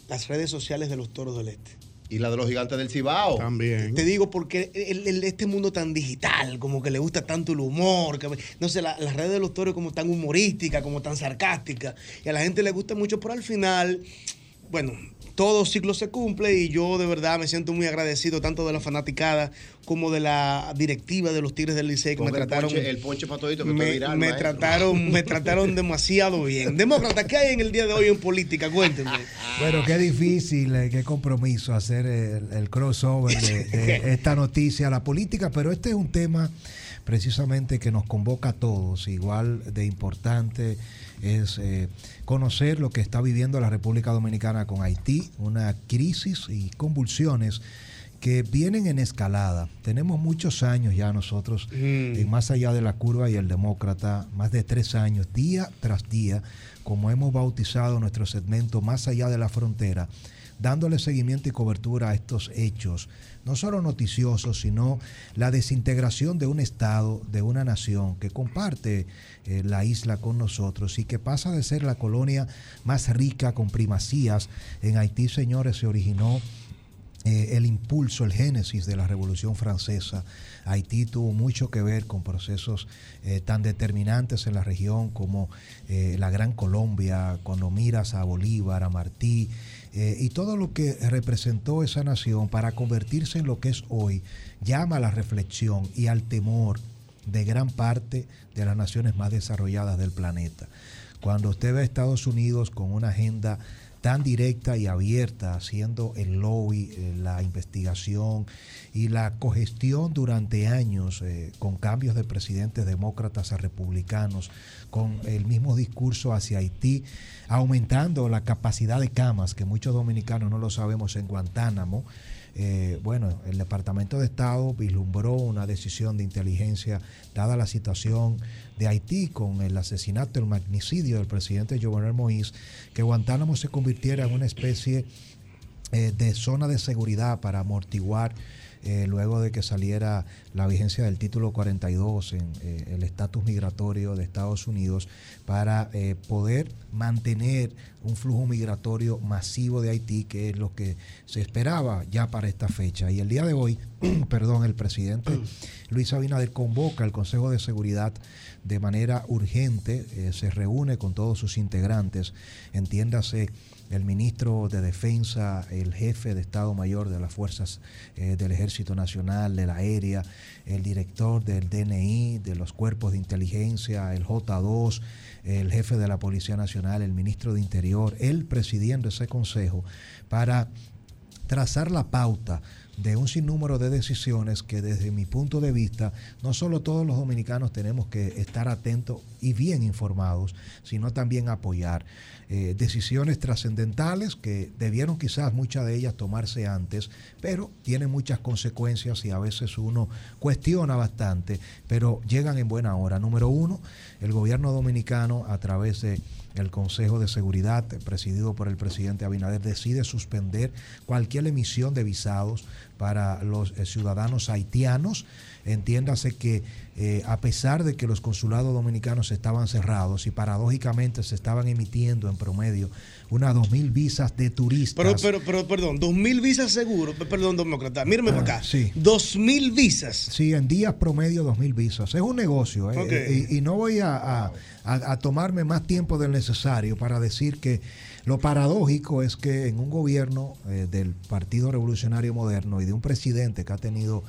las redes sociales de los toros del este. Y la de los gigantes del Cibao. También. Te digo porque el- el- este mundo tan digital, como que le gusta tanto el humor, que, no sé, la- las redes de los toros como tan humorísticas, como tan sarcásticas, y a la gente le gusta mucho, pero al final, bueno, todo ciclo se cumple y yo de verdad me siento muy agradecido tanto de la fanaticada como de la directiva de los Tigres del Licey que me Ponga el trataron ponche, el ponche para todito que estoy me, viral, me trataron me trataron demasiado bien. Demócrata, ¿qué hay en el día de hoy en política? Cuéntenme. Bueno, qué difícil, eh, qué compromiso hacer el, el crossover de, de esta noticia a la política, pero este es un tema precisamente que nos convoca a todos, igual de importante es eh, conocer lo que está viviendo la República Dominicana con Haití, una crisis y convulsiones que vienen en escalada. Tenemos muchos años ya nosotros, en más allá de la curva y el demócrata, más de tres años, día tras día, como hemos bautizado nuestro segmento Más allá de la frontera, dándole seguimiento y cobertura a estos hechos, no solo noticiosos, sino la desintegración de un Estado, de una nación que comparte eh, la isla con nosotros y que pasa de ser la colonia más rica con primacías. En Haití, señores, se originó eh, el impulso, el génesis de la Revolución Francesa. Haití tuvo mucho que ver con procesos eh, tan determinantes en la región como la Gran Colombia, cuando miras a Bolívar, a Martí, eh, y todo lo que representó esa nación para convertirse en lo que es hoy, llama a la reflexión y al temor de gran parte de las naciones más desarrolladas del planeta. Cuando usted ve a Estados Unidos con una agenda tan directa y abierta, haciendo el lobby, eh, la investigación y la cogestión durante años eh, con cambios de presidentes demócratas a republicanos, con el mismo discurso hacia Haití, aumentando la capacidad de camas, que muchos dominicanos no lo sabemos, en Guantánamo. Eh, bueno, el Departamento de Estado vislumbró una decisión de inteligencia, dada la situación de Haití con el asesinato, el magnicidio del presidente Jovenel Moïse, que Guantánamo se convirtiera en una especie eh, de zona de seguridad para amortiguar eh, luego de que saliera la vigencia del título 42 en eh, el estatus migratorio de Estados Unidos para eh, poder mantener un flujo migratorio masivo de Haití, que es lo que se esperaba ya para esta fecha. Y el día de hoy, perdón, el presidente Luis Abinader convoca al Consejo de Seguridad de manera urgente, eh, se reúne con todos sus integrantes, entiéndase el ministro de Defensa, el jefe de Estado Mayor de las Fuerzas eh, del Ejército Nacional, de la Aérea, el director del DNI, de los cuerpos de inteligencia, el J2, el jefe de la Policía Nacional, el ministro de Interior, él presidiendo ese consejo para trazar la pauta de un sinnúmero de decisiones que desde mi punto de vista, no solo todos los dominicanos tenemos que estar atentos y bien informados, sino también apoyar eh, decisiones trascendentales que debieron quizás muchas de ellas tomarse antes, pero tienen muchas consecuencias y a veces uno cuestiona bastante, pero llegan en buena hora. Número uno, el gobierno dominicano a través de el Consejo de Seguridad, presidido por el presidente Abinader, decide suspender cualquier emisión de visados para los eh, ciudadanos haitianos. Entiéndase que eh, a pesar de que los consulados dominicanos estaban cerrados y paradójicamente se estaban emitiendo en promedio unas 2.000 visas de turistas. Pero, pero, pero, perdón, dos mil visas seguro, perdón, demócrata, mírame para acá. Ah, Sí. Dos mil visas. Sí, en días promedio 2.000 visas. Es un negocio. ¿eh? Ok. Y, y no voy a, a- a- a tomarme más tiempo del necesario para decir que lo paradójico es que en un gobierno eh, del Partido Revolucionario Moderno y de un presidente que ha tenido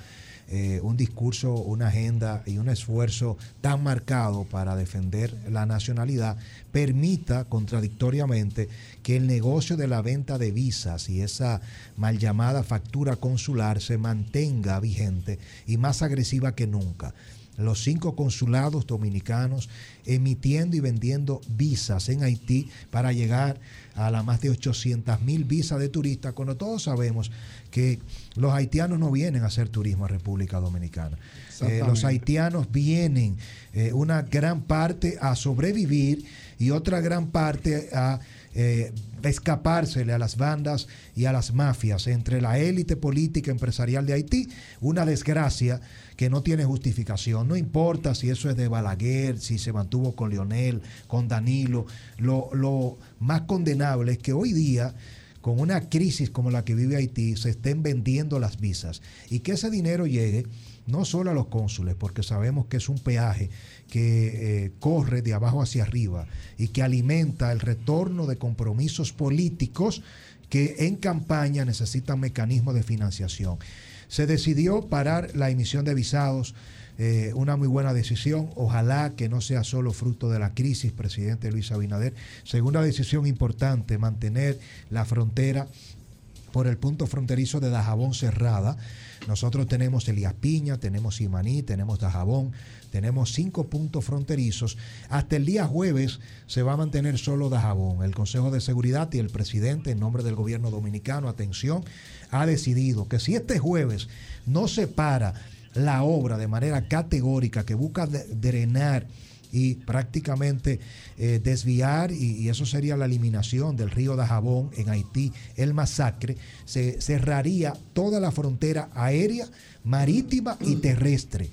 eh, un discurso, una agenda y un esfuerzo tan marcado para defender la nacionalidad, permita contradictoriamente que el negocio de la venta de visas y esa mal llamada factura consular se mantenga vigente y más agresiva que nunca. Los cinco consulados dominicanos emitiendo y vendiendo visas en Haití para llegar a las más de 800 mil visas de turistas, cuando todos sabemos que los haitianos no vienen a hacer turismo a República Dominicana. Eh, los haitianos vienen eh, una gran parte a sobrevivir y otra gran parte a eh, escapársele a las bandas y a las mafias entre la élite política empresarial de Haití, una desgracia que no tiene justificación. No importa si eso es de Balaguer, si se mantuvo con Leonel, con Danilo, lo, lo más condenable es que hoy día con una crisis como la que vive Haití, se estén vendiendo las visas y que ese dinero llegue no solo a los cónsules, porque sabemos que es un peaje que eh, corre de abajo hacia arriba y que alimenta el retorno de compromisos políticos que en campaña necesitan mecanismos de financiación. Se decidió parar la emisión de visados, eh, una muy buena decisión. Ojalá que no sea solo fruto de la crisis, presidente Luis Abinader. Segunda decisión importante, mantener la frontera por el punto fronterizo de Dajabón cerrada. Nosotros tenemos Elías Piña, tenemos Imaní, tenemos Dajabón, tenemos cinco puntos fronterizos. Hasta el día jueves se va a mantener solo Dajabón. El Consejo de Seguridad y el presidente, en nombre del gobierno dominicano, atención, ha decidido que si este jueves no se para la obra de manera categórica que busca drenar y prácticamente eh, desviar, y, y eso sería la eliminación del río Dajabón en Haití, el masacre, se cerraría toda la frontera aérea, marítima y terrestre.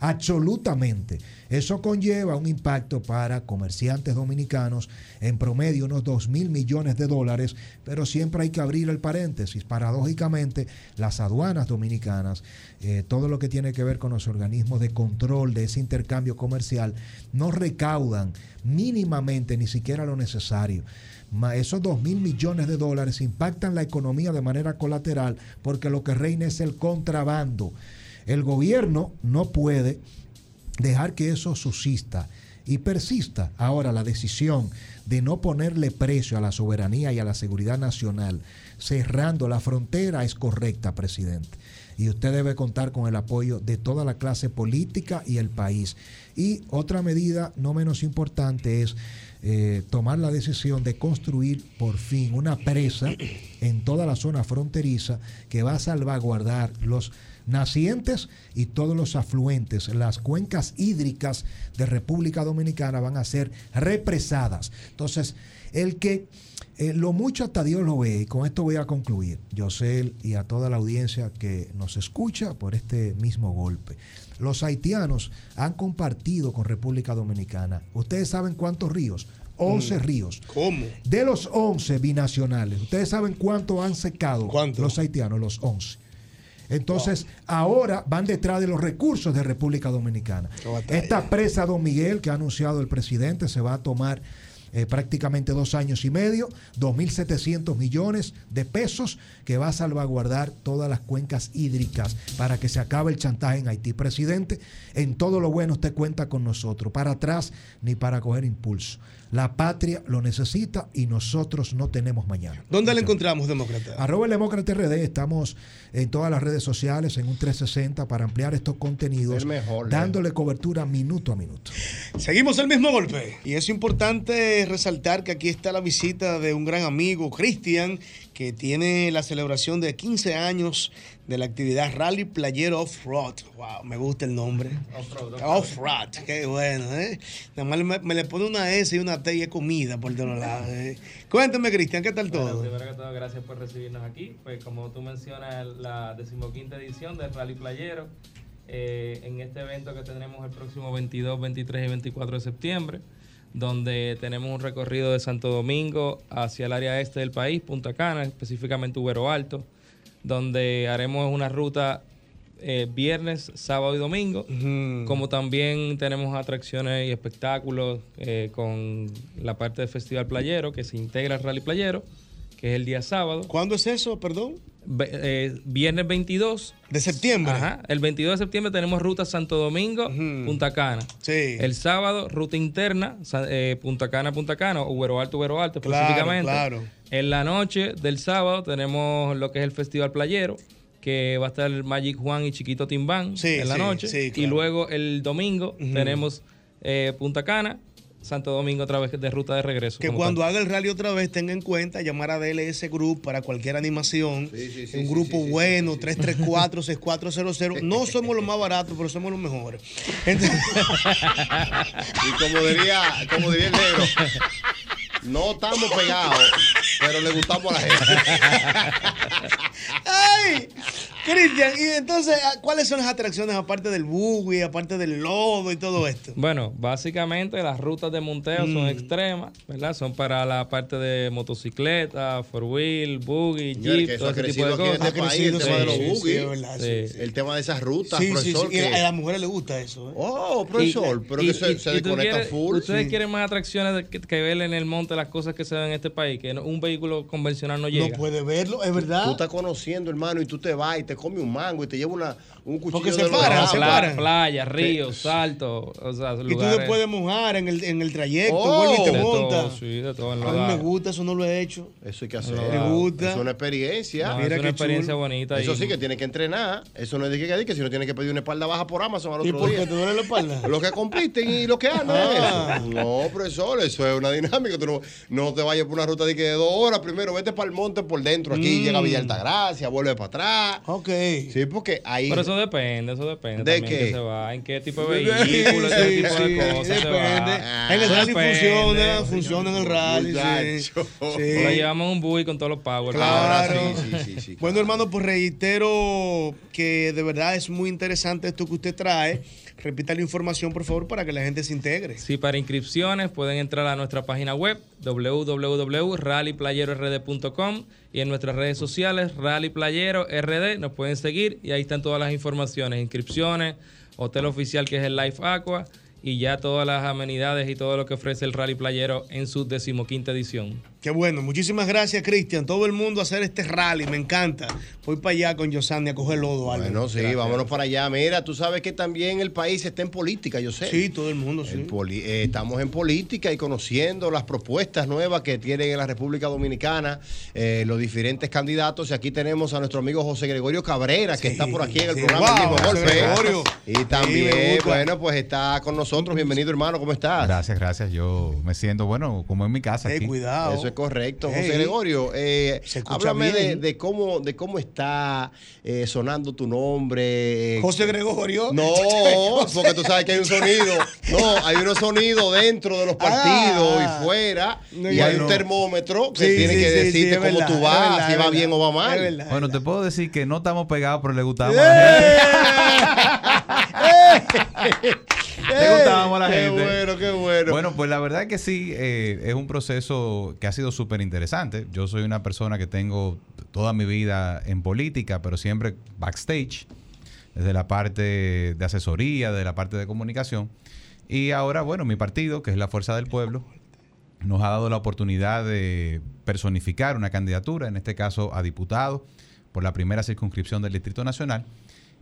Absolutamente. Eso conlleva un impacto para comerciantes dominicanos, en promedio unos 2 mil millones de dólares, pero siempre hay que abrir el paréntesis. Paradójicamente, las aduanas dominicanas, eh, todo lo que tiene que ver con los organismos de control de ese intercambio comercial, no recaudan mínimamente ni siquiera lo necesario. Esos 2 mil millones de dólares impactan la economía de manera colateral porque lo que reina es el contrabando. El gobierno no puede dejar que eso subsista y persista. Ahora, la decisión de no ponerle precio a la soberanía y a la seguridad nacional, cerrando la frontera, es correcta, presidente. Y usted debe contar con el apoyo de toda la clase política y el país. Y otra medida no menos importante es eh, tomar la decisión de construir por fin una presa en toda la zona fronteriza que va a salvaguardar los nacientes y todos los afluentes, las cuencas hídricas de República Dominicana van a ser represadas. Entonces, el que eh, lo mucho hasta Dios lo ve, y con esto voy a concluir, Yosel y a toda la audiencia que nos escucha por este mismo golpe. Los haitianos han compartido con República Dominicana. ¿Ustedes saben cuántos ríos? 11 Mm. ríos. ¿Cómo? De los 11 binacionales, ¿ustedes saben cuánto han secado los haitianos? Los 11. Entonces, ahora van detrás de los recursos de República Dominicana. Esta presa Don Miguel que ha anunciado el presidente se va a tomar eh, prácticamente dos años y medio, 2.700 millones de pesos que va a salvaguardar todas las cuencas hídricas para que se acabe el chantaje en Haití. Presidente, en todo lo bueno usted cuenta con nosotros, para atrás ni para coger impulso. La patria lo necesita y nosotros no tenemos mañana. ¿Dónde la encontramos, demócrata? Arroba el Demócrata RD, estamos en todas las redes sociales en un 360 para ampliar estos contenidos, El mejor, dándole cobertura minuto a minuto. Seguimos el mismo golpe. Y es importante resaltar que aquí está la visita de un gran amigo, Cristian, que tiene la celebración de 15 años de la actividad Rally Playero Off-Road. Wow, me gusta el nombre. Off-Road, qué bueno, ¿eh? Nada más me, le pone una S y una T y es comida por todos lados. ¿eh? Cuéntame, Cristian, ¿qué tal todo? primero que todo, gracias por recibirnos aquí. Pues como tú mencionas, la decimoquinta edición del Rally Playero, eh, en este evento que tendremos el próximo 22, 23 y 24 de septiembre, donde tenemos un recorrido de Santo Domingo hacia el área este del país, Punta Cana, específicamente Ubero Alto, donde haremos una ruta eh, viernes, sábado y domingo, como también tenemos atracciones y espectáculos eh, con la parte del Festival Playero, que se integra al Rally Playero, que es el día sábado. ¿Cuándo es eso, perdón? Viernes 22. ¿De septiembre? Ajá. El 22 de septiembre tenemos ruta Santo Domingo, Punta Cana. Sí. El sábado, ruta interna, eh, Punta Cana, Punta Cana, Ubero Alto, Ubero Alto, Claro, específicamente. claro. En la noche del sábado tenemos lo que es el Festival Playero, que va a estar Magic Juan y Chiquito Timbán Sí, en la sí, noche. sí, Y luego el domingo tenemos eh, Punta Cana, Santo Domingo otra vez de ruta de regreso. Que cuando tal. haga el rally otra vez tenga en cuenta llamar a DLS Group para cualquier animación. un grupo bueno, 334-6400. No somos los más baratos, pero somos los mejores. Entonces- Y como diría, como diría el negro, no estamos pegados, pero le gustamos a la gente. ¡Ay! Cristian, y entonces, ¿cuáles son las atracciones aparte del buggy, aparte del lodo y todo esto? Bueno, básicamente las rutas de monteo son Mm. extremas, ¿verdad? Son para la parte de motocicleta, four wheel, buggy, Señores, jeep, que eso todo ese tipo crecido de cosas. este país, el tema de los buggy, Sí. el tema de esas rutas, Sí, sí, profesor. sí. Y a, que- a las mujeres les gusta eso. ¿eh? Oh, profesor, pero que se, y desconecta quieres- full. Ustedes Sí. quieren más atracciones que, que ver en el monte las cosas que se ven en este país, que no- un vehículo convencional no llega. puede verlo, es verdad. Tú estás conociendo, hermano, y tú te vas y te comes un mango y te llevas una, un cuchillo Porque se de paran, se paran. Playa, ríos, saltos, o sea, Y tú te puedes mojar en el, en el trayecto, Oh. vuelve y te De todo, montas. sí, de todo en A mí me gusta, eso no lo he hecho. Eso hay que hacer. Me gusta. Es una experiencia. No, es una experiencia bonita. Eso y- sí que tiene que entrenar. Eso no es de que, que, que si no tiene que pedir una espalda baja por Amazon al ¿Y otro por día. qué te duele la espalda? Los que compiten y los que andan Ah. No, profesor, eso es una dinámica. Tú no, no te vayas por una ruta de, que de dos horas. Primero vete para el monte por dentro. Aquí Mm. llega a Villa Altagracia, vuelve para atrás. Ok. Sí, porque ahí. Pero eso depende, eso depende. ¿De también qué? que se va, en qué tipo de Sí, vehículo, ese sí, tipo sí, de cosas se va. En el rally depende. funciona, funciona en el rally. Sí. Muchacho. Sí. Lo llevamos un buggy con todos los power. Claro. Sí, sí, sí, sí, Bueno, hermano, pues reitero que de verdad es muy interesante esto que usted trae. Repita la información, por favor, para que la gente se integre. Sí, para inscripciones pueden entrar a nuestra página web www.rallyplayerord.com y en nuestras redes sociales Rally Playero RD nos pueden seguir y ahí están todas las informaciones, inscripciones, hotel oficial que es el Life Aqua y ya todas las amenidades y todo lo que ofrece el Rally Playero en su decimoquinta edición. Qué bueno, muchísimas gracias, Cristian. Todo el mundo a hacer este rally, me encanta. Voy para allá con Yosani a coger lodo. Bueno, sí, vámonos para allá. Mira, tú sabes que también el país está en política, yo sé. Sí, todo el mundo, sí. En poli- eh, estamos en política y conociendo las propuestas nuevas que tienen en la República Dominicana eh, los diferentes candidatos. Y aquí tenemos a nuestro amigo José Gregorio Cabrera, que está por aquí en el sí, programa wow, El Mismo Golpe. Gregorio. Y Sí, también, bueno, pues está con nosotros. Bienvenido, hermano, ¿cómo estás? Gracias, gracias. Yo me siento, bueno, como en mi casa. Eh, aquí. cuidado. Eso Eso es correcto. José Hey. Gregorio, eh, Se escucha háblame de, de cómo, de cómo está eh, sonando tu nombre. eh, José Gregorio. No, José. porque tú sabes que hay un sonido. No, hay unos sonidos dentro de los partidos Ah. y fuera. No, y hay un termómetro que Sí, tiene sí, que decirte sí, cómo verdad, tú vas, verdad, si va verdad. bien o va mal. Verdad. Bueno, te puedo decir que no estamos pegados, pero le gustamos gente. Le gustábamos a la Qué gente. bueno, qué bueno. Bueno, pues la verdad que sí, eh, es un proceso que ha sido súper interesante. Yo soy una persona que tengo toda mi vida en política, pero siempre backstage, desde la parte de asesoría, de la parte de comunicación. Y ahora, bueno, mi partido, que es la Fuerza del Pueblo, nos ha dado la oportunidad de personificar una candidatura, en este caso a diputado, por la primera circunscripción del Distrito Nacional.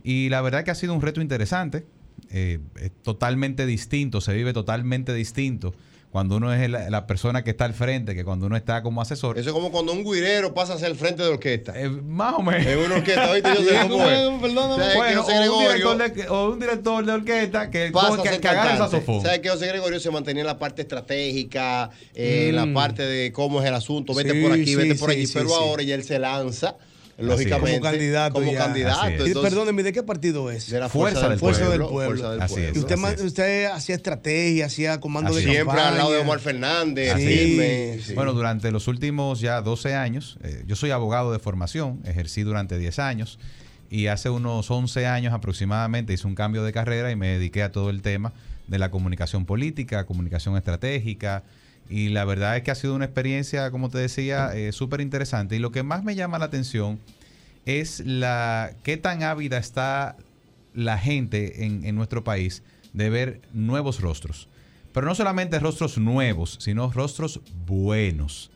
Y la verdad que ha sido un reto interesante, eh, es totalmente distinto, se vive totalmente distinto cuando uno es la, la persona que está al frente que cuando uno está como asesor. Eso es como cuando un guirero pasa hacia el frente de orquesta. más o menos. En una orquesta, ¿viste? Yo sé cómo es. ¿Sabes que Bueno, José o, un Gregorio director de, o un director de orquesta que, pasa a que, ser que agarra el saxofón. ¿Sabes que José Gregorio se mantenía en la parte estratégica, eh, en la Mm. parte de cómo es el asunto, vete Sí, por aquí, sí, vete por allí, sí, pero ahora ya él se lanza, lógicamente, Como candidato. como ya. candidato. Entonces- Perdóneme, ¿de qué partido es? De la Fuerza del Fuerza Pueblo, del Pueblo. Fuerza del Así es, Y usted, así es. usted hacía estrategia, hacía comando de Siempre campaña. al lado de Omar Fernández, Así firme. es. sí. Bueno, durante los últimos ya 12 años, eh, yo soy abogado de formación, ejercí durante 10 años y hace unos 11 años aproximadamente hice un cambio de carrera y me dediqué a todo el tema de la comunicación política, comunicación estratégica y la verdad es que ha sido una experiencia, como te decía, eh, súper interesante y lo que más me llama la atención es la qué tan ávida está la gente en, en nuestro país de ver nuevos rostros. Pero no solamente rostros nuevos, sino rostros buenos.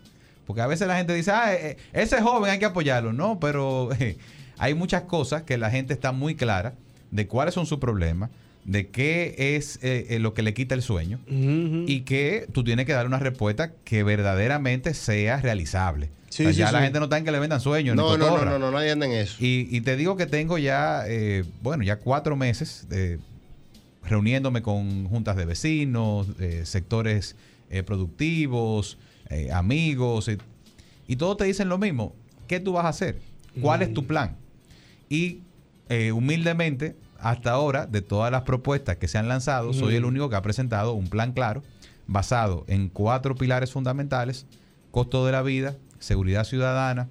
Porque a veces la gente dice, ah, eh, ese joven hay que apoyarlo. No, pero eh, hay muchas cosas que la gente está muy clara de cuáles son sus problemas, de qué es eh, eh, lo que le quita el sueño y que tú tienes que dar una respuesta que verdaderamente sea realizable. Sí, O sea, sí, ya la gente no está en que le vendan sueños. No, no, no, no, no, nadie anda en eso. Y, y te digo que tengo ya, eh, bueno, ya cuatro meses reuniéndome con juntas de vecinos, sectores productivos, amigos, eh, y todos te dicen lo mismo. ¿Qué tú vas a hacer? ¿Cuál es tu plan? Y humildemente, hasta ahora, de todas las propuestas que se han lanzado, soy el único que ha presentado un plan claro, basado en cuatro pilares fundamentales, costo de la vida, seguridad ciudadana,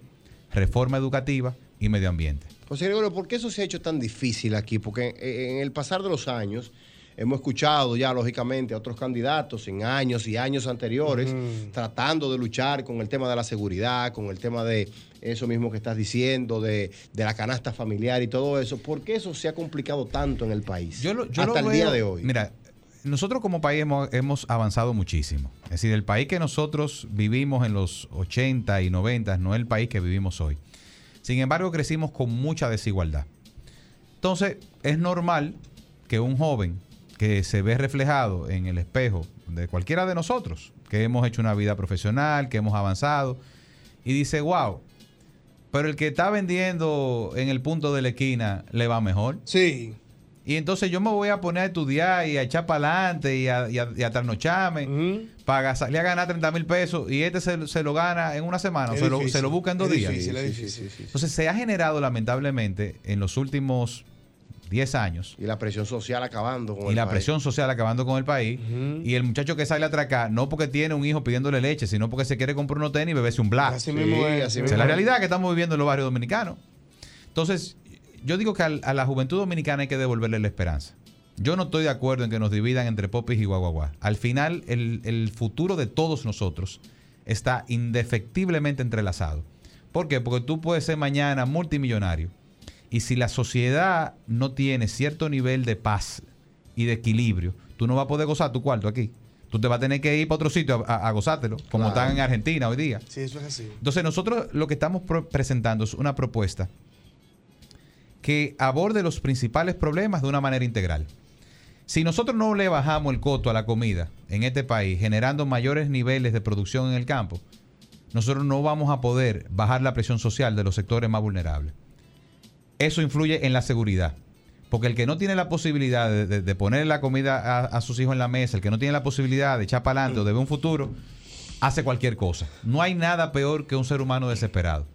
reforma educativa y medio ambiente. José Gregorio, ¿por qué eso se ha hecho tan difícil aquí? Porque en el pasar de los años hemos escuchado ya, lógicamente, a otros candidatos en años y años anteriores tratando de luchar con el tema de la seguridad, con el tema de eso mismo que estás diciendo, de, de la canasta familiar y todo eso. ¿Por qué eso se ha complicado tanto en el país? Yo lo hasta el veo- día de hoy. Mira, nosotros como país hemos, hemos avanzado muchísimo. Es decir, el país que nosotros vivimos en los 80 y 90 no es el país que vivimos hoy. Sin embargo, crecimos con mucha desigualdad. Entonces, es normal que un joven que se ve reflejado en el espejo de cualquiera de nosotros, que hemos hecho una vida profesional, que hemos avanzado, y dice, wow, pero el que está vendiendo en el punto de la esquina le va mejor. Sí. Y entonces yo me voy a poner a estudiar y a echar para adelante y a, y a- y a trasnocharme para salir a ganar 30 mil pesos y este se, se lo gana en una semana, o Es se lo, se lo busca en dos Es días. difícil, es difícil. Entonces se ha generado lamentablemente en los últimos 10 años. Y la presión social acabando con Y el la país. presión social acabando con el país. Y el muchacho que sale a atracar, no porque tiene un hijo pidiéndole leche, sino porque se quiere comprar unos tenis y beberse un black. Así mismo es, así Esa mismo es la realidad que estamos viviendo en los barrios dominicanos. Entonces, yo digo que al- a la juventud dominicana hay que devolverle la esperanza. Yo no estoy de acuerdo en que nos dividan entre popis y guaguaguá. Al final, el, el futuro de todos nosotros está indefectiblemente entrelazado. ¿Por qué? Porque tú puedes ser mañana multimillonario. Y si la sociedad no tiene cierto nivel de paz y de equilibrio, tú no vas a poder gozar tu cuarto aquí. Tú te vas a tener que ir para otro sitio a, a- a gozártelo, como Claro. están en Argentina hoy día. Sí, eso es así. Entonces nosotros lo que estamos presentando es una propuesta que aborde los principales problemas de una manera integral. Si nosotros no le bajamos el costo a la comida en este país, generando mayores niveles de producción en el campo, nosotros no vamos a poder bajar la presión social de los sectores más vulnerables. Eso influye en la seguridad. Porque el que no tiene la posibilidad de, poner la comida a, sus hijos en la mesa, el que no tiene la posibilidad de echar para adelante o de ver un futuro, hace cualquier cosa. No hay nada peor que un ser humano desesperado.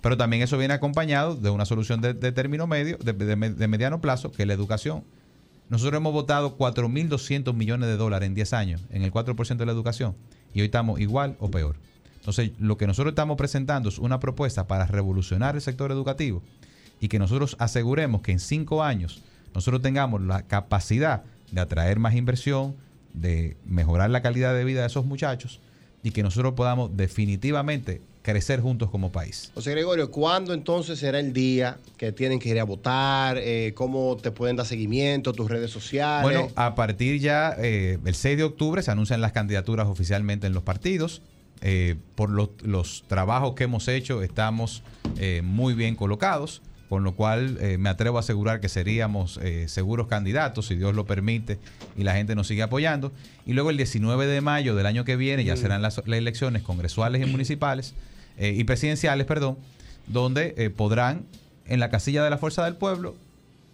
Pero también eso viene acompañado de una solución de, de término medio, de mediano plazo, que es la educación. Nosotros hemos votado 4.200 millones de dólares en 10 años en el 4% de la educación y hoy estamos igual o peor. Entonces, lo que nosotros estamos presentando es una propuesta para revolucionar el sector educativo y que nosotros aseguremos que en cinco años nosotros tengamos la capacidad de atraer más inversión, de mejorar la calidad de vida de esos muchachos y que nosotros podamos definitivamente crecer juntos como país. José Gregorio, ¿cuándo entonces será el día que tienen que ir a votar? Eh, ¿Cómo te pueden dar seguimiento? ¿Tus redes sociales? Bueno, a partir ya eh, el 6 de octubre se anuncian las candidaturas oficialmente en los partidos. Eh, por los, los trabajos que hemos hecho estamos eh, muy bien colocados, con lo cual eh, me atrevo a asegurar que seríamos eh, seguros candidatos, si Dios lo permite, y la gente nos sigue apoyando. Y luego el 19 de mayo del año que viene ya Mm. serán las, las elecciones congresuales y municipales, eh, y presidenciales, perdón, donde eh, podrán, en la casilla de la Fuerza del Pueblo,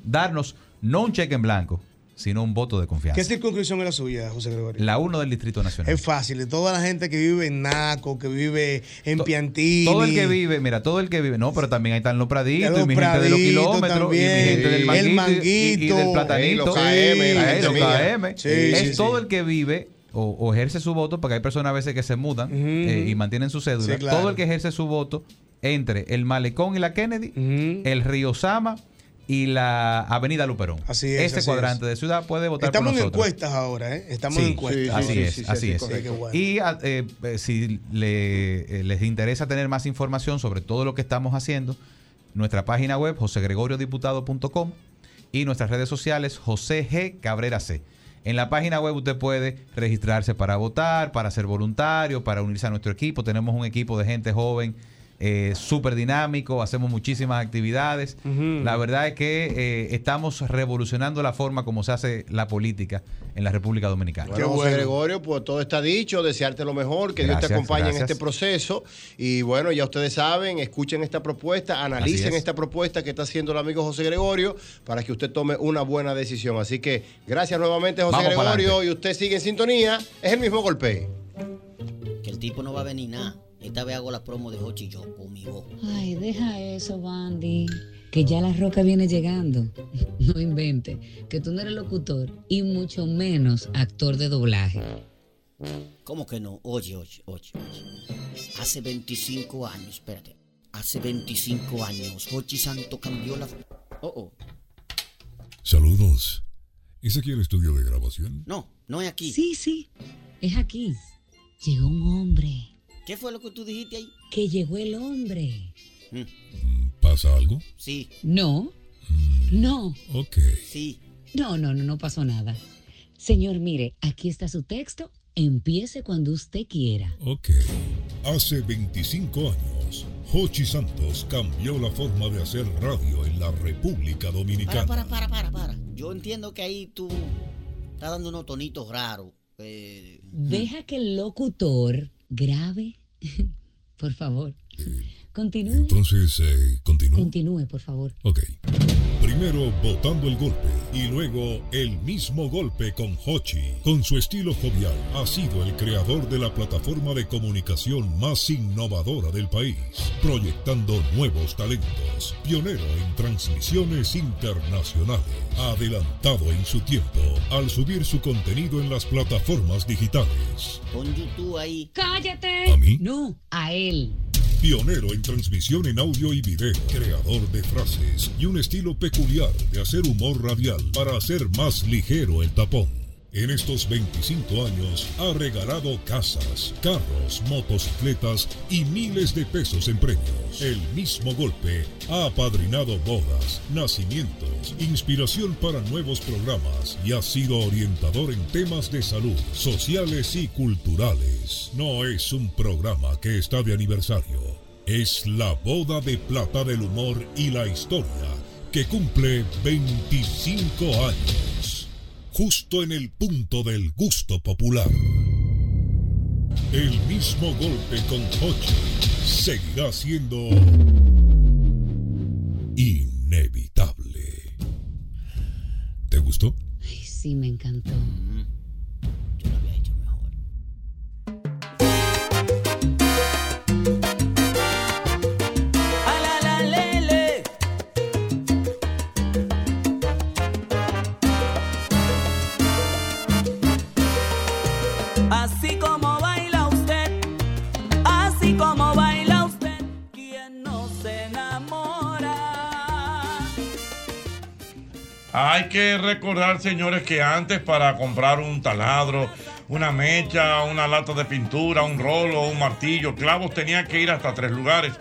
darnos no un cheque en blanco, sino un voto de confianza. ¿Qué circunscripción es la suya, José Gregorio? La 1 del Distrito Nacional. Es fácil, de toda la gente que vive en Naco, que vive en Piantini. Todo el que vive, mira, todo el que vive, no, pero también ahí están los praditos, Los y mi gente de los Praditos kilómetros, y mi gente del el manguito, y- y, y Manguito. del platanito. Los KM, la los. KM. Sí, es sí, sí. todo el que vive o, o ejerce su voto, porque hay personas a veces que se mudan eh, y mantienen su cédula. Sí, claro. Todo el que ejerce su voto entre el Malecón y la Kennedy, el Río Sama y la Avenida Luperón. Así es, Este así cuadrante de ciudad puede votar Estamos por en nosotros. encuestas ahora, ¿eh? Estamos Sí, en encuestas. así es, así es. correcto. Qué bueno. Y a- eh, eh, si le- eh, les interesa tener más información sobre todo lo que estamos haciendo, nuestra página web josegregoriodiputado.com y nuestras redes sociales José G. Cabrera C. En la página web usted puede registrarse para votar, para ser voluntario, para unirse a nuestro equipo. Tenemos un equipo de gente joven eh, súper dinámico, hacemos muchísimas actividades. La verdad es que eh, estamos revolucionando la forma como se hace la política en la República Dominicana. Bueno, José Gregorio, pues todo está dicho, desearte lo mejor, que Dios te acompañe en este proceso. Y bueno, ya ustedes saben, escuchen esta propuesta, analicen es. esta propuesta que está haciendo el amigo José Gregorio para que usted tome una buena decisión. Así que gracias nuevamente, José Vamos Gregorio, y usted sigue en sintonía. Es el mismo golpe. Que el tipo no va a venir nada. Esta vez hago la promo de Hochi y yo con mi voz. Ay, deja eso, Bandy. Que ya la roca viene llegando. No invente. Que tú no eres locutor y mucho menos actor de doblaje. ¿Cómo que no? Oye, oye, oye, oye. Hace 25 años, espérate. Hace 25 años, Hochi Santo cambió la. Oh, oh. Saludos. ¿Es aquí el estudio de grabación? No, no es aquí. Sí, sí. Es aquí. Llegó un hombre. ¿Qué fue lo que tú dijiste ahí? Que llegó el hombre. ¿Pasa algo? Sí, No. No. Ok. sí. No, no, no, no pasó nada. Señor, mire, aquí está su texto. Empiece cuando usted quiera. Ok. Hace 25 años, Hochi Santos cambió la forma de hacer radio en la República Para, Dominicana. para, para, para, para. Yo entiendo que ahí tú estás dando unos tonitos raros. Eh, Deja que el locutor grabe. por favor. Continúe. Entonces, eh, continúo. Continúe, por favor. Ok. Primero votando el golpe y luego el mismo golpe con Hochi. Con su estilo jovial, ha sido el creador de la plataforma de comunicación más innovadora del país, proyectando nuevos talentos, pionero en transmisiones internacionales, adelantado en su tiempo al subir su contenido en las plataformas digitales. pon YouTube ahí. ¡Cállate! ¿A mí? No, a él. Pionero en transmisión en audio y video, creador de frases y un estilo peculiar de hacer humor radial para hacer más ligero el tapón. En estos 25 años ha regalado casas, carros, motocicletas y miles de pesos en premios. El mismo golpe ha apadrinado bodas, nacimientos, inspiración para nuevos programas y ha sido orientador en temas de salud, sociales y culturales. No es un programa que está de aniversario, es la boda de plata del humor y la historia que cumple 25 años, justo en el punto del gusto popular. El mismo golpe con Hochi seguirá siendo inevitable. ¿Te gustó? Ay, sí, me encantó. Hay que recordar, señores, que antes para comprar un taladro, una mecha, una lata de pintura, un rolo, un martillo, clavos, tenía que ir hasta tres lugares.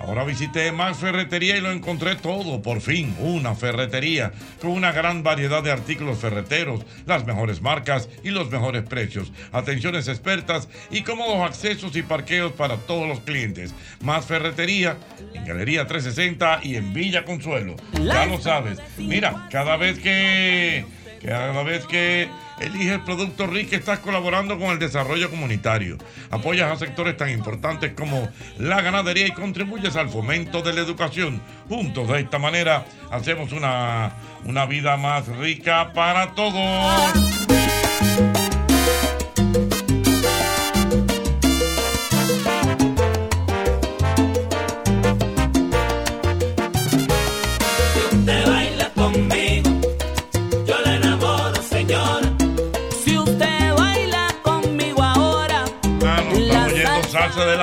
Ahora visité Max Ferretería y lo encontré todo, por fin, una ferretería con una gran variedad de artículos ferreteros, las mejores marcas y los mejores precios, atenciones expertas y cómodos accesos y parqueos para todos los clientes. Más Ferretería en Galería 360 y en Villa Consuelo. Ya lo sabes. Mira, cada vez que cada vez que eliges Producto RIC estás colaborando con el desarrollo comunitario. Apoyas a sectores tan importantes como la ganadería y contribuyes al fomento de la educación. Juntos de esta manera hacemos una, una vida más rica para todos.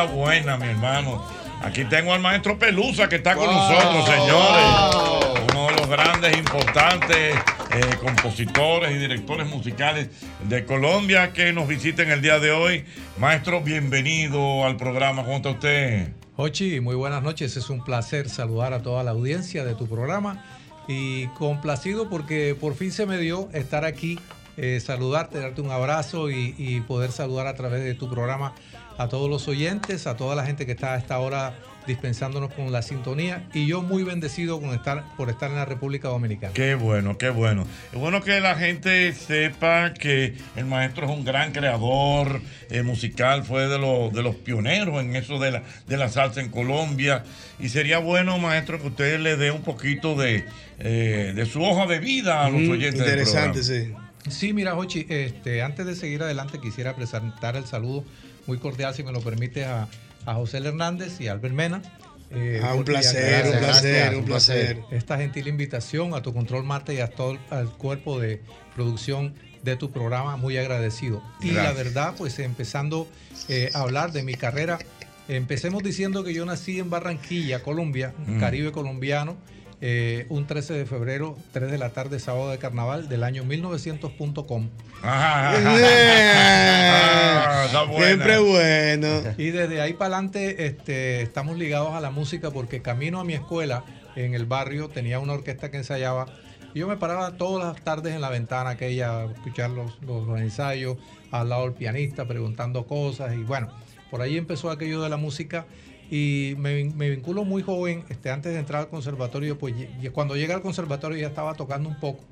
La buena, mi hermano. Aquí tengo al maestro Pelusa que está con Wow. nosotros, señores. Uno de los grandes, importantes eh, compositores y directores musicales de Colombia que nos visiten el día de hoy. Maestro, bienvenido al programa. ¿Cómo está usted? Hochi, muy buenas noches. Es un placer saludar a toda la audiencia de tu programa y complacido porque por fin se me dio estar aquí, eh, saludarte, darte un abrazo y, y poder saludar a través de tu programa a todos los oyentes, a toda la gente que está a esta hora dispensándonos con la sintonía y yo muy bendecido con estar, por estar en la República Dominicana. Qué bueno, qué bueno. Es bueno que la gente sepa que el maestro es un gran creador eh, musical, fue de, los de los pioneros en eso de la, de la salsa en Colombia. Y sería bueno, maestro, que usted le dé un poquito de, eh, de su hoja de vida a los Mm, oyentes. del interesante, programa. Sí, mira, Jochi, este, antes de seguir adelante quisiera presentar el saludo muy cordial, si me lo permite, a, a José Hernández y a Albert Mena. Eh, Ah, un placer, un placer, un placer. Esta gentil invitación a tu control mate y a todo el cuerpo de producción de tu programa, muy agradecido. Y la verdad, pues empezando eh, a hablar de mi carrera, empecemos diciendo que yo nací en Barranquilla, Colombia, Mm. Caribe colombiano, eh, un 13 de febrero, 3 de la tarde, sábado de carnaval del año 1900.com. Ah. Siempre bueno. Y desde ahí para adelante este, estamos ligados a la música porque camino a mi escuela en el barrio tenía una orquesta que ensayaba. Y yo me paraba todas las tardes en la ventana aquella a escuchar los, los- los ensayos, al lado del pianista preguntando cosas. Y bueno, por ahí empezó aquello de la música. Y me, me vinculo muy joven, este, antes de entrar al conservatorio, pues cuando llegué al conservatorio ya estaba tocando un poco.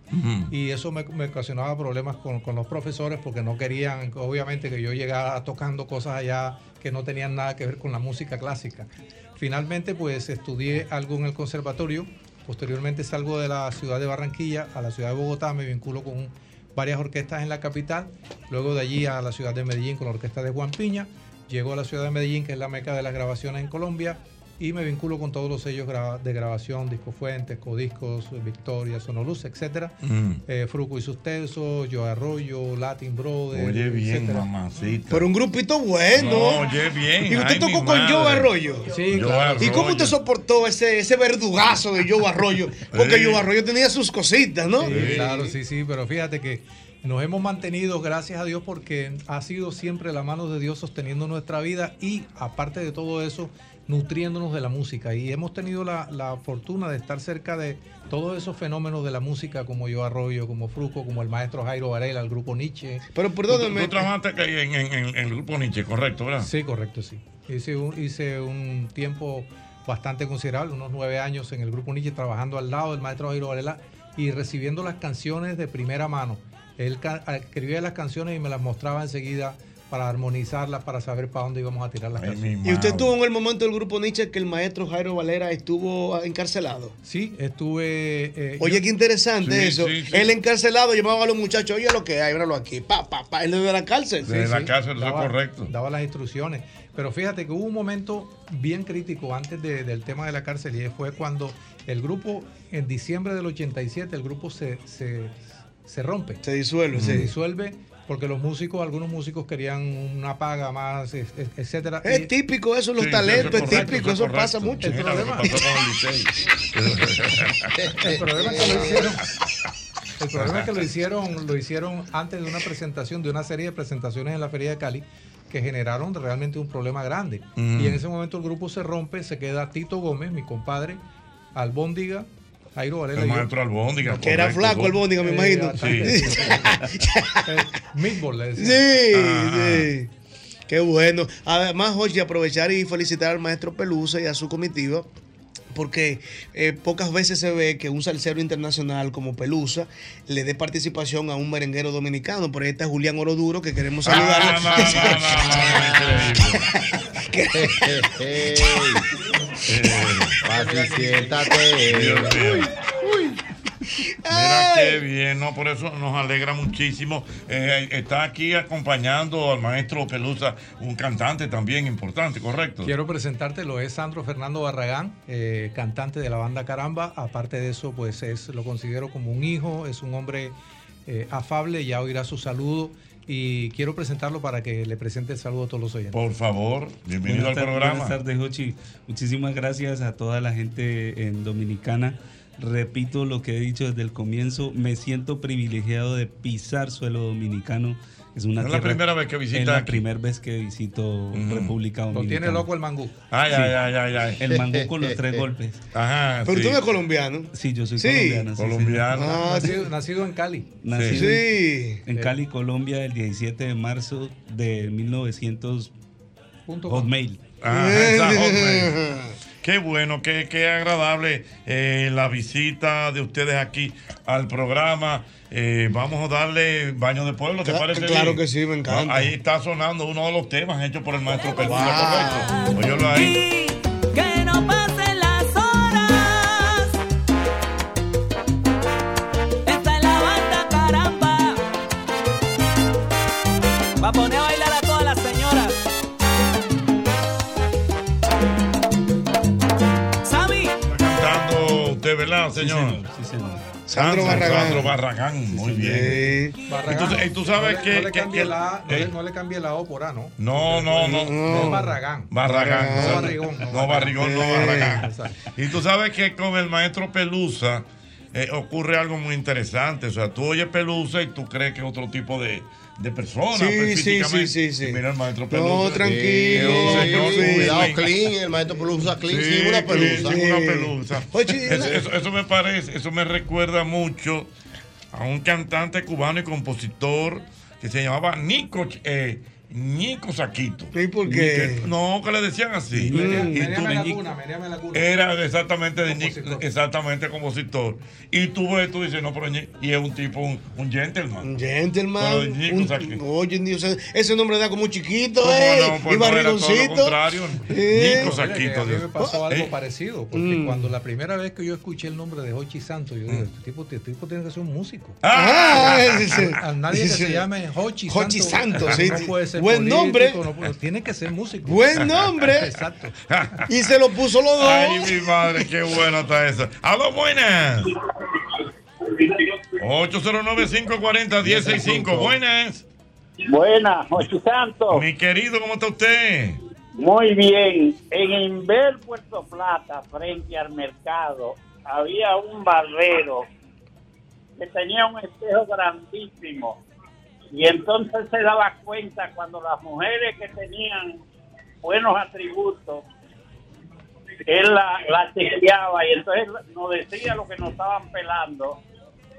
Y eso me, me ocasionaba problemas con, con los profesores porque no querían, obviamente, que yo llegara tocando cosas allá que no tenían nada que ver con la música clásica. Finalmente, pues estudié algo en el conservatorio. Posteriormente salgo de la ciudad de Barranquilla a la ciudad de Bogotá, me vinculo con varias orquestas en la capital. Luego de allí a la ciudad de Medellín con la orquesta de Juan Piña. Llego a la ciudad de Medellín, que es la meca de las grabaciones en Colombia. Y me vinculo con todos los sellos gra- de grabación, Disco Fuentes, Codiscos, Victoria, Sonoluz, etcétera. Mm. Eh, Fruco y sus Tesos, Joe Arroyo, Latin Brothers. Oye bien, etcétera. mamacita. Pero un grupito bueno. No, oye bien. Y usted ay, tocó con. Joe Arroyo. Sí, claro. ¿Y cómo usted soportó ese, ese verdugazo de Joe Arroyo? Porque Sí. Joe Arroyo tenía sus cositas, ¿no? Sí, claro, sí, sí, pero fíjate que nos hemos mantenido, gracias a Dios, porque ha sido siempre la mano de Dios sosteniendo nuestra vida y, aparte de todo eso, nutriéndonos de la música. Y hemos tenido la, la fortuna de estar cerca de todos esos fenómenos de la música, como Yo Arroyo, como Fruco, como el maestro Jairo Varela, el grupo Nietzsche. Pero Tú, tú trabajaste en- en- en el grupo Nietzsche, correcto, ¿verdad? Sí, correcto, sí. Hice un, hice un tiempo bastante considerable, unos nueve años en el grupo Nietzsche, trabajando al lado del maestro Jairo Varela y recibiendo las canciones de primera mano. Él ca- escribía las canciones y me las mostraba enseguida para armonizarlas, para saber para dónde íbamos a tirar las canciones. Y usted estuvo en el momento del grupo Nietzsche que el maestro Jairo Valera estuvo encarcelado. Sí, estuve. eh, Oye, yo- qué interesante Sí, eso. sí, sí. Él encarcelado llamaba a los muchachos, oye lo que hay, míralo aquí, pa, pa, pa, él desde la cárcel. Sí, sí, daba- Daba las instrucciones. Pero fíjate que hubo un momento bien crítico antes de- del tema de la cárcel y fue cuando el grupo, en diciembre del 87, el grupo se, se, se rompe. Se disuelve, Se sí. disuelve porque los músicos, algunos músicos querían una paga más, etcétera. Es Y- típico eso, los Sí, talentos, es correcto, típico, eso eso es pasa mucho. El Mira problema- pasó con el Licey. El problema es que lo hicieron. El problema es que lo hicieron, lo hicieron antes de una presentación, de una serie de presentaciones en la Feria de Cali, que generaron realmente un problema grande. Mm. Y en ese momento el grupo se rompe, se queda Tito Gómez, mi compadre, Albóndiga, Jairo Varela. El maestro Albóndiga, Que era flaco. Albóndiga, me imagino. Eh, Meatball, le Sí, sí. Qué bueno. Además, Jorge, aprovechar y felicitar al maestro Pelusa y a su comitiva. Porque eh, pocas veces se ve que un salsero internacional como Pelusa le dé participación a un merenguero dominicano. Por ahí está Julián Oroduro, que queremos saludar. Papi, siéntate. Mira qué bien, ¿no? Por eso nos alegra muchísimo. Eh, está aquí acompañando al maestro Pelusa, un cantante también importante, ¿correcto? Quiero presentártelo, es Sandro Fernando Barragán, eh, cantante de la banda Caramba. Aparte de eso, pues es, lo considero como un hijo, es un hombre eh, afable, ya oirá su saludo. Y quiero presentarlo para que le presente el saludo a todos los oyentes. Por favor, bienvenido Buenas al programa. Buenas tardes, Jochi. Muchísimas gracias a toda la gente en Dominicana. Repito lo que he dicho desde el comienzo, me siento privilegiado de pisar suelo dominicano. Es una ¿Es la primera vez que visitas Es la primera vez que visito República Lo Dominicana. tiene loco el mangú. Ay, Sí. ay, ay, ay, ay. El mangú con los tres golpes. Ajá. Pero sí. tú eres colombiano. Sí, yo soy Sí. colombiano. sí, Colombiano. Ah, nacido, nacido en Cali. Nacido Sí. en Cali, Colombia, el 17 de marzo de 1900 Punto Hotmail. Ah, esa Hotmail. Qué bueno, qué, qué agradable eh, la visita de ustedes aquí al programa. Eh, vamos a darle baño de pueblo, ¿te Cla- parece claro que sí, me encanta. Ahí está sonando uno de los temas hechos por el maestro Pelusa, Wow. ahí. Que no usted, ¿verdad, señor? Sí, señor. Sandro Barragán. Sandro Barragán, muy bien. Barragán. Y tú, y tú sabes no le, que... no le que- cambie que- la, no, eh, le, no le cambie la O por A, ¿no? No, no, no. Es Barragán. Barragán. No. Barrigón. No, Barrigón, no Barragán. Y tú sabes que con el maestro Pelusa eh, ocurre algo muy interesante. O sea, tú oyes Pelusa y tú crees que es otro tipo de, de persona. Sí, pues, sí, sí, sí, sí. Mira el maestro No, Pelusa. tranquilo, sí. muy Cuidado, clean, el maestro Pelusa clean, Sí, una pelusa. sí, una pelusa. Eso me parece, eso me recuerda mucho a un cantante cubano y compositor que se llamaba Nico, eh, Nico Saquito. ¿Y por qué? No, que le decían así. Menea- Y tú- Menéame la cuna, menéame la cuna. era exactamente de Nick- Compositor. exactamente compositor. Y tú ves, tú dices, no, pero y es un tipo, un, un gentleman. Un gentleman. Pero Nico un- Saquito. oye, Dios, ese nombre da como chiquito, ¿Cómo ¿eh? no? Pues y no, era todo lo barrigoncito. contrario. Nico Oye, Saquito. a mí me pasó algo Eh, parecido, porque Mm. cuando la primera vez que yo escuché el nombre de Hochi Santos, yo Mm. dije, este tipo, este tipo tiene que ser un músico. Ah, sí. A nadie que se llame Hochi, Hochi Santos, sí. no puede ser Buen político, nombre. no tiene que ser músico. Buen nombre. Exacto. Y se lo puso los dos. Ay, mi madre, qué bueno está eso. ¡Aló, buenas! 809-540-165. Buenas. Buenas, José Santos. Mi querido, ¿cómo está usted? Muy bien. En Inver, Puerto Plata, frente al mercado, había un barbero que tenía un espejo grandísimo. Y entonces se daba cuenta cuando las mujeres que tenían buenos atributos, él la, la chequeaba y entonces nos decía lo que nos estaban pelando.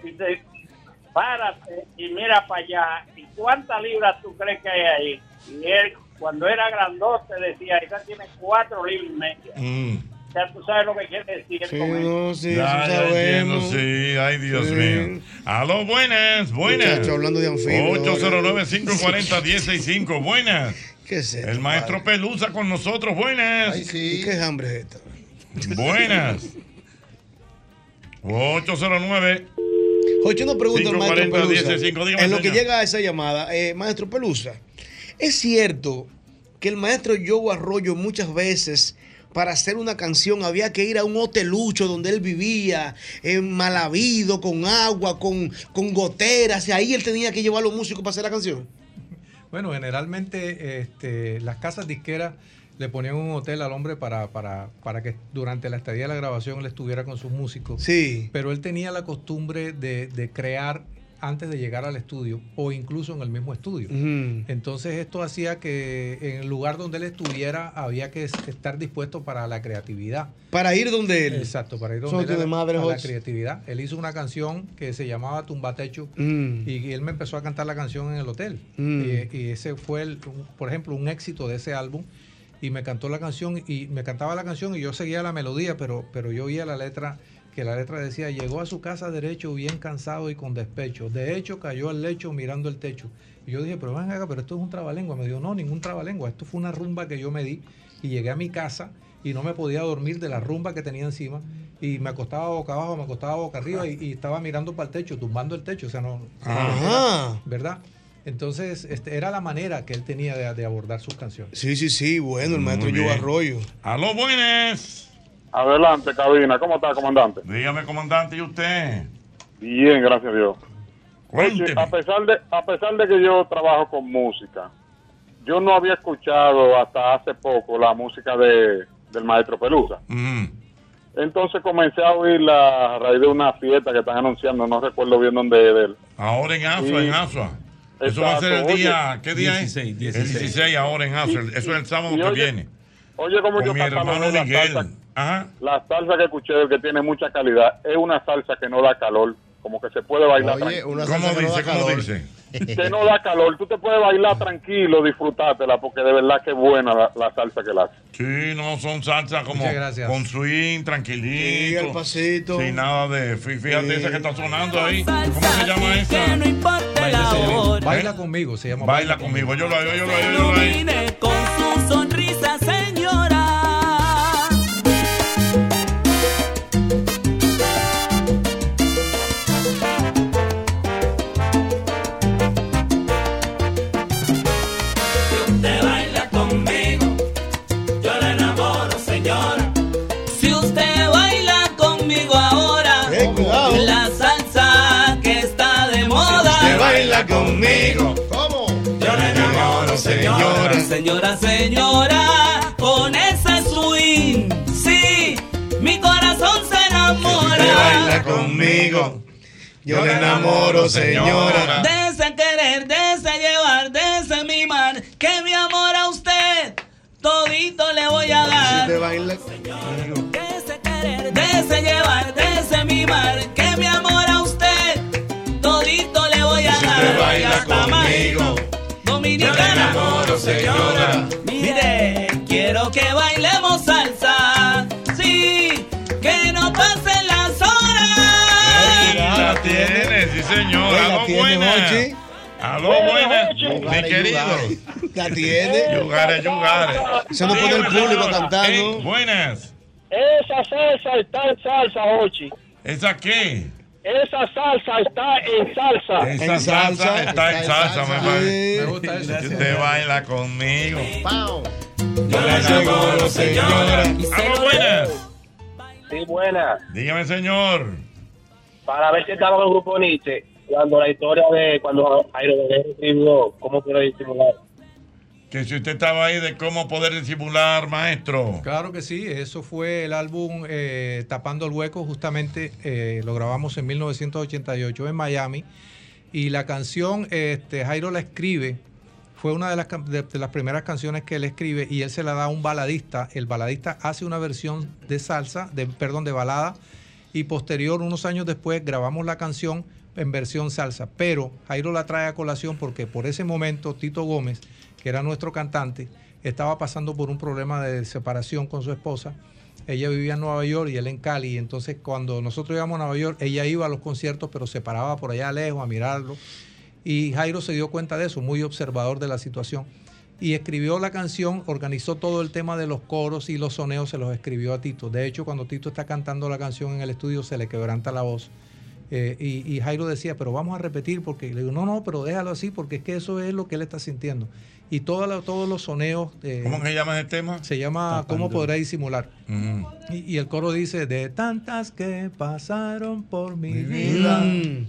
Dice, párate y mira para allá. ¿Y cuántas libras tú crees que hay ahí? Y él, cuando era grandote, decía, esa tiene cuatro libras y media. Mm. Ya tú sabes lo que quiere decir Sí, no, sí, Ya, eso ya entiendo, sí. Ay, Dios Sí. mío. Aló, buenas, buenas. Muchacho, hablando de anfibios, 809-540-165. Buenas. ¿Qué es esto, El maestro padre? Pelusa con nosotros. Buenas. ¿Y qué hambre es esta? Buenas. 809. Oye, una pregunta al maestro 540, Pelusa. 165, dígame, en lo que señor. llega a esa llamada, eh, maestro Pelusa, ¿es cierto que el maestro Joe Arroyo muchas veces para hacer una canción había que ir a un hotelucho donde él vivía, en Malavido, con agua, con, con goteras, y ahí él tenía que llevar a los músicos para hacer la canción. Bueno, generalmente este, las casas disqueras le ponían un hotel al hombre para, para, para que durante la estadía de la grabación él estuviera con sus músicos. Sí. Pero él tenía la costumbre de, de crear antes de llegar al estudio o incluso en el mismo estudio. Entonces esto hacía que en el lugar donde él estuviera había que estar dispuesto para la creatividad. Para ir donde él. Exacto, para ir donde él a- madre, a la creatividad. Él hizo una canción que se llamaba Tumbatecho Mm. y él me empezó a cantar la canción en el hotel. Mm. Y, y ese fue, el, por ejemplo, un éxito de ese álbum. Y me cantó la canción y me cantaba la canción y yo seguía la melodía, pero, pero yo oía la letra, que la letra decía, llegó a su casa derecho bien cansado y con despecho. De hecho, cayó al lecho mirando el techo. Y yo dije, pero ven acá, pero esto es un trabalengua. Me dijo, no, ningún trabalengua. Esto fue una rumba que yo me di y llegué a mi casa y no me podía dormir de la rumba que tenía encima. Y me acostaba boca abajo, me acostaba boca arriba y, y estaba mirando para el techo, tumbando el techo. O sea, no. Ajá. ¿Verdad? Entonces, este, era la manera que él tenía de, de abordar sus canciones. Sí, sí, sí, bueno, el maestro Muy. Yuba Arroyo. Aló, buenas. Adelante, cabina. ¿Cómo está, comandante? Dígame, comandante, ¿y usted? Bien, gracias a Dios. Oye, a pesar de a pesar de que yo trabajo con música, yo no había escuchado hasta hace poco la música de del maestro Pelusa. Entonces comencé a oírla a raíz de una fiesta que están anunciando, no recuerdo bien dónde es de él. Ahora en Asua, en Asua. Eso va a ser el día, oye. ¿qué día 16, es? 16. El 16 ahora en Asua. Eso es el sábado y que oye, viene. Oye, como Con yo mi hermano Miguel. La salsa que escuché que tiene mucha calidad es una salsa que no da calor, como que se puede bailar Oye, una salsa que no da calor. Que no da calor, tú te puedes bailar tranquilo, disfrutártela, porque de verdad que es buena la, la salsa que la hace. Sí, no, son salsas como con swing, tranquilito. Sí, al pasito. Sin nada de. fí- Fíjate Sí. esa que está sonando ahí. ¿Cómo se llama esa? Baila, hora. Baila conmigo, se llama. Baila conmigo. Yo lo hago, yo lo hago, yo lo hago. Con su sonrisa, conmigo, ¿cómo? Yo la enamoro, señora. Señora, señora, con ese swing, sí, mi corazón se enamora. Usted baila conmigo, yo le enamoro, señora. De ese querer, de ese llevar, de ese mimar, que mi amor a usted todito le voy a dar. De ese querer, de ese llevar, de ese mimar, enamoro, señora. Mire, quiero que bailemos salsa. Sí, que no pasen las horas. La tiene, sí, señor. La Aló. Mochi. Aló, buenas. Mi querido. La tiene. Yugare, yugare. Se nos pone el público cantando. Buenas. Esa salsa está en salsa, Ochi. ¿Esa qué? Esa salsa está en salsa. Esa salsa, está en salsa, me parece. Me gusta eso. Si usted baila conmigo. Yo le enamoro, señora. Buenas. Sí, buena. Dígame, señor. Para ver si estaba en el grupo Nietzsche, cuando la historia de cuando Jairo Guerrero escribió cómo puede disimular. Que si usted estaba ahí de cómo poder disimular, maestro. Claro que sí, eso fue el álbum eh, Tapando el Hueco, justamente eh, lo grabamos en 1988 en Miami. Y la canción, este, Jairo la escribe, fue una de las, de las primeras canciones que él escribe y él se la da a un baladista. El baladista hace una versión de salsa, de, perdón, de balada, y posterior, unos años después, grabamos la canción en versión salsa. Pero Jairo la trae a colación porque por ese momento Tito Gómez, que era nuestro cantante, estaba pasando por un problema de separación con su esposa. Ella vivía en Nueva York y él en Cali. Entonces cuando nosotros íbamos a Nueva York, ella iba a los conciertos, pero se paraba por allá lejos a mirarlo. Y Jairo se dio cuenta de eso, muy observador de la situación. Y escribió la canción, organizó todo el tema de los coros y los soneos, se los escribió a Tito. De hecho, cuando Tito está cantando la canción en el estudio, se le quebranta la voz. Eh, y, y Jairo decía, pero vamos a repetir, porque le digo, no, no, pero déjalo así, porque es que eso es lo que él está sintiendo. Y toda la- todos los soneos. de- ¿Cómo se llama ese tema? Se llama ¿Cómo podrá disimular? Mm. Y, y el coro dice, de tantas que pasaron por mi vida. Mm.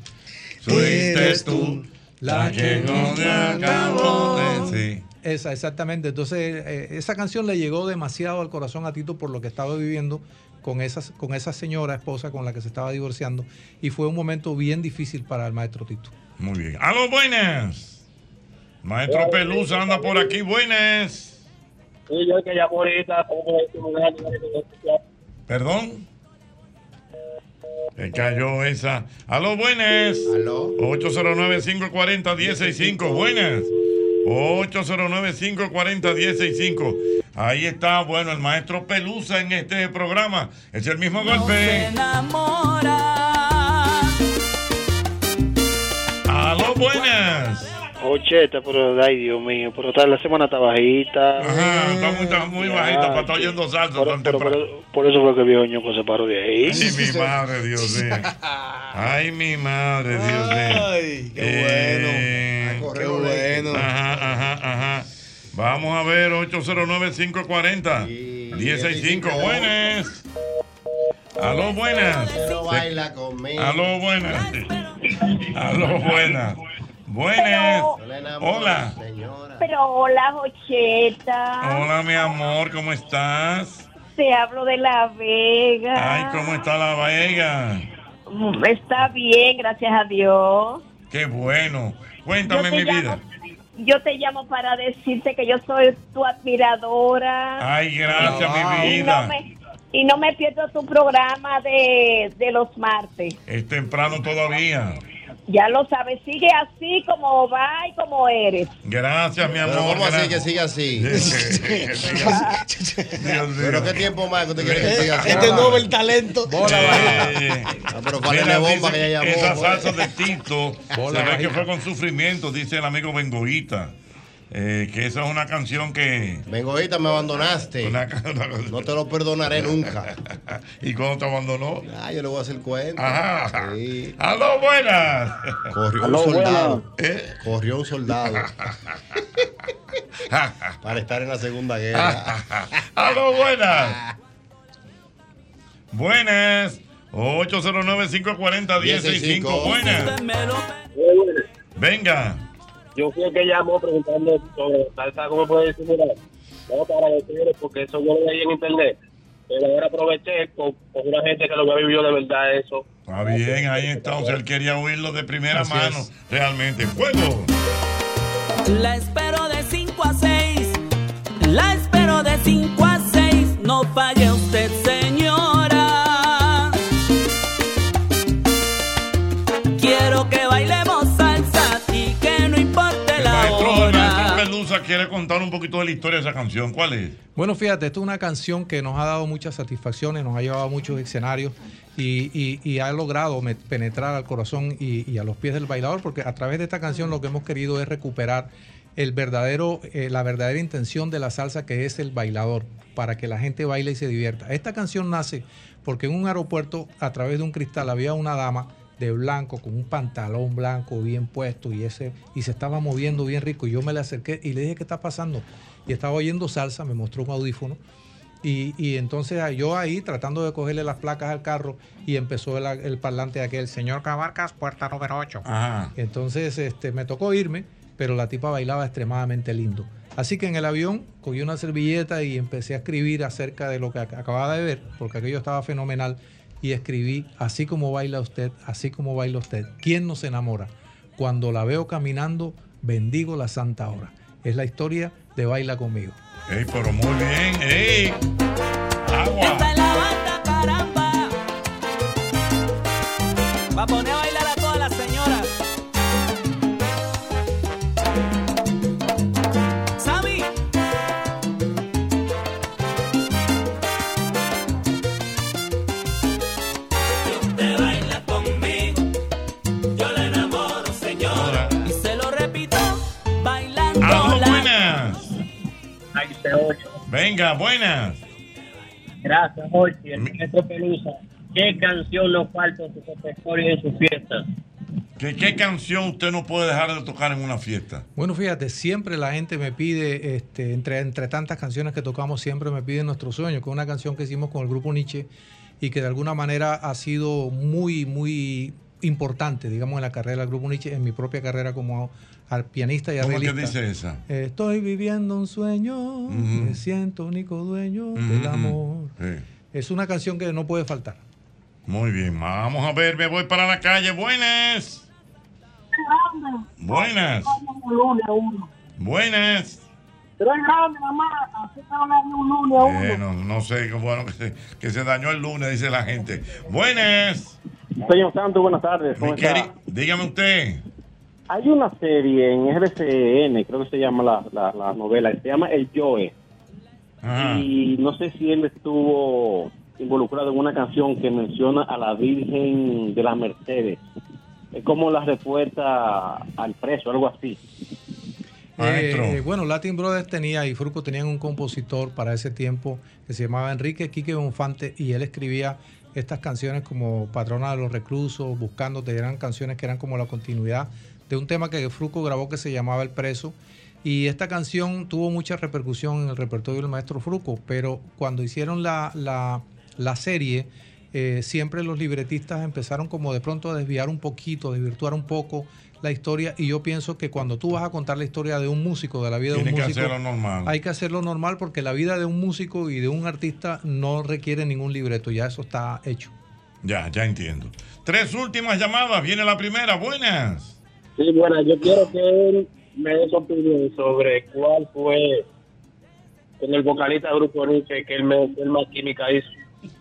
Fuiste tú la que no me acabó de- sí. Esa, exactamente. Entonces, eh, esa canción le llegó demasiado al corazón a Tito por lo que estaba viviendo con, esas, con esa señora esposa con la que se estaba divorciando. Y fue un momento bien difícil para el maestro Tito. Muy bien. ¡Aló, buenas! Maestro Pelusa anda por aquí, buenas. Sí, yo que llamo ahorita, ¿cómo es tu lugar? ¿Perdón? Se cayó esa. ¡Aló, buenas! ¡Aló! 809-540-165. Buenas. 809-540-165. Ahí está, bueno, el maestro Pelusa en este programa. Es el mismo golpe. ¡Aló, buenas! Ocheta, pero ay Dios mío, pero tal, la semana está bajita. Ajá, está muy, está muy bajita para estar oyendo salsa Por, tan por- temprano. por- por eso fue que viejo Ñongo se paró de ahí. Ay, mi madre, Dios mío. Ay, mi madre, Dios mío. Ay, qué Eh, bueno. Qué bueno. Ajá, ajá, ajá. Vamos a ver, 809-540-165. Buenas. Aló, buenas. Pero baila conmigo. Aló, buenas. Aló, buenas. Buenas. Hola. Pero hola, Jocheta. Hola, mi amor, ¿cómo estás? Te hablo de La Vega. Ay, ¿cómo está la Vega? Mm, Está bien, gracias a Dios. Qué bueno. Cuéntame, mi llamo- vida. Yo te llamo para decirte que yo soy tu admiradora. Ay, gracias, mi Y no vida. me, y no me pierdo tu programa de, de los martes. Es temprano todavía. Ya lo sabes, sigue así como va y como eres. Gracias, mi amor. Pero ¿cómo así que siga así? Pero ¿qué tiempo más que usted quiere que siga así? Este nuevo el talento. Eh, Ah, pero mira, falta bomba dice, que ella llamó. Esa pues. salsa de Tito Bola se ve que fue con sufrimiento, dice el amigo Bengoita. Eh, que esa es una canción que. Bengoita, me abandonaste. No te lo perdonaré nunca. ¿Y cuándo te abandonó? Ah, yo le voy a hacer cuenta. Ajá. Sí. ¡Aló, buenas! Corrió Aló, un soldado. buenas. Corrió un soldado. para estar en la Segunda Guerra. ¡Aló, buenas! Buenas. 809-540-165. Buenas. Venga. Yo fui el que llamó preguntando sobre salsa, ¿cómo puede disimular? No, para agradecerles porque eso yo lo leí en internet. Pero ahora aproveché con, con una gente que lo había vivido de verdad eso. Está bien, ahí está. O sea, él quería oírlo de primera Así mano. es. Realmente. ¡Fuego! La espero de 5 a 6. La espero de 5 a 6. No falle usted, señora. Quiere contar un poquito de la historia de esa canción. ¿Cuál es? Bueno, fíjate, esto es una canción que nos ha dado muchas satisfacciones, nos ha llevado a muchos escenarios y, ha logrado penetrar al corazón y, y a los pies del bailador, porque a través de esta canción lo que hemos querido es recuperar el verdadero, eh, la verdadera intención de la salsa que es el bailador, para que la gente baile y se divierta. Esta canción nace porque en un aeropuerto, a través de un cristal, había una dama de blanco con un pantalón blanco bien puesto y ese y se estaba moviendo bien rico. Y yo me le acerqué y le dije qué está pasando y estaba oyendo salsa me mostró un audífono. Y, y entonces ah, yo ahí tratando de cogerle las placas al carro y empezó el, el parlante de aquel señor Cabarcas puerta número 8 Ajá. entonces este me tocó irme pero la tipa bailaba extremadamente lindo. Así que en el avión cogí una servilleta y empecé a escribir acerca de lo que ac- acababa de ver porque aquello estaba fenomenal y escribí, así como baila usted, así como baila usted, ¿quién nos enamora? Cuando la veo caminando, bendigo la santa hora. Es la historia de Baila conmigo. Ey, pero muy bien. ¡Ey! ¡Agua! Esta es la banda, caramba. Va a poner a Venga, buenas. Gracias, Jorge. El Pelusa. ¿Qué canción nos falta en sus repertorios y en sus fiestas? ¿Qué, canción usted no puede dejar de tocar en una fiesta? Bueno, fíjate, siempre la gente me pide, este, entre, entre tantas canciones que tocamos, siempre me piden Nuestro Sueño, que es una canción que hicimos con el grupo Nietzsche y que de alguna manera ha sido muy, muy importante, digamos, en la carrera del grupo Nietzsche, en mi propia carrera como al pianista y ¿Cómo es que arreglista. dice esa? Estoy viviendo un sueño, me siento único dueño del amor. Sí. Es una canción que no puede faltar. Muy bien, vamos a ver, me voy para la calle. Buenas. Buenas. Buenas. Pero es grande, mamá. Así que van a ir un lunes a uno. Eh, no, no sé, qué bueno que se, que se dañó el lunes, dice la gente. Buenas. Señor Santos, buenas tardes. Dígame usted. Hay una serie en RCN, creo que se llama la, la, la novela, se llama El Joe. Ajá. Y no sé si él estuvo involucrado en una canción que menciona a la Virgen de las Mercedes. Es como la respuesta al preso, algo así. Eh, bueno, Latin Brothers tenía y Fruco tenían un compositor para ese tiempo que se llamaba Enrique Quique Bonfante y él escribía estas canciones como Patrona de los Reclusos, Buscándote, eran canciones que eran como la continuidad de un tema que Fruco grabó que se llamaba El Preso. Y esta canción tuvo mucha repercusión en el repertorio del maestro Fruco, pero cuando hicieron la, la- la serie, eh, siempre los libretistas empezaron como de pronto a desviar un poquito, desvirtuar un poco la historia y yo pienso que cuando tú vas a contar la historia de un músico, de la vida de Tiene un que músico, hacerlo normal. hay que hacerlo normal porque la vida de un músico y de un artista no requiere ningún libreto, ya eso está hecho. Ya, ya entiendo. Tres últimas llamadas. Viene la primera. Buenas. Sí, bueno, yo quiero que él me dé su opinión sobre cuál fue en el vocalista del grupo Nietzsche que él, me, él más química hizo.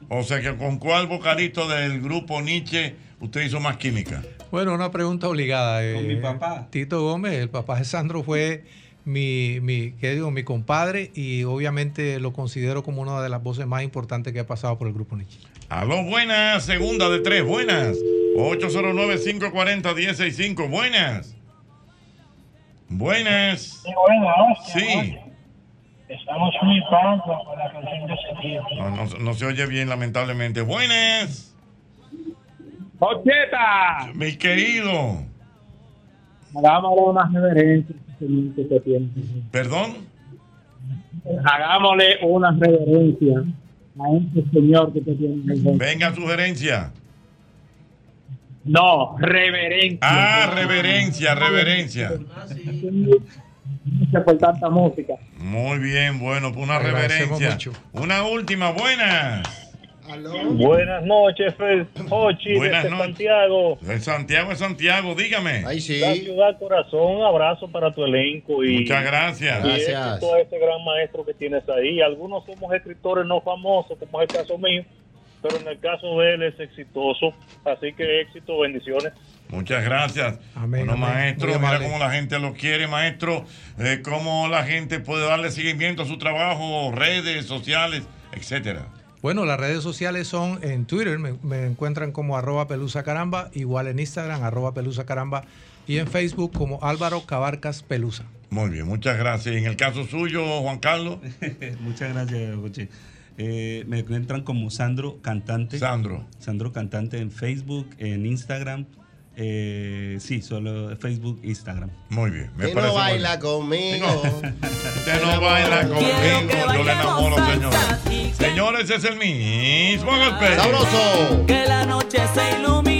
O sea que con cuál vocalista del grupo Nietzsche usted hizo más química. Bueno, una pregunta obligada. Con mi eh, papá. Tito Gómez, el papá de Sandro fue mi, mi, ¿qué digo? mi compadre y obviamente lo considero como una de las voces más importantes que ha pasado por el grupo Nietzsche. Aló, buenas. Segunda de tres. Buenas. 809-540-165. Buenas. Buenas. Sí. Estamos flipando con la canción de ese tío. No, no- no se oye bien, lamentablemente. Buenas. ¡Ocheta! Mi querido. Hagámosle una reverencia a ese señor que te tiene. Perdón. Hagámosle una reverencia a ese señor que te tiene. Venga, sugerencia. No, reverencia. Ah, reverencia, reverencia. Gracias por tanta música. Muy bien, bueno, pues una reverencia. Una última, buenas. Buenas noches, Fred Hochi, Buenas desde noches. Santiago. De Santiago es Santiago, dígame. La ciudad corazón, un abrazo para tu elenco y Muchas gracias. y Gracias. éxito a ese gran maestro que tienes ahí. Algunos somos escritores no famosos, como es el caso mío, pero en el caso de él es exitoso. Así que éxito, bendiciones. Muchas gracias. bueno, amén. maestro, Muy mira cómo la gente lo quiere, maestro. Eh, cómo la gente puede darle seguimiento a su trabajo, redes sociales, etcétera. Bueno, las redes sociales son en Twitter, me, me encuentran como arroba pelusa caramba, igual en Instagram, arroba pelusa caramba, y en Facebook como Álvaro Cabarcas Pelusa. Muy bien, muchas gracias. Y en el caso suyo, Juan Carlos. Muchas gracias, Joche. Eh, me encuentran como Sandro Cantante. Sandro. Sandro Cantante en Facebook, en Instagram. Eh, sí, solo Facebook, Instagram. Muy bien. Que no baila conmigo. Usted no baila conmigo, yo le enamoro, señores. Señores, es el mismo golpe. ¡Sabroso! Que la noche se ilumine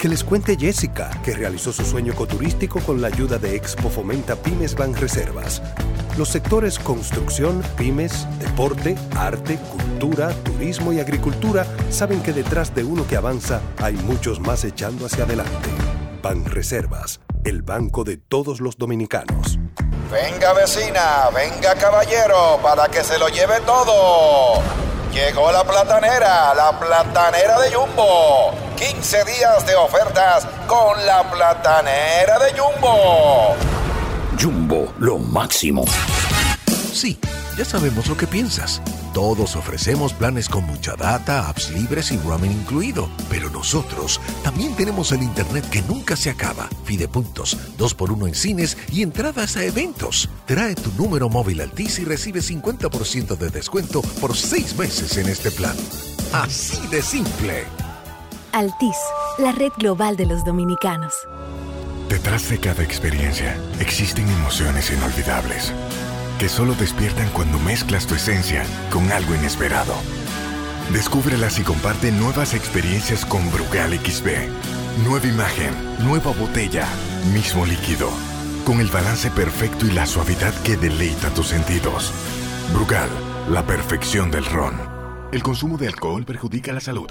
Que les cuente Jessica, que realizó su sueño ecoturístico con la ayuda de Expo Fomenta Pymes Banreservas. Los sectores construcción, pymes, deporte, arte, cultura, turismo y agricultura saben que detrás de uno que avanza hay muchos más echando hacia adelante. Ban Reservas, el banco de todos los dominicanos. Venga vecina, venga caballero, para que se lo lleve todo. Llegó la platanera, la platanera de Jumbo. 15 días de ofertas con la platanera de Jumbo. Jumbo, lo máximo. Sí, ya sabemos lo que piensas. Todos ofrecemos planes con mucha data, apps libres y roaming incluido. Pero nosotros también tenemos el internet que nunca se acaba. Fidepuntos, 2x1 en cines y entradas a eventos. Trae tu número móvil Altis y recibe 50% de descuento por 6 meses en este plan. Así de simple. Altis, la red global de los dominicanos. Detrás de cada experiencia existen emociones inolvidables que solo despiertan cuando mezclas tu esencia con algo inesperado. Descúbrelas y comparte nuevas experiencias con Brugal XB. Nueva imagen, nueva botella, mismo líquido, con el balance perfecto y la suavidad que deleita tus sentidos. Brugal, la perfección del ron. El consumo de alcohol perjudica la salud.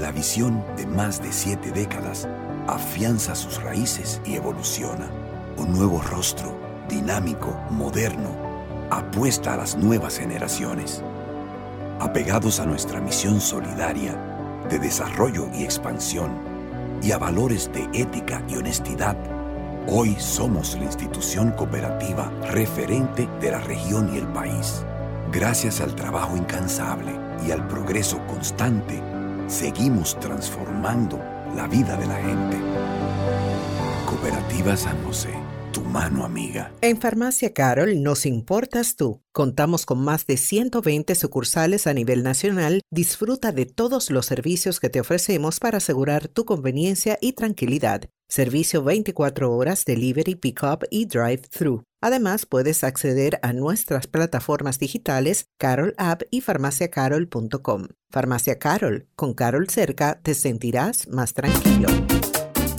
La visión de más de siete décadas afianza sus raíces y evoluciona. Un nuevo rostro, dinámico, moderno, apuesta a las nuevas generaciones. Apegados a nuestra misión solidaria de desarrollo y expansión y a valores de ética y honestidad, hoy somos la institución cooperativa referente de la región y el país. Gracias al trabajo incansable y al progreso constante, seguimos transformando la vida de la gente. Cooperativa San José, tu mano amiga. En Farmacia Carol nos importas tú. Contamos con más de 120 sucursales a nivel nacional. Disfruta de todos los servicios que te ofrecemos para asegurar tu conveniencia y tranquilidad. Servicio 24 horas, delivery, pickup y drive-thru. Además, puedes acceder a nuestras plataformas digitales Carol App y farmaciacarol.com. Farmacia Carol, con Carol cerca te sentirás más tranquilo.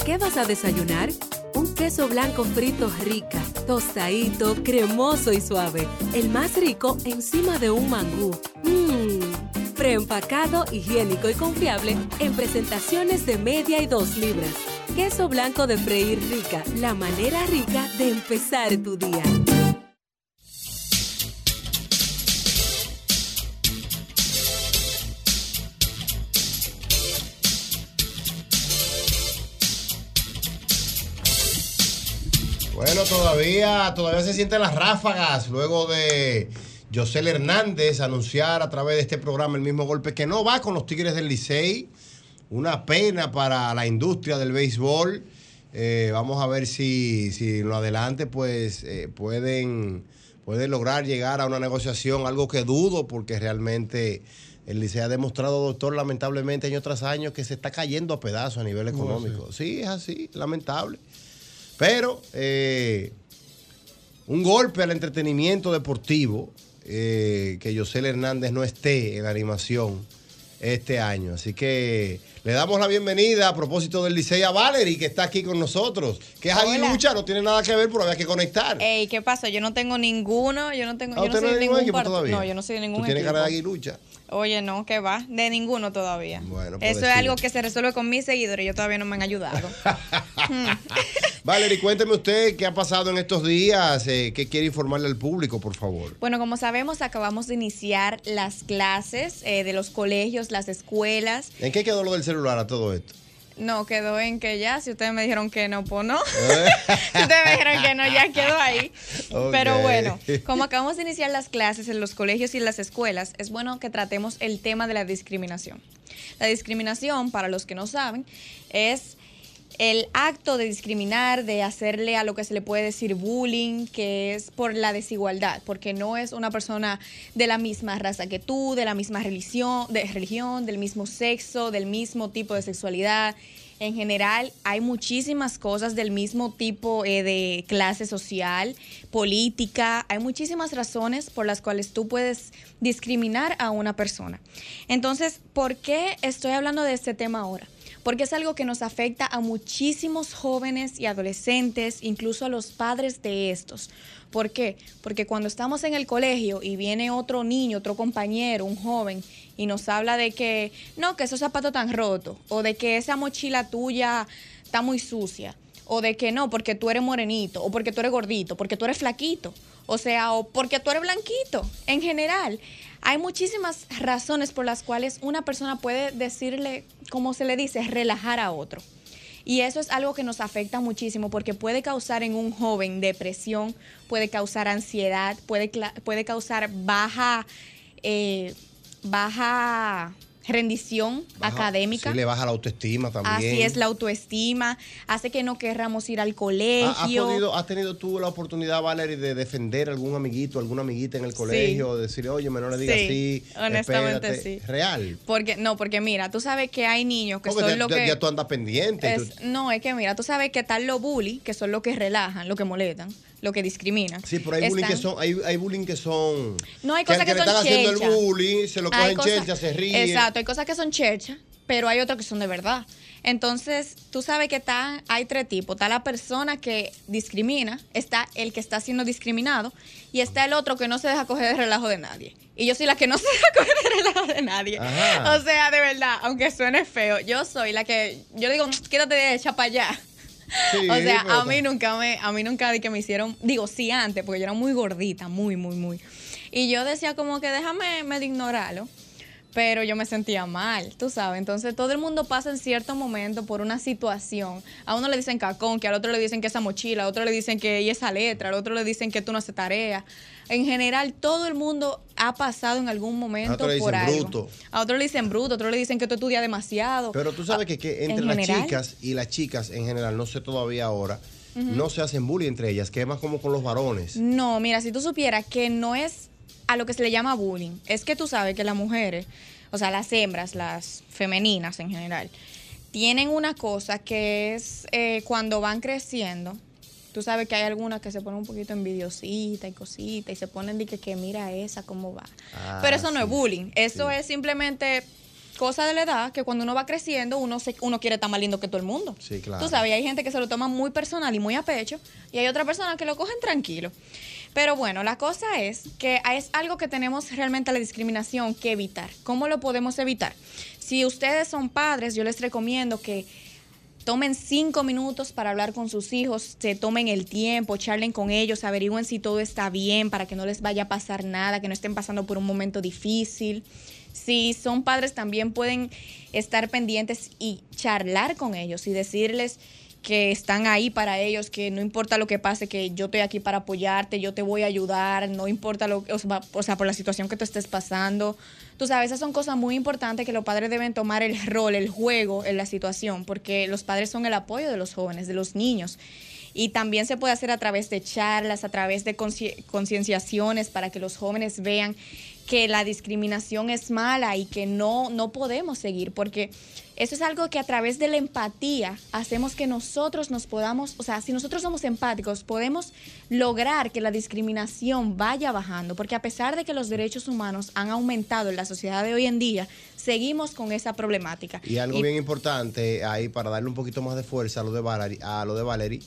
¿Qué vas a desayunar? Un queso blanco frito rica, tostadito, cremoso y suave. El más rico encima de un mangú. Mmm. Preempacado, higiénico y confiable en presentaciones de media y dos libras. Queso blanco de freír rica, la manera rica de empezar tu día. Bueno, todavía, todavía se sienten las ráfagas luego de José Hernández anunciar a través de este programa el mismo golpe que no va con los Tigres del Licey. Una pena para la industria del béisbol. Eh, vamos a ver si, si en lo adelante pues eh, pueden, pueden lograr llegar a una negociación, algo que dudo porque realmente el Licey ha demostrado, doctor, lamentablemente año tras año que se está cayendo a pedazos a nivel económico. Sí, es así, lamentable. Pero eh, un golpe al entretenimiento deportivo, eh, que José Hernández no esté en la animación este año. Así que le damos la bienvenida a propósito del Licey a Valerie, que está aquí con nosotros. Que es aguilucha, no tiene nada que ver, pero había que conectar. Ey, ¿qué pasa? Yo no tengo ninguno, yo no tengo, Ah, yo no ¿usted soy no ningún equipo partido. todavía? No, yo no soy de ningún Tú tienes equipo. cara de aguilucha. Oye, no, ¿qué va? De ninguno todavía. Bueno, Eso es algo que se resuelve con mis seguidores, ellos todavía no me han ayudado. Valerie, cuénteme usted qué ha pasado en estos días, eh, qué quiere informarle al público, por favor. Bueno, como sabemos, acabamos de iniciar las clases eh, de los colegios, las escuelas. ¿En qué quedó lo del celular a todo esto? No, quedó en que ya, si ustedes me dijeron que no, pues no. si ustedes me dijeron que no, ya quedó ahí. Pero bueno, como acabamos de iniciar las clases en los colegios y las escuelas, es bueno que tratemos el tema de la discriminación. La discriminación, para los que no saben, es el acto de discriminar, de hacerle a lo que se le puede decir bullying, que es por la desigualdad, porque no es una persona de la misma raza que tú, de la misma religión, de religión, del mismo sexo, del mismo tipo de sexualidad. En general, hay muchísimas cosas del mismo tipo eh, de clase social, política. Hay muchísimas razones por las cuales tú puedes discriminar a una persona. Entonces, ¿por qué estoy hablando de este tema ahora? Porque es algo que nos afecta a muchísimos jóvenes y adolescentes, incluso a los padres de estos. ¿Por qué? Porque cuando estamos en el colegio y viene otro niño, otro compañero, un joven, y nos habla de que no, que esos zapatos están rotos, o de que esa mochila tuya está muy sucia, o de que no, porque tú eres morenito, o porque tú eres gordito, porque tú eres flaquito, o sea, o porque tú eres blanquito, en general. Hay muchísimas razones por las cuales una persona puede decirle, como se le dice, relajar a otro. Y eso es algo que nos afecta muchísimo porque puede causar en un joven depresión, puede causar ansiedad, puede, puede causar baja, eh, baja rendición académica. Sí, le baja la autoestima también. Así es, la autoestima, hace que no querramos ir al colegio. ¿Ha- ¿Has, podido- has tenido tú la oportunidad, Valerie, de defender a algún amiguito, alguna amiguita en el colegio? De decirle, oye, no le digas Sí, así. honestamente espérate"? sí. Real. Porque, no, porque mira, tú sabes que hay niños que Porque son ya, lo ya- que... ya tú andas pendiente. es- tú- no, es que mira, tú sabes que están los bully, que son los que relajan, los que molestan, los que discriminan. sí, pero hay bullying, que son, hay, hay bullying que son. No, hay cosas que, le son están haciendo chercha. el bullying, se lo cogen cosas- chelcha, se ríe. Exacto, hay cosas que son chercha, pero hay otras que son de verdad. Entonces, tú sabes que está, hay tres tipos. Está la persona que discrimina, está el que está siendo discriminado y está el otro que no se deja coger de relajo de nadie. Y yo soy la que no se deja coger de relajo de nadie. Ajá. O sea, de verdad, aunque suene feo, yo soy la que, yo digo, quédate de hecha para allá. Sí, o sea, a mí nunca me, a mí nunca de que me hicieron, digo, sí antes, porque yo era muy gordita, muy, muy, muy. Y yo decía como que déjame me de ignorarlo, pero yo me sentía mal, tú sabes. Entonces todo el mundo pasa en cierto momento por una situación. A uno le dicen cacón, que al otro le dicen que esa mochila, a otro le dicen que y esa letra, al otro le dicen que tú no haces tarea. En general, todo el mundo ha pasado en algún momento otro le por dicen algo. bruto. A otro le dicen bruto, a otro le dicen que tú estudias demasiado. Pero tú sabes que, que entre En las general. chicas y las chicas en general, no sé todavía ahora, no se hacen bullying entre ellas, que es más como con los varones. No, mira, si tú supieras que no es a lo que se le llama bullying, es que tú sabes que las mujeres, o sea, las hembras, las femeninas en general, tienen una cosa que es eh, cuando van creciendo. Tú sabes que hay algunas que se ponen un poquito envidiosita y cosita y se ponen de que, que mira esa cómo va. Ah, Pero eso no es bullying, eso es simplemente cosa de la edad que cuando uno va creciendo uno se, uno quiere estar más lindo que todo el mundo. Sí, claro. Tú sabes, hay gente que se lo toma muy personal y muy a pecho, y hay otra persona que lo cogen tranquilo. Pero bueno, la cosa es que es algo que tenemos realmente la discriminación que evitar. ¿Cómo lo podemos evitar? Si ustedes son padres, yo les recomiendo que tomen cinco minutos para hablar con sus hijos, se tomen el tiempo, charlen con ellos, averigüen si todo está bien para que no les vaya a pasar nada, que no estén pasando por un momento difícil. Si son padres, también pueden estar pendientes y charlar con ellos y decirles que están ahí para ellos, que no importa lo que pase, que yo estoy aquí para apoyarte, yo te voy a ayudar, no importa lo o sea, por la situación que tú estés pasando. Tú sabes, esas son cosas muy importantes que los padres deben tomar el rol, el juego en la situación, porque los padres son el apoyo de los jóvenes, de los niños. Y también se puede hacer a través de charlas, a través de concienciaciones para que los jóvenes vean que la discriminación es mala y que no, no podemos seguir, porque eso es algo que a través de la empatía hacemos que nosotros nos podamos, o sea, si nosotros somos empáticos, podemos lograr que la discriminación vaya bajando, porque a pesar de que los derechos humanos han aumentado en la sociedad de hoy en día, seguimos con esa problemática. Y algo Y- bien importante ahí para darle un poquito más de fuerza a lo de Valerie, a lo de Valerie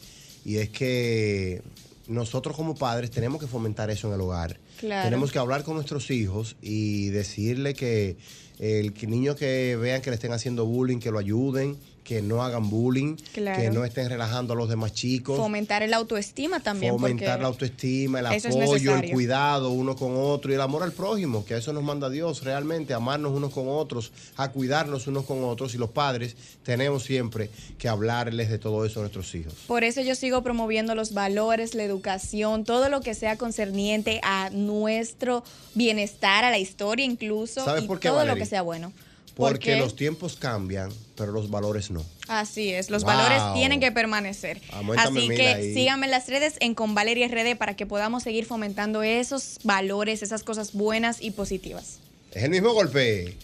y es que nosotros como padres tenemos que fomentar eso en el hogar. Tenemos que hablar con nuestros hijos y decirle que el niño que vean que le estén haciendo bullying, que lo ayuden, que no hagan bullying, Claro. que no estén relajando a los demás chicos. fomentar el autoestima también. Fomentar la autoestima, el apoyo, el cuidado uno con otro y el amor al prójimo, que a eso nos manda Dios realmente, amarnos unos con otros, a cuidarnos unos con otros y los padres tenemos siempre que hablarles de todo eso a nuestros hijos. Por eso yo sigo promoviendo los valores, la educación, todo lo que sea concerniente a nuestro bienestar, a la historia incluso, ¿Sabes y por qué, todo lo que sea bueno. Porque los tiempos cambian, pero los valores no. así es, los Wow. valores tienen que permanecer. Así que ahí. síganme en las redes en Con Valeria RD para que podamos seguir fomentando esos valores, esas cosas buenas y positivas. Es el mismo golpe.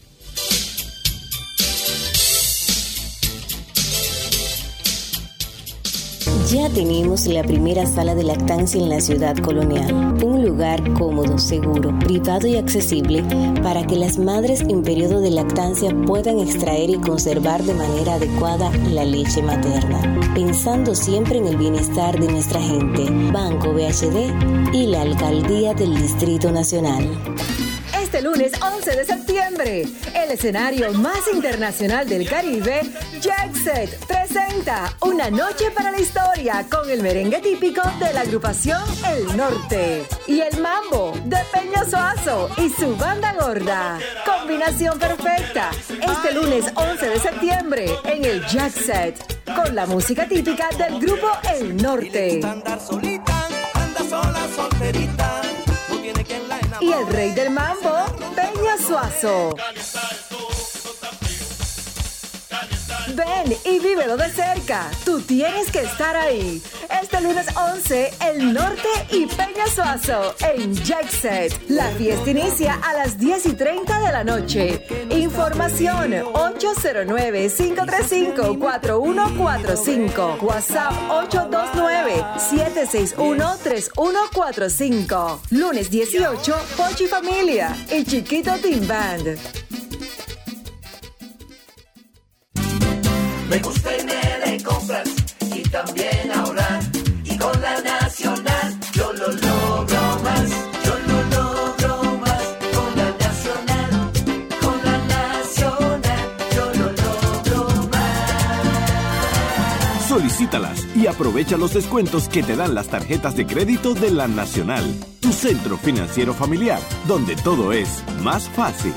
Ya tenemos la primera sala de lactancia en la ciudad colonial. Un lugar cómodo, seguro, privado y accesible para que las madres en periodo de lactancia puedan extraer y conservar de manera adecuada la leche materna. Pensando siempre en el bienestar de nuestra gente. Banco BHD y la Alcaldía del Distrito Nacional. Lunes 11 de septiembre, el escenario más internacional del Caribe, Jackset, presenta Una Noche para la Historia con el merengue típico de la agrupación El Norte y el mambo de Peña Suazo y su banda gorda. Combinación perfecta. Este lunes 11 de septiembre en el Jackset con la música típica del grupo El Norte. Y el rey del mambo, Suazo. Ven y vívelo de cerca. Tú tienes que estar ahí. Este lunes 11, El Norte y Peña Suazo en Jackset. La fiesta inicia a las 10 y 30 de la noche. Información 809-535-4145. WhatsApp 829-761-3145. Lunes 18, Pochi Familia y Chiquito Team Band. Me gusta irme de compras y también ahorrar. Y con la nacional yo lo logro más. Yo lo logro más. Con la nacional, con la nacional, yo lo logro más. Solicítalas y aprovecha los descuentos que te dan las tarjetas de crédito de la Nacional, tu centro financiero familiar, donde todo es más fácil.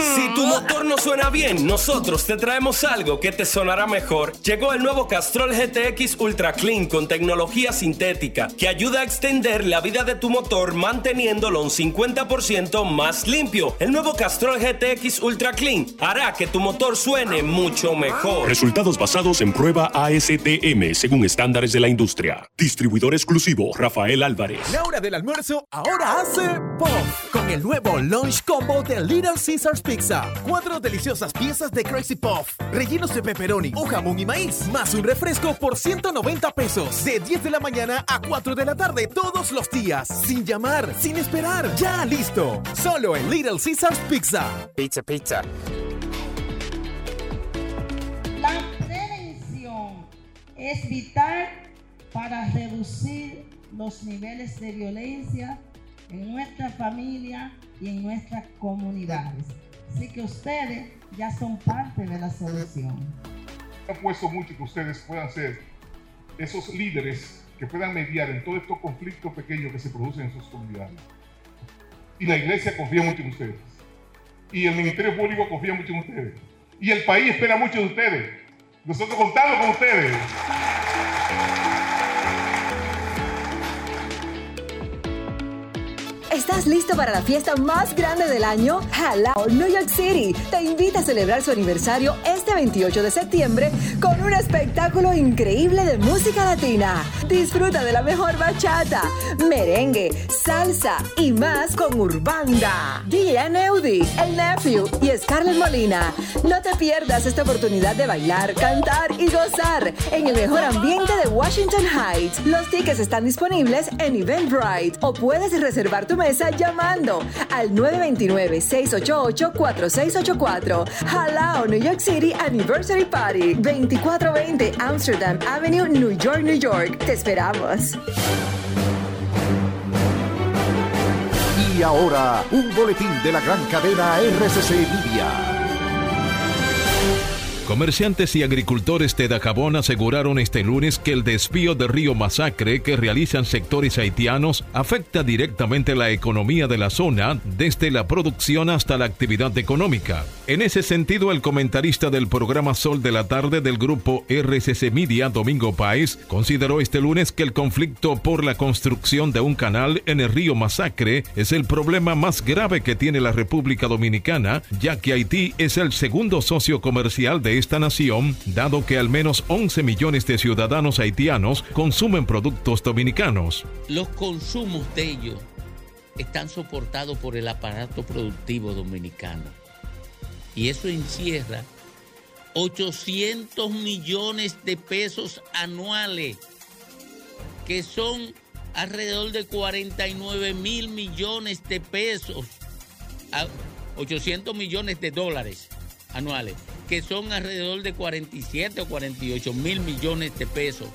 Si tu motor no suena bien, nosotros te traemos algo que te sonará mejor. Llegó el nuevo Castrol GTX Ultra Clean con tecnología sintética que ayuda a extender la vida de tu motor manteniéndolo un 50% más limpio. El nuevo Castrol GTX Ultra Clean hará que tu motor suene mucho mejor. Resultados basados en prueba ASTM según estándares de la industria. Distribuidor exclusivo Rafael Álvarez. La hora del almuerzo ahora hace POF con el nuevo Lunch Combo de Little Caesars Pizza. Cuatro deliciosas piezas de Crazy Puff, rellenos de pepperoni o jamón y maíz, más un refresco por 190 pesos. De 10 de la mañana a 4 de la tarde todos los días. Sin llamar, sin esperar. Ya listo. Solo en Little Caesars Pizza. Pizza, pizza. La prevención es vital para reducir los niveles de violencia en nuestra familia y en nuestras comunidades. Así que ustedes ya son parte de la solución. apuesto mucho que ustedes puedan ser esos líderes que puedan mediar en todos estos conflictos pequeños que se producen en sus comunidades. Y la iglesia confía mucho en ustedes. Y el Ministerio Público confía mucho en ustedes. Y el país espera mucho de ustedes. Nosotros contamos con ustedes. ¿Estás listo para la fiesta más grande del año? Halao New York City te invita a celebrar su aniversario este 28 de septiembre con un espectáculo increíble de música latina. Disfruta de la mejor bachata, merengue, salsa y más con Urbanda. DJ Neudi, El Nephew y Scarlett Molina. No te pierdas esta oportunidad de bailar, cantar y gozar en el mejor ambiente de Washington Heights. Los tickets están disponibles en Eventbrite o puedes reservar tu mesa llamando al 929-688-4684. Halao New York City Anniversary Party, 2420 Amsterdam Avenue, New York, New York. Te esperamos. Y ahora, un boletín de la gran cadena RCC Media. Comerciantes y agricultores de Dajabón aseguraron este lunes que el desvío de río Masacre que realizan sectores haitianos afecta directamente la economía de la zona, desde la producción hasta la actividad económica. En ese sentido, el comentarista del programa Sol de la Tarde del grupo RCC Media, Domingo Páez, consideró este lunes que el conflicto por la construcción de un canal en el río Masacre es el problema más grave que tiene la República Dominicana, ya que Haití es el segundo socio comercial de esta nación, dado que al menos 11 millones de ciudadanos haitianos consumen productos dominicanos. Los consumos de ellos están soportados por el aparato productivo dominicano. Y eso encierra 800 millones de pesos anuales, que son alrededor de 49 mil millones de pesos, a- 800 millones de dólares anuales, que son alrededor de 47 o 48 mil millones de pesos.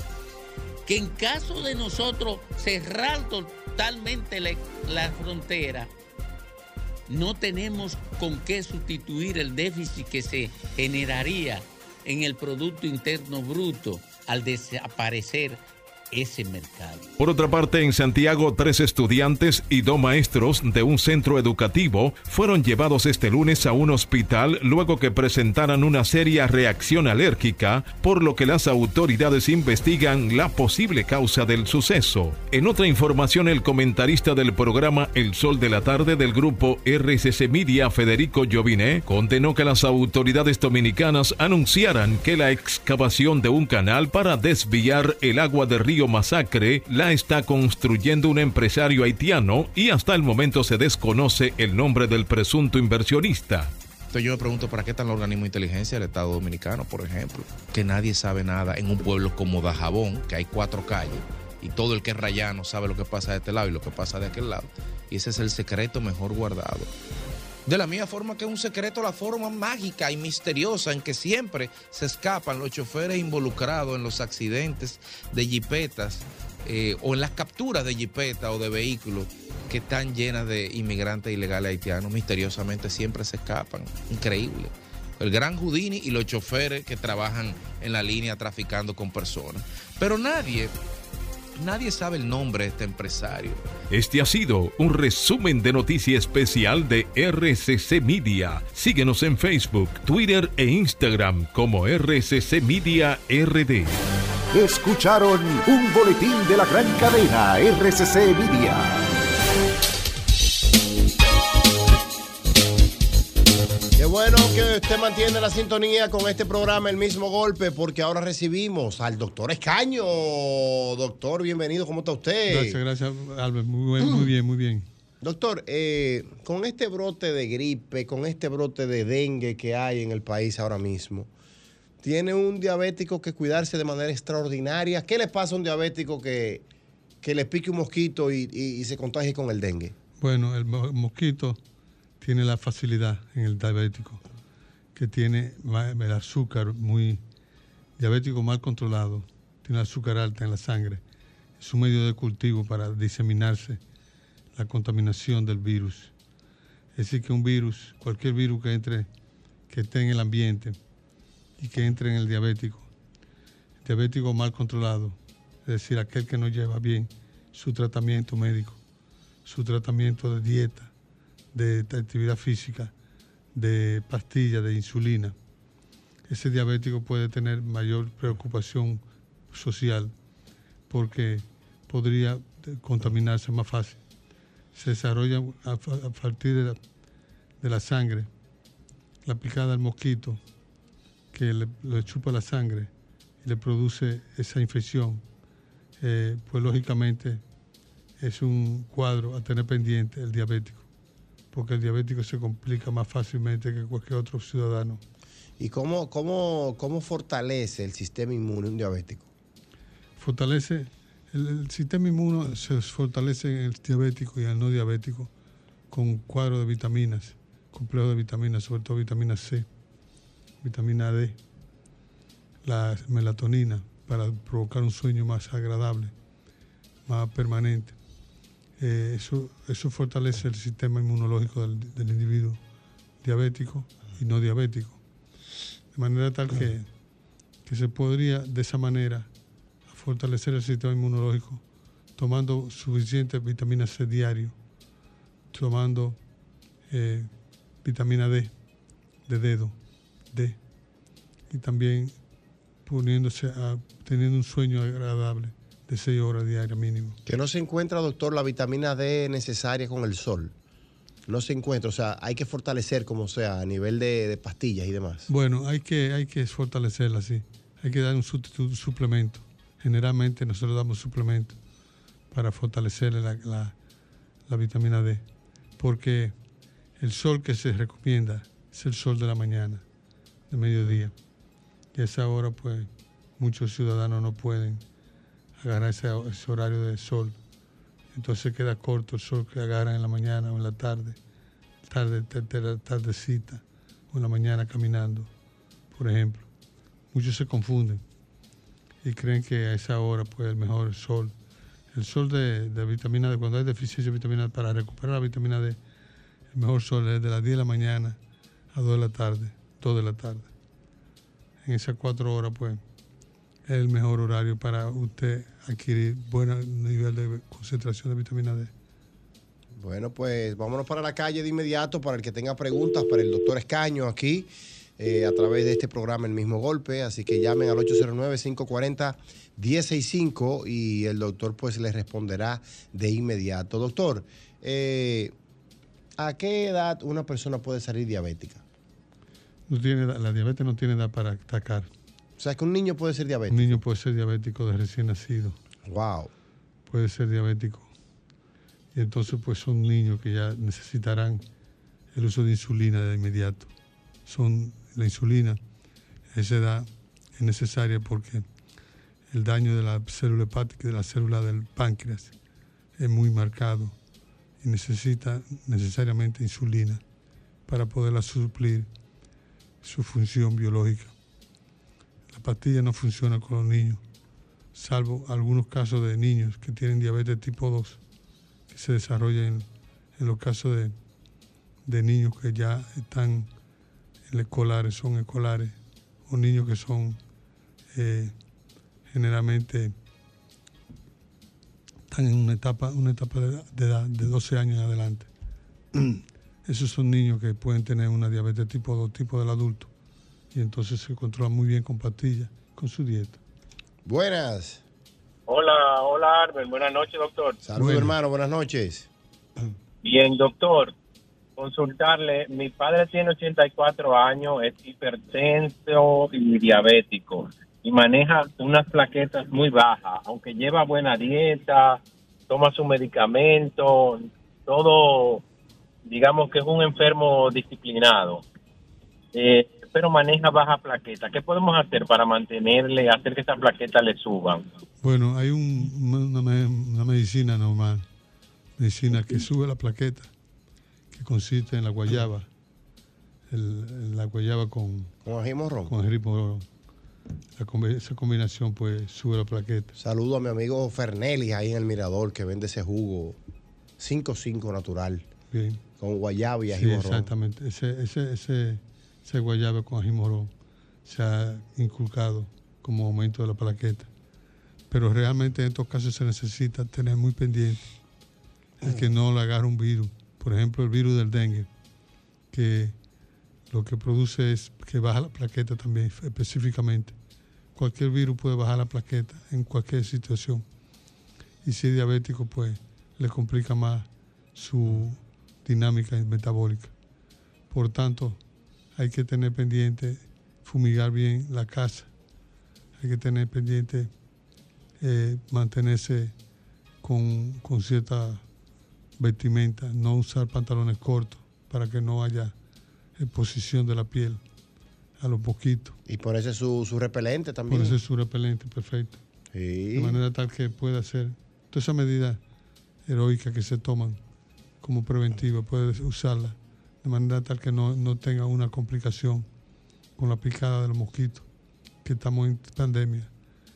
Que en caso de nosotros cerrar totalmente la, frontera, no tenemos con qué sustituir el déficit que se generaría en el Producto Interno Bruto al desaparecer ese mercado. Por otra parte, en Santiago, tres estudiantes y dos maestros de un centro educativo fueron llevados este lunes a un hospital luego que presentaran una seria reacción alérgica, por lo que las autoridades investigan la posible causa del suceso. En otra información, el comentarista del programa El Sol de la Tarde del grupo RCC Media, Federico Joviné, condenó que las autoridades dominicanas anunciaran que la excavación de un canal para desviar el agua del río Masacre la está construyendo un empresario haitiano y hasta el momento se desconoce el nombre del presunto inversionista. Entonces yo me pregunto, ¿para qué está el organismo de inteligencia del Estado Dominicano, por ejemplo? Que nadie sabe nada en un pueblo como Dajabón, que hay cuatro calles, y todo el que es rayano sabe lo que pasa de este lado y lo que pasa de aquel lado. Y ese es el secreto mejor guardado. De la misma forma que es un secreto la forma mágica y misteriosa en que siempre se escapan los choferes involucrados en los accidentes de jipetas eh, o en las capturas de jipetas o de vehículos que están llenas de inmigrantes ilegales haitianos. Misteriosamente siempre se escapan. Increíble. El gran Houdini y los choferes que trabajan en la línea traficando con personas. Pero nadie, nadie sabe el nombre de este empresario. Este ha sido un resumen de noticia especial de RCC Media. Síguenos en Facebook, Twitter e Instagram como RCC Media RD. Escucharon un boletín de la gran cadena RCC Media. Bueno que usted mantiene la sintonía con este programa El mismo golpe, porque ahora recibimos al doctor Escaño. Doctor, bienvenido, ¿cómo está usted? Gracias, gracias, Albert. Muy, muy bien, muy bien. Doctor, eh, con este brote de gripe, con este brote de dengue que hay en el país ahora mismo, ¿tiene un diabético que cuidarse de manera extraordinaria? ¿Qué le pasa a un diabético que, que le pique un mosquito y, y- y se contagie con el dengue? Bueno, el mo- mosquito tiene la facilidad en el diabético, que tiene el azúcar muy diabético mal controlado, tiene azúcar alta en la sangre. Es un medio de cultivo para diseminarse la contaminación del virus. Es decir, que un virus, cualquier virus que entre, que esté en el ambiente y que entre en el diabético, diabético mal controlado, es decir, aquel que no lleva bien su tratamiento médico, su tratamiento de dieta, de actividad física, de pastillas, de insulina. Ese diabético puede tener mayor preocupación social porque podría contaminarse más fácil. Se desarrolla a, partir de la, sangre, la picada del mosquito que le, le chupa la sangre y le produce esa infección, eh, pues lógicamente es un cuadro a tener pendiente el diabético, porque el diabético se complica más fácilmente que cualquier otro ciudadano. ¿Y cómo, cómo, cómo fortalece el sistema inmune un diabético? Fortalece, el, el sistema inmuno se fortalece en el diabético y en el no diabético con un cuadro de vitaminas, complejo de vitaminas, sobre todo vitamina C, vitamina D, la melatonina para provocar un sueño más agradable, más permanente. Eh, eso, eso fortalece el sistema inmunológico del, individuo diabético y no diabético. De manera tal que, que se podría de esa manera fortalecer el sistema inmunológico tomando suficiente vitamina C diario, tomando eh, vitamina D de dedo, D, y también poniéndose a, teniendo un sueño agradable de 6 horas diarias mínimo. Que no se encuentra, doctor, la vitamina D necesaria con el sol. No se encuentra, o sea, hay que fortalecer como sea a nivel de, de pastillas y demás. Bueno, hay que, hay que fortalecerla, sí. Hay que dar un sustitu- suplemento. Generalmente nosotros damos suplementos para fortalecer la, la- la vitamina D. Porque el sol que se recomienda es el sol de la mañana, de mediodía. Y a esa hora, pues, muchos ciudadanos no pueden agarrar ese, horario de sol. Entonces queda corto el sol que agarran en la mañana o en la tarde, tarde, tarde tardecita, o en la mañana caminando, por ejemplo. Muchos se confunden y creen que a esa hora, pues, el mejor sol. El sol de, de vitamina D, cuando hay deficiencia de vitamina D, para recuperar la vitamina D, el mejor sol es de las 10 de la mañana a 2 de la tarde, 2 de la tarde. En esas cuatro horas, pues, es el mejor horario para usted adquirir buen nivel de concentración de vitamina D. Bueno, pues vámonos para la calle de inmediato para el que tenga preguntas para el doctor Escaño aquí eh, a través de este programa El mismo golpe. Así que llamen al 809-540-1065 y el doctor pues les responderá de inmediato. Doctor, eh, ¿a qué edad una persona puede salir diabética? No tiene, la diabetes no tiene edad para atacar. O sea, que un niño puede ser Un diabético. niño puede ser diabético de recién nacido. Wow. Puede ser diabético. Y entonces, pues son niños que ya necesitarán el uso de insulina de inmediato. Son la insulina a esa edad es necesaria porque el daño de la célula hepática y de la célula del páncreas es muy marcado y necesita necesariamente insulina para poderla suplir su función biológica. La pastilla no funciona con los niños, salvo algunos casos de niños que tienen diabetes tipo 2, que se desarrolla en, en los casos de, de niños que ya están en escolares, son escolares, o niños que son eh, generalmente están en una etapa, una etapa de, de edad de 12 años en adelante. Esos son niños que pueden tener una diabetes tipo 2, tipo del adulto, y entonces se controlan muy bien con pastillas, con su dieta. Buenas. Hola, hola Arbel, buenas noches doctor. Saludos hermano, buenas noches. Bien doctor, consultarle, mi padre tiene 84 años, es hipertenso y diabético y maneja unas plaquetas muy bajas, aunque lleva buena dieta, toma su medicamento, todo, digamos que es un enfermo disciplinado, eh, pero maneja baja plaqueta. ¿Qué podemos hacer para mantenerle, hacer que esas plaquetas le suban? Bueno, hay un- una, me- una medicina normal, medicina que sube la plaqueta, que consiste en la guayaba, el- la guayaba con, con ají morrón. Con ají morrón. La combi- esa combinación pues sube la plaqueta. Saludo a mi amigo Fernelis ahí en el Mirador que vende ese jugo 5-5 natural. Bien. Con guayaba y ají Sí, morrón. exactamente. Ese, ese, ese, guayaba con ají se ha inculcado como aumento de la plaqueta. Pero realmente en estos casos se necesita tener muy pendiente el que no le agarre un virus. Por ejemplo, el virus del dengue, que lo que produce es que baja la plaqueta también específicamente. Cualquier virus puede bajar la plaqueta en cualquier situación. Y si es diabético, pues le complica más su dinámica metabólica. Por tanto, hay que tener pendiente fumigar bien la casa. Hay que tener pendiente eh, mantenerse con, con cierta vestimenta, no usar pantalones cortos para que no haya exposición de la piel a los mosquitos. Y ponerse su, su repelente también. Ponerse su repelente, perfecto. De manera tal que pueda ser todas esas medidas heroicas que se toman como preventiva, puede usarla de manera tal que no, no tenga una complicación con la picada de los mosquitos, que estamos en pandemia.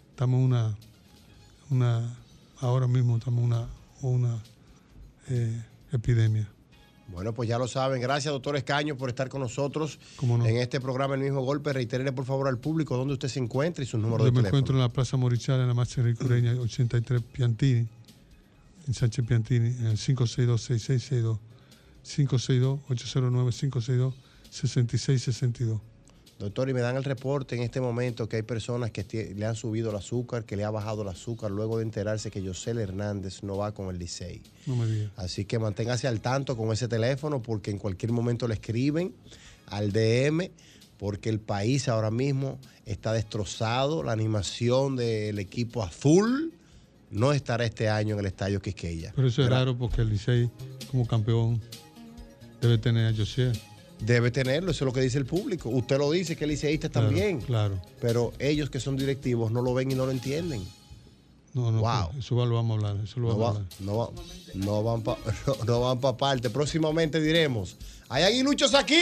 Estamos en una, una, ahora mismo estamos en una, una eh, epidemia. Bueno, pues ya lo saben. Gracias, doctor Escaño, por estar con nosotros no. en este programa El mismo golpe. Reitérele, por favor, al público dónde usted se encuentra y su número Yo de me teléfono. encuentro en la Plaza Morichal, en la marcha ricureña 83 Piantini, en Sánchez Piantini, en el 562-6662, 562-809-562-6662. Doctor, y me dan el reporte en este momento que hay personas que le han subido el azúcar, que le ha bajado el azúcar luego de enterarse que José Hernández no va con el Licey. No me digas. Así que manténgase al tanto con ese teléfono porque en cualquier momento le escriben al DM porque el país ahora mismo está destrozado. La animación del equipo azul no estará este año en el Estadio Quisqueya. Pero eso es raro porque el Licey, como campeón, debe tener a José. Debe tenerlo, eso es lo que dice el público. Usted lo dice, que el liceísta Claro, también. Claro. Pero ellos que son directivos no lo ven y no lo entienden. No, no, Wow. eso va- lo vamos a hablar. Eso lo No, vamos a hablar. no, va- no van para no, no van pa parte. Próximamente diremos, hay aguiluchos aquí.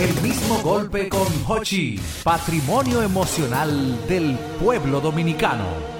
El mismo golpe con Hochi, patrimonio emocional del pueblo dominicano.